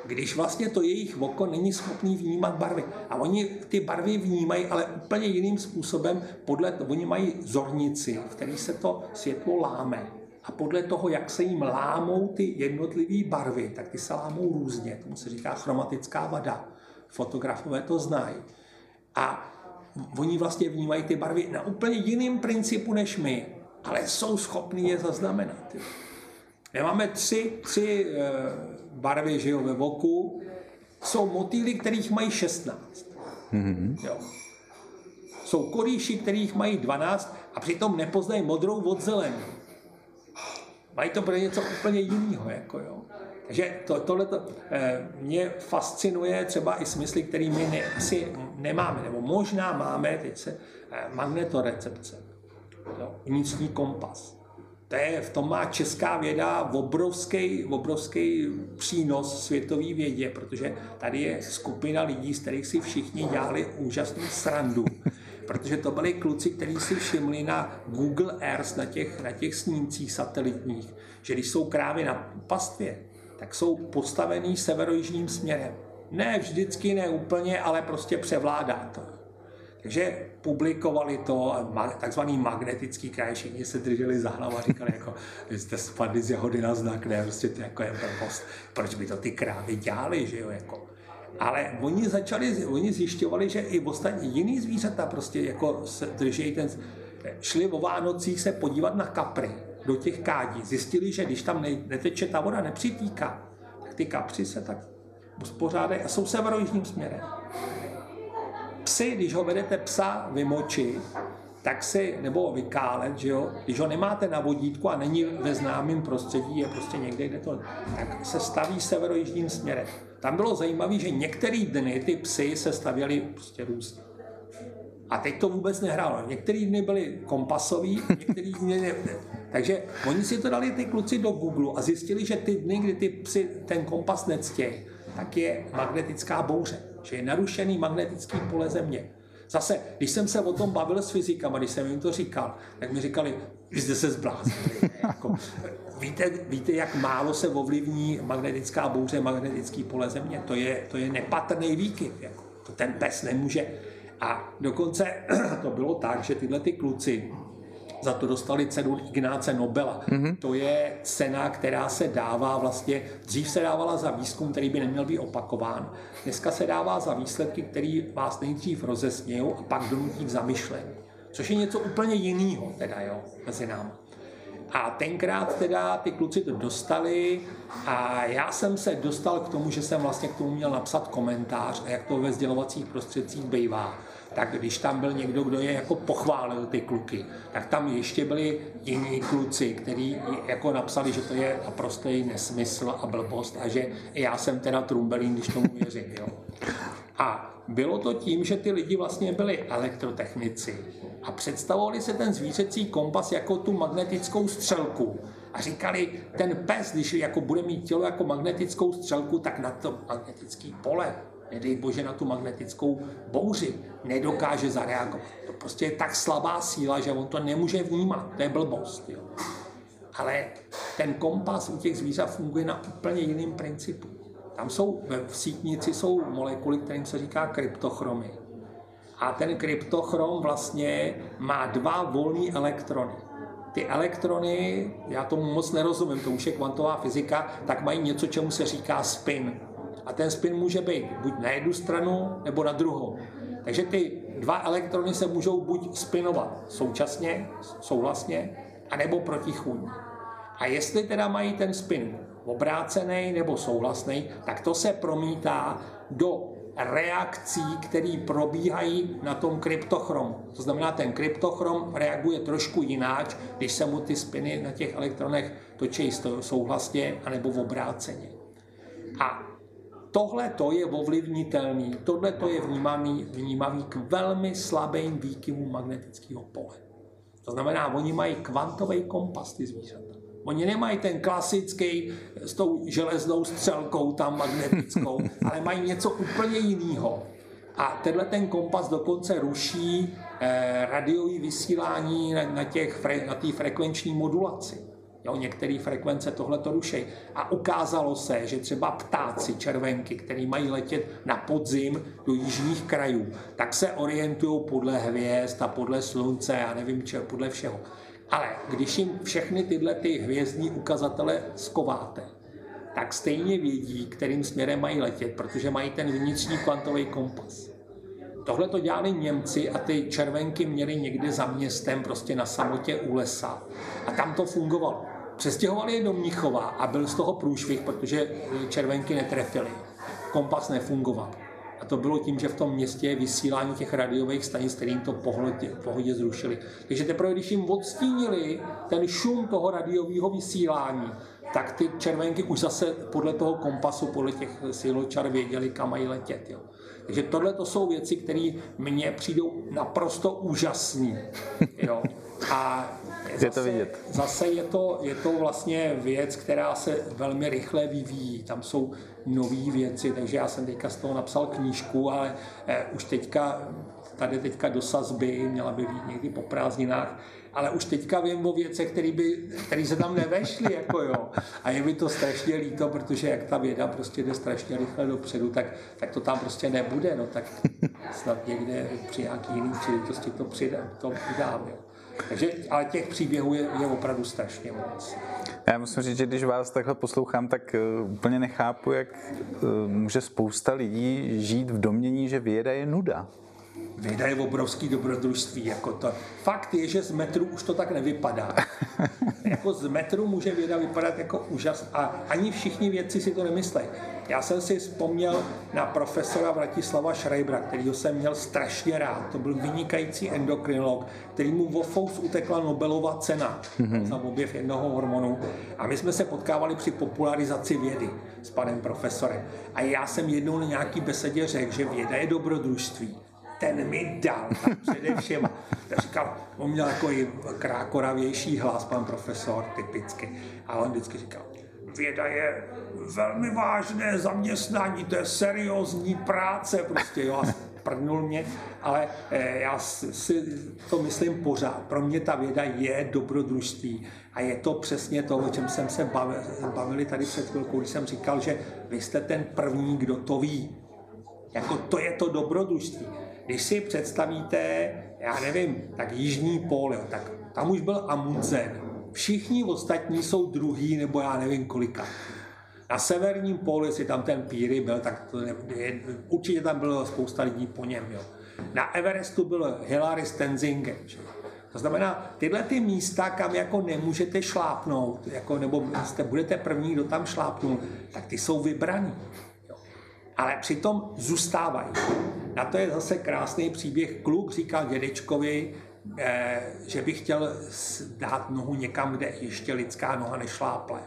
S2: když vlastně to jejich oko není schopný vnímat barvy. A oni ty barvy vnímají, ale úplně jiným způsobem. Podle toho, oni mají zornici, v který se to světlo láme. A podle toho, jak se jim lámou ty jednotlivé barvy, tak ty se lámou různě. Tomu se říká chromatická vada. Fotografové to znají. A oni vlastně vnímají ty barvy na úplně jiným principu než my, ale jsou schopni je zaznamenat. My máme tři, tři eh, barvy že jo, ve voku jsou motýly, kterých mají 16. Mm-hmm. Jo. Jsou korýši, kterých mají 12 a přitom nepoznají modrou od zelenou. Mají to pro něco úplně jiného. Jako jo. Takže to, tohle eh, mě fascinuje třeba i smysly, které my ne, asi nemáme, nebo možná máme, teď se, eh, magnetorecepce, jo, vnitřní kompas. To je, v tom má česká věda obrovský, obrovský přínos světové vědě, protože tady je skupina lidí, z kterých si všichni dělali úžasnou srandu. [laughs] Protože to byli kluci, kteří si všimli na Google Earth, na těch, na těch snímcích satelitních, že když jsou krávy na pastvě, tak jsou postavený severojižním směrem. Ne vždycky, ne úplně, ale prostě převládá to. Takže publikovali to, takzvaný magnetický kraj, všichni se drželi za hlavu a říkali, jako, vy jste spadli z jahody na znak, ne, prostě to jako je blbost. Proč by to ty krávy dělali, že jo, jako. Ale oni začali, oni zjišťovali, že i ostatní jiný zvířata prostě jako se drží ten, šli o Vánocích se podívat na kapry do těch kádí. Zjistili, že když tam neteče ta voda, nepřitýká, tak ty kapři se tak uspořádají a jsou severojižním směrem. Psy, když ho vedete psa vymočit, tak si, nebo vykálet, že jo, když ho nemáte na vodítku a není ve známém prostředí, je prostě někde, kde to, tak se staví severojižním směrem. Tam bylo zajímavé, že některé dny ty psy se stavěly prostě různě. A teď to vůbec nehrálo. Některé dny byly kompasový, některé dny ne. Takže oni si to dali ty kluci do Google a zjistili, že ty dny, kdy ty psy ten kompas nectějí, tak je magnetická bouře, že je narušený magnetický pole země. Zase, když jsem se o tom bavil s fyzikama, když jsem jim to říkal, tak mi říkali, vy jste se zbláznili. [laughs] jako, víte, víte, jak málo se ovlivní magnetická bouře, magnetický pole země? To je, to je nepatrný výkyv. Jako, to ten pes nemůže. A dokonce [clears throat] to bylo tak, že tyhle ty kluci, za to dostali cenu Ignáce Nobela. Mm-hmm. To je cena, která se dává vlastně, dřív se dávala za výzkum, který by neměl být opakován. Dneska se dává za výsledky, které vás nejdřív rozesmějou a pak donutí k zamyšlení. Což je něco úplně jiného teda, jo, mezi námi. A tenkrát teda ty kluci to dostali a já jsem se dostal k tomu, že jsem vlastně k tomu měl napsat komentář a jak to ve sdělovacích prostředcích bývá tak když tam byl někdo, kdo je jako pochválil ty kluky, tak tam ještě byli jiní kluci, kteří jako napsali, že to je naprostý nesmysl a blbost a že já jsem teda trumbelín, když tomu věřím. Jo. A bylo to tím, že ty lidi vlastně byli elektrotechnici a představovali se ten zvířecí kompas jako tu magnetickou střelku. A říkali, ten pes, když jako bude mít tělo jako magnetickou střelku, tak na to magnetický pole nedej bože na tu magnetickou bouři, nedokáže zareagovat. To prostě je tak slabá síla, že on to nemůže vnímat. To je blbost. Jo. Ale ten kompas u těch zvířat funguje na úplně jiném principu. Tam jsou, v sítnici jsou molekuly, kterým se říká kryptochromy. A ten kryptochrom vlastně má dva volné elektrony. Ty elektrony, já tomu moc nerozumím, to už je kvantová fyzika, tak mají něco, čemu se říká spin. A ten spin může být buď na jednu stranu, nebo na druhou. Takže ty dva elektrony se můžou buď spinovat současně, souhlasně, anebo protichůdně. A jestli teda mají ten spin obrácený nebo souhlasný, tak to se promítá do reakcí, které probíhají na tom kryptochromu. To znamená, ten kryptochrom reaguje trošku jináč, když se mu ty spiny na těch elektronech točí souhlasně anebo v obráceně. A tohle to je ovlivnitelný, tohle to je vnímavý, vnímavý k velmi slabým výkyvům magnetického pole. To znamená, oni mají kvantový kompas, ty zvířata. Oni nemají ten klasický s tou železnou střelkou tam magnetickou, [laughs] ale mají něco úplně jiného. A tenhle ten kompas dokonce ruší eh, radiový vysílání na, na, těch, na té frekvenční modulaci. Jo, některé frekvence tohle to ruší. A ukázalo se, že třeba ptáci červenky, který mají letět na podzim do jižních krajů, tak se orientují podle hvězd a podle slunce a nevím čeho, podle všeho. Ale když jim všechny tyhle ty hvězdní ukazatele skováte, tak stejně vědí, kterým směrem mají letět, protože mají ten vnitřní kvantový kompas. Tohle to dělali Němci a ty červenky měli někde za městem, prostě na samotě u lesa. A tam to fungovalo. Přestěhovali je do Mnichova a byl z toho průšvih, protože červenky netrefili. kompas nefungoval. A to bylo tím, že v tom městě je vysílání těch radiových stanic, kterým to pohodě, pohodě zrušili. Takže teprve, když jim odstínili ten šum toho radiového vysílání, tak ty červenky už zase podle toho kompasu, podle těch siločar věděli, kam mají letět. Jo. Takže tohle to jsou věci, které mně přijdou naprosto úžasné.
S3: A zase, je to vidět.
S2: Zase je to, je to vlastně věc, která se velmi rychle vyvíjí. Tam jsou nové věci, takže já jsem teďka z toho napsal knížku, ale eh, už teďka tady teďka do sazby, měla by být někdy po prázdninách, ale už teďka vím o věcech, které by, který se tam nevešly, jako jo. A je mi to strašně líto, protože jak ta věda prostě jde strašně rychle dopředu, tak, tak to tam prostě nebude, no tak snad někde při nějaký jiný příležitosti to přidám, to přidám, jo. Takže, ale těch příběhů je, je opravdu strašně moc.
S3: Já musím říct, že když vás takhle poslouchám, tak uh, úplně nechápu, jak uh, může spousta lidí žít v domění, že věda je nuda.
S2: Věda je obrovský dobrodružství. Jako to. Fakt je, že z metru už to tak nevypadá. [laughs] jako z metru může věda vypadat jako úžas a ani všichni vědci si to nemyslejí. Já jsem si vzpomněl na profesora Vratislava Schreibera, kterýho jsem měl strašně rád. To byl vynikající endokrinolog, který mu vo FOUS utekla Nobelova cena mm-hmm. za objev jednoho hormonu. A my jsme se potkávali při popularizaci vědy s panem profesorem. A já jsem jednou na nějaký besedě řekl, že věda je dobrodružství ten mi dal především. Tak říkal, on měl jako krákoravější hlas, pan profesor, typicky. A on vždycky říkal, věda je velmi vážné zaměstnání, to je seriózní práce, prostě jo, a prdnul mě, ale eh, já si to myslím pořád. Pro mě ta věda je dobrodružství a je to přesně to, o čem jsem se bavil, bavili tady před chvilkou, když jsem říkal, že vy jste ten první, kdo to ví. Jako to je to dobrodružství. Když si představíte, já nevím, tak jižní pól, jo, tak tam už byl Amundsen. Všichni ostatní jsou druhý, nebo já nevím kolika. Na severním pólu, jestli tam ten Píry byl, tak to ne, určitě tam bylo spousta lidí po něm. Jo. Na Everestu byl Hilary Stenzingen. Že? To znamená, tyhle ty místa, kam jako nemůžete šlápnout, jako, nebo jste, budete první, kdo tam šlápnul, tak ty jsou vybraný ale přitom zůstávají. Na to je zase krásný příběh. Kluk říkal dědečkovi, eh, že by chtěl dát nohu někam, kde ještě lidská noha nešláple.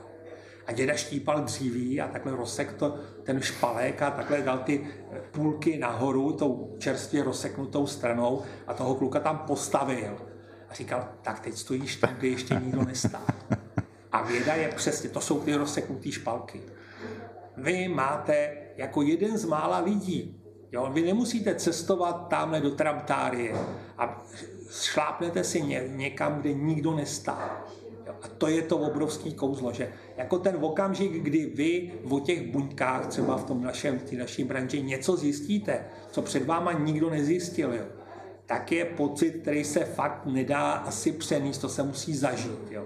S2: A děda štípal dříví a takhle rozsek to, ten špalek a takhle dal ty půlky nahoru tou čerstvě rozseknutou stranou a toho kluka tam postavil. A říkal, tak teď stojíš tam, kde ještě nikdo nestál. A věda je přesně, to jsou ty rozseknuté špalky. Vy máte jako jeden z mála lidí. Jo? Vy nemusíte cestovat tamhle do Trabtárie a šlápnete si ně, někam, kde nikdo nestál. Jo? A to je to obrovský kouzlo, že jako ten okamžik, kdy vy o těch buňkách, třeba v tom našem, v naší branži, něco zjistíte, co před váma nikdo nezjistil, jo? tak je pocit, který se fakt nedá asi přenést, to se musí zažít. Jo?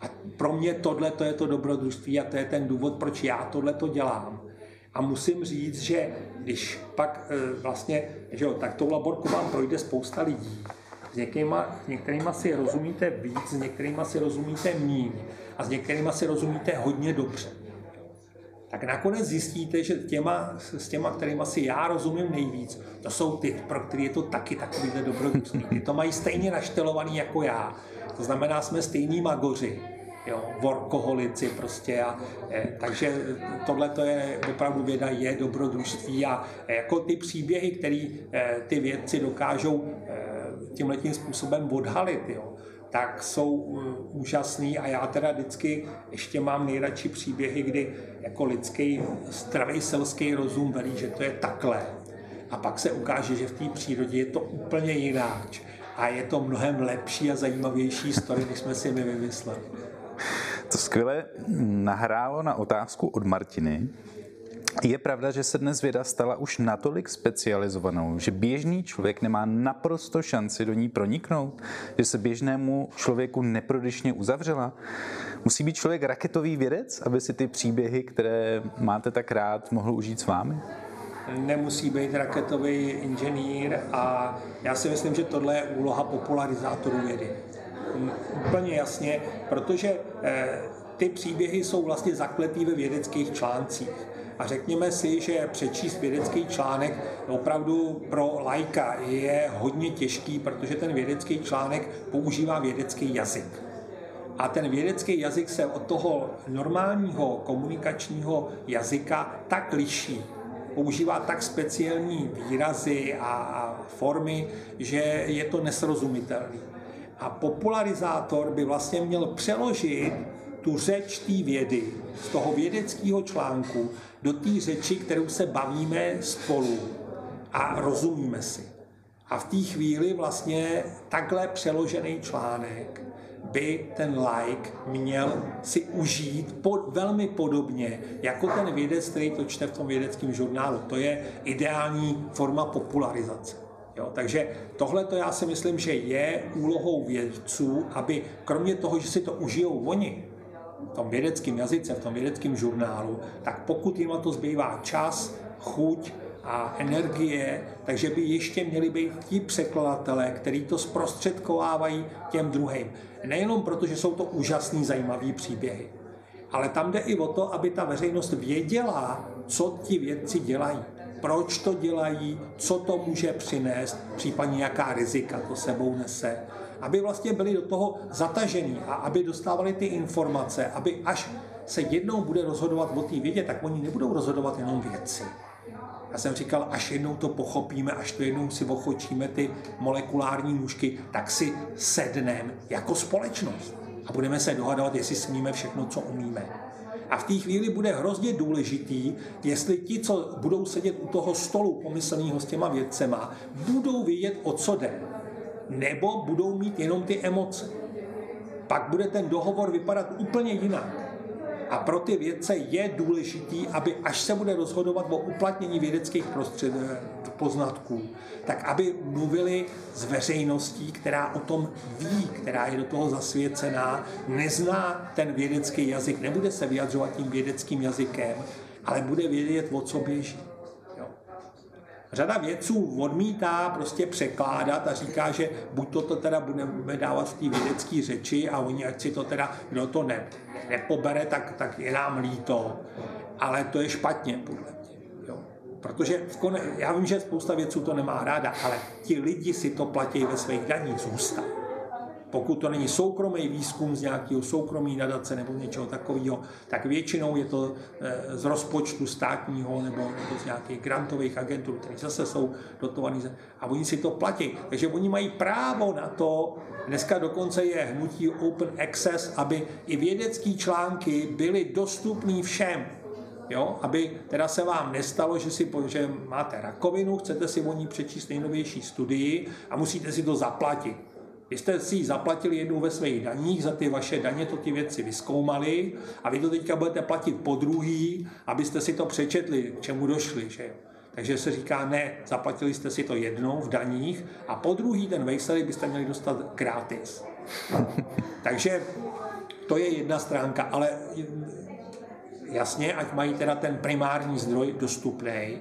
S2: A pro mě tohle to je to dobrodružství a to je ten důvod, proč já tohle to dělám. A musím říct, že když pak e, vlastně, že jo, tak tou laborku vám projde spousta lidí. S některýma, některýma si rozumíte víc, s některýma si rozumíte míň a s některýma si rozumíte hodně dobře. Tak nakonec zjistíte, že těma, s těma, kterými si já rozumím nejvíc, to jsou ty, pro které je to taky takovýhle dobrodružství. Ty to mají stejně naštelovaný jako já. To znamená, jsme stejní magoři jo, workoholici prostě. A, e, takže tohle to je opravdu věda, je dobrodružství a e, jako ty příběhy, které e, ty vědci dokážou e, tímhletím způsobem odhalit, jo, tak jsou e, úžasný a já teda vždycky ještě mám nejradši příběhy, kdy jako lidský zdravý selský rozum velí, že to je takhle. A pak se ukáže, že v té přírodě je to úplně jinak. A je to mnohem lepší a zajímavější story, než jsme si my vymysleli.
S3: To skvěle nahrálo na otázku od Martiny. Je pravda, že se dnes věda stala už natolik specializovanou, že běžný člověk nemá naprosto šanci do ní proniknout? Že se běžnému člověku neprodyšně uzavřela? Musí být člověk raketový vědec, aby si ty příběhy, které máte tak rád, mohl užít s vámi?
S2: Nemusí být raketový inženýr a já si myslím, že tohle je úloha popularizátorů vědy úplně jasně, protože eh, ty příběhy jsou vlastně zakletý ve vědeckých článcích. A řekněme si, že přečíst vědecký článek opravdu pro lajka je hodně těžký, protože ten vědecký článek používá vědecký jazyk. A ten vědecký jazyk se od toho normálního komunikačního jazyka tak liší, používá tak speciální výrazy a formy, že je to nesrozumitelný. A popularizátor by vlastně měl přeložit tu řeč té vědy z toho vědeckého článku do té řeči, kterou se bavíme spolu a rozumíme si. A v té chvíli vlastně takhle přeložený článek by ten like měl si užít pod, velmi podobně jako ten vědec, který to čte v tom vědeckém žurnálu. To je ideální forma popularizace. Jo, takže tohle to já si myslím, že je úlohou vědců, aby kromě toho, že si to užijou oni, v tom vědeckém jazyce, v tom vědeckém žurnálu, tak pokud jim to zbývá čas, chuť a energie, takže by ještě měli být ti překladatelé, kteří to zprostředkovávají těm druhým. Nejenom proto, že jsou to úžasný, zajímavý příběhy, ale tam jde i o to, aby ta veřejnost věděla, co ti vědci dělají, proč to dělají, co to může přinést, případně jaká rizika to sebou nese. Aby vlastně byli do toho zatažení a aby dostávali ty informace, aby až se jednou bude rozhodovat o té vědě, tak oni nebudou rozhodovat jenom věci. Já jsem říkal, až jednou to pochopíme, až to jednou si ochočíme ty molekulární nůžky, tak si sedneme jako společnost a budeme se dohadovat, jestli smíme všechno, co umíme. A v té chvíli bude hrozně důležitý, jestli ti, co budou sedět u toho stolu pomyslného s těma vědcema, budou vědět, o co jde. Nebo budou mít jenom ty emoce. Pak bude ten dohovor vypadat úplně jinak. A pro ty vědce je důležitý, aby až se bude rozhodovat o uplatnění vědeckých prostřed, poznatků, tak aby mluvili s veřejností, která o tom ví, která je do toho zasvěcená, nezná ten vědecký jazyk, nebude se vyjadřovat tím vědeckým jazykem, ale bude vědět, o co běží. Řada vědců odmítá prostě překládat a říká, že buď to, teda budeme dávat v té vědecké řeči a oni, ať si to teda, kdo to ne, nepobere, tak, tak je nám líto. Ale to je špatně, podle mě. Jo. Protože v kone, já vím, že spousta vědců to nemá ráda, ale ti lidi si to platí ve svých daních zůstat. Pokud to není soukromý výzkum z nějakého soukromí nadace nebo něčeho takového, tak většinou je to eh, z rozpočtu státního nebo, nebo z nějakých grantových agentur, které zase jsou dotovaný a oni si to platí. Takže oni mají právo na to, dneska dokonce je hnutí Open Access, aby i vědecké články byly dostupné všem. Jo, aby teda se vám nestalo, že si že máte rakovinu, chcete si o ní přečíst nejnovější studii a musíte si to zaplatit. Vy jste si ji zaplatili jednou ve svých daních, za ty vaše daně to ty věci vyskoumali a vy to teďka budete platit po druhý, abyste si to přečetli, k čemu došli. Že? Takže se říká, ne, zaplatili jste si to jednou v daních a po druhý ten výsledek byste měli dostat gratis. [laughs] Takže to je jedna stránka, ale jasně, ať mají teda ten primární zdroj dostupný,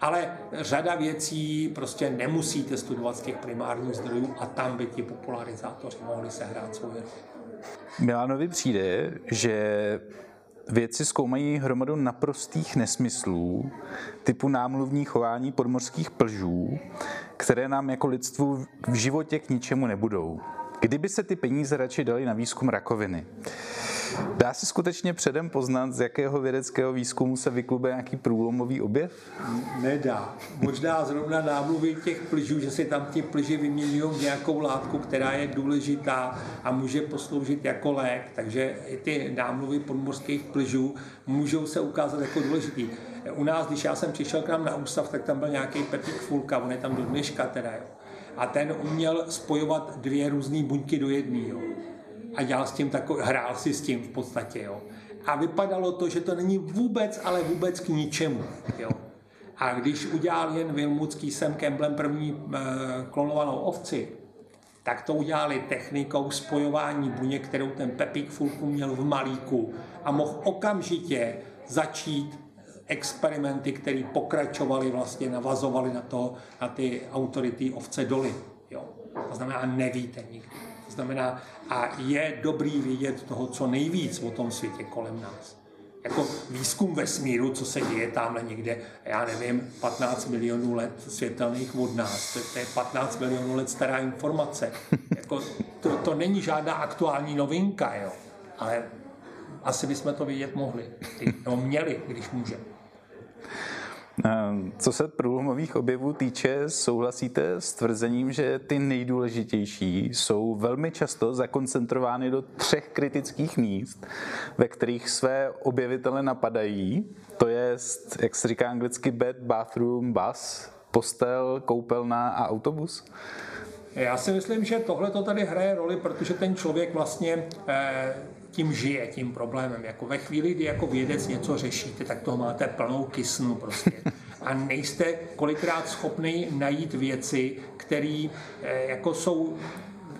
S2: ale řada věcí prostě nemusíte studovat z těch primárních zdrojů a tam by ti popularizátoři mohli sehrát svou roli.
S1: Milanovi přijde, že Vědci zkoumají hromadu naprostých nesmyslů, typu námluvní chování podmorských plžů, které nám jako lidstvu v životě k ničemu nebudou. Kdyby se ty peníze radši dali na výzkum rakoviny, Dá se skutečně předem poznat, z jakého vědeckého výzkumu se vyklube nějaký průlomový objev?
S2: Nedá. Možná zrovna námluvy těch plžů, že si tam ti plži vyměňují nějakou látku, která je důležitá a může posloužit jako lék. Takže i ty námluvy podmorských plžů můžou se ukázat jako důležitý. U nás, když já jsem přišel k nám na ústav, tak tam byl nějaký Pepík Fulka, on je tam do dneška teda, jo. A ten uměl spojovat dvě různé buňky do jedné a dělal s tím takový, hrál si s tím v podstatě, jo. A vypadalo to, že to není vůbec, ale vůbec k ničemu, jo. A když udělal jen Vilmutský sem Kemblem první e, klonovanou ovci, tak to udělali technikou spojování buněk, kterou ten Pepík Fulku měl v malíku a mohl okamžitě začít experimenty, které pokračovaly, vlastně navazovaly na, to, na ty autority ovce doly. Jo. To znamená, nevíte nikdy znamená, a je dobrý vědět toho, co nejvíc o tom světě kolem nás. jako výzkum vesmíru, co se děje tamhle někde, já nevím, 15 milionů let světelných od nás. To, to je 15 milionů let stará informace. Jako, to, to není žádná aktuální novinka, jo. Ale asi bychom to vidět mohli. No měli, když můžeme.
S4: Ehm, co se průlomových objevů týče, souhlasíte s tvrzením, že ty nejdůležitější jsou velmi často zakoncentrovány do třech kritických míst, ve kterých své objevitele napadají. To je, jak se říká anglicky, bed, bathroom, bus, postel, koupelna a autobus?
S2: Já si myslím, že tohle to tady hraje roli, protože ten člověk vlastně eh, tím žije, tím problémem. Jako ve chvíli, kdy jako vědec něco řešíte, tak toho máte plnou kysnu prostě. A nejste kolikrát schopný najít věci, které eh, jako jsou,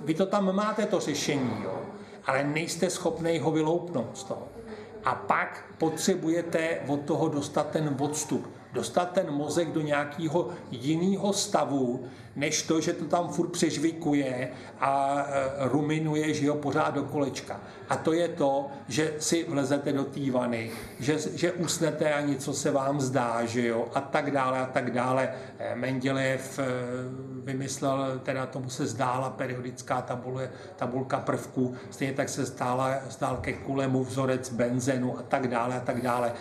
S2: vy to tam máte to řešení, jo, ale nejste schopný ho vyloupnout z toho. A pak potřebujete od toho dostat ten odstup dostat ten mozek do nějakého jiného stavu, než to, že to tam furt přežvikuje a e, ruminuje, že jo, pořád do kolečka. A to je to, že si vlezete do té vany, že, že usnete a něco se vám zdá, že jo, a tak dále, a tak dále. E, Mendělejev e, vymyslel, teda tomu se zdála periodická tabule, tabulka prvků, stejně tak se stála, stál ke kulemu vzorec benzenu a tak dále, a tak dále.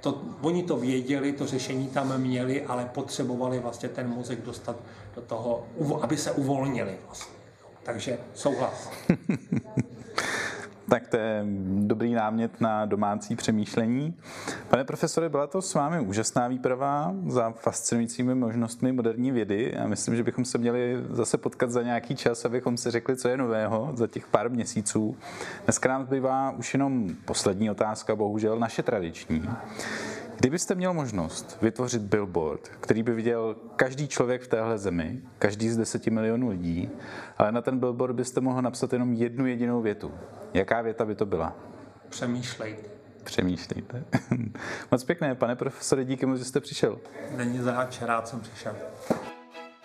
S2: To, oni to věděli, to řešení tam měli, ale potřebovali vlastně ten mozek dostat do toho, aby se uvolnili vlastně. Takže souhlas. [laughs]
S4: Tak to je dobrý námět na domácí přemýšlení. Pane profesore, byla to s vámi úžasná výprava za fascinujícími možnostmi moderní vědy a myslím, že bychom se měli zase potkat za nějaký čas, abychom si řekli, co je nového za těch pár měsíců. Dneska nám zbývá už jenom poslední otázka, bohužel naše tradiční. Kdybyste měl možnost vytvořit billboard, který by viděl každý člověk v téhle zemi, každý z deseti milionů lidí, ale na ten billboard byste mohl napsat jenom jednu jedinou větu. Jaká věta by to byla?
S2: Přemýšlejte.
S4: Přemýšlejte. [laughs] Moc pěkné, pane profesore, díky moc, že jste přišel.
S2: Není zač, rád jsem přišel.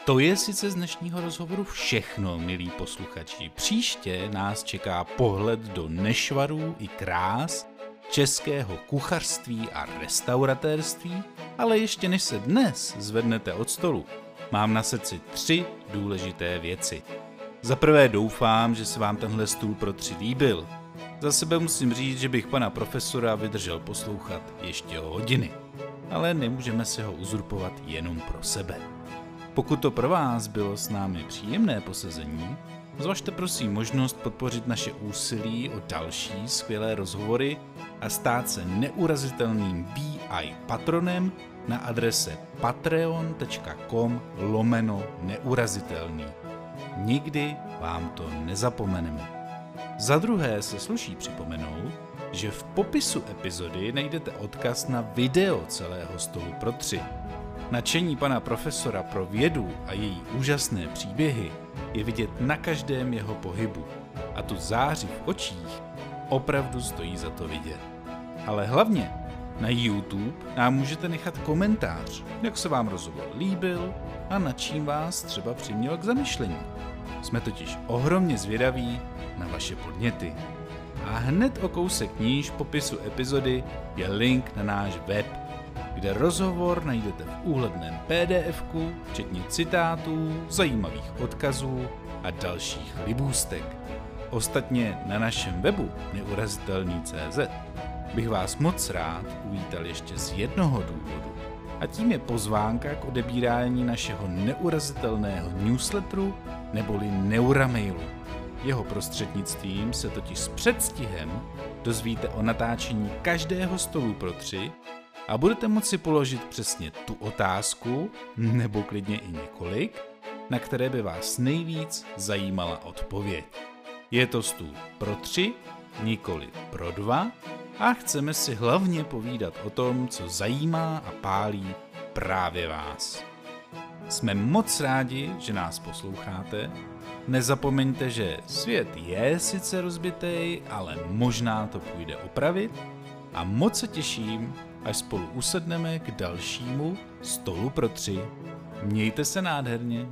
S1: To je sice z dnešního rozhovoru všechno, milí posluchači. Příště nás čeká pohled do nešvarů i krás českého kuchařství a restauratérství, ale ještě než se dnes zvednete od stolu, mám na srdci tři důležité věci. Za prvé doufám, že se vám tenhle stůl pro tři líbil. Za sebe musím říct, že bych pana profesora vydržel poslouchat ještě o hodiny. Ale nemůžeme se ho uzurpovat jenom pro sebe. Pokud to pro vás bylo s námi příjemné posezení, zvažte prosím možnost podpořit naše úsilí o další skvělé rozhovory a stát se neurazitelným BI patronem na adrese patreon.com lomeno neurazitelný. Nikdy vám to nezapomeneme. Za druhé se sluší připomenout, že v popisu epizody najdete odkaz na video celého stolu pro tři. Načení pana profesora pro vědu a její úžasné příběhy je vidět na každém jeho pohybu a tu záři v očích opravdu stojí za to vidět. Ale hlavně na YouTube nám můžete nechat komentář, jak se vám rozhovor líbil a na čím vás třeba přiměl k zamyšlení. Jsme totiž ohromně zvědaví na vaše podněty. A hned o kousek níž popisu epizody je link na náš web, kde rozhovor najdete v úhledném PDFku, včetně citátů, zajímavých odkazů a dalších libůstek. Ostatně na našem webu neurazitelný.cz bych vás moc rád uvítal ještě z jednoho důvodu. A tím je pozvánka k odebírání našeho neurazitelného newsletteru neboli Neuramailu. Jeho prostřednictvím se totiž s předstihem dozvíte o natáčení každého stolu pro tři a budete moci položit přesně tu otázku, nebo klidně i několik, na které by vás nejvíc zajímala odpověď. Je to stůl pro tři, nikoli pro dva a chceme si hlavně povídat o tom, co zajímá a pálí právě vás. Jsme moc rádi, že nás posloucháte. Nezapomeňte, že svět je sice rozbitý, ale možná to půjde opravit. A moc se těším, až spolu usedneme k dalšímu stolu pro tři. Mějte se nádherně.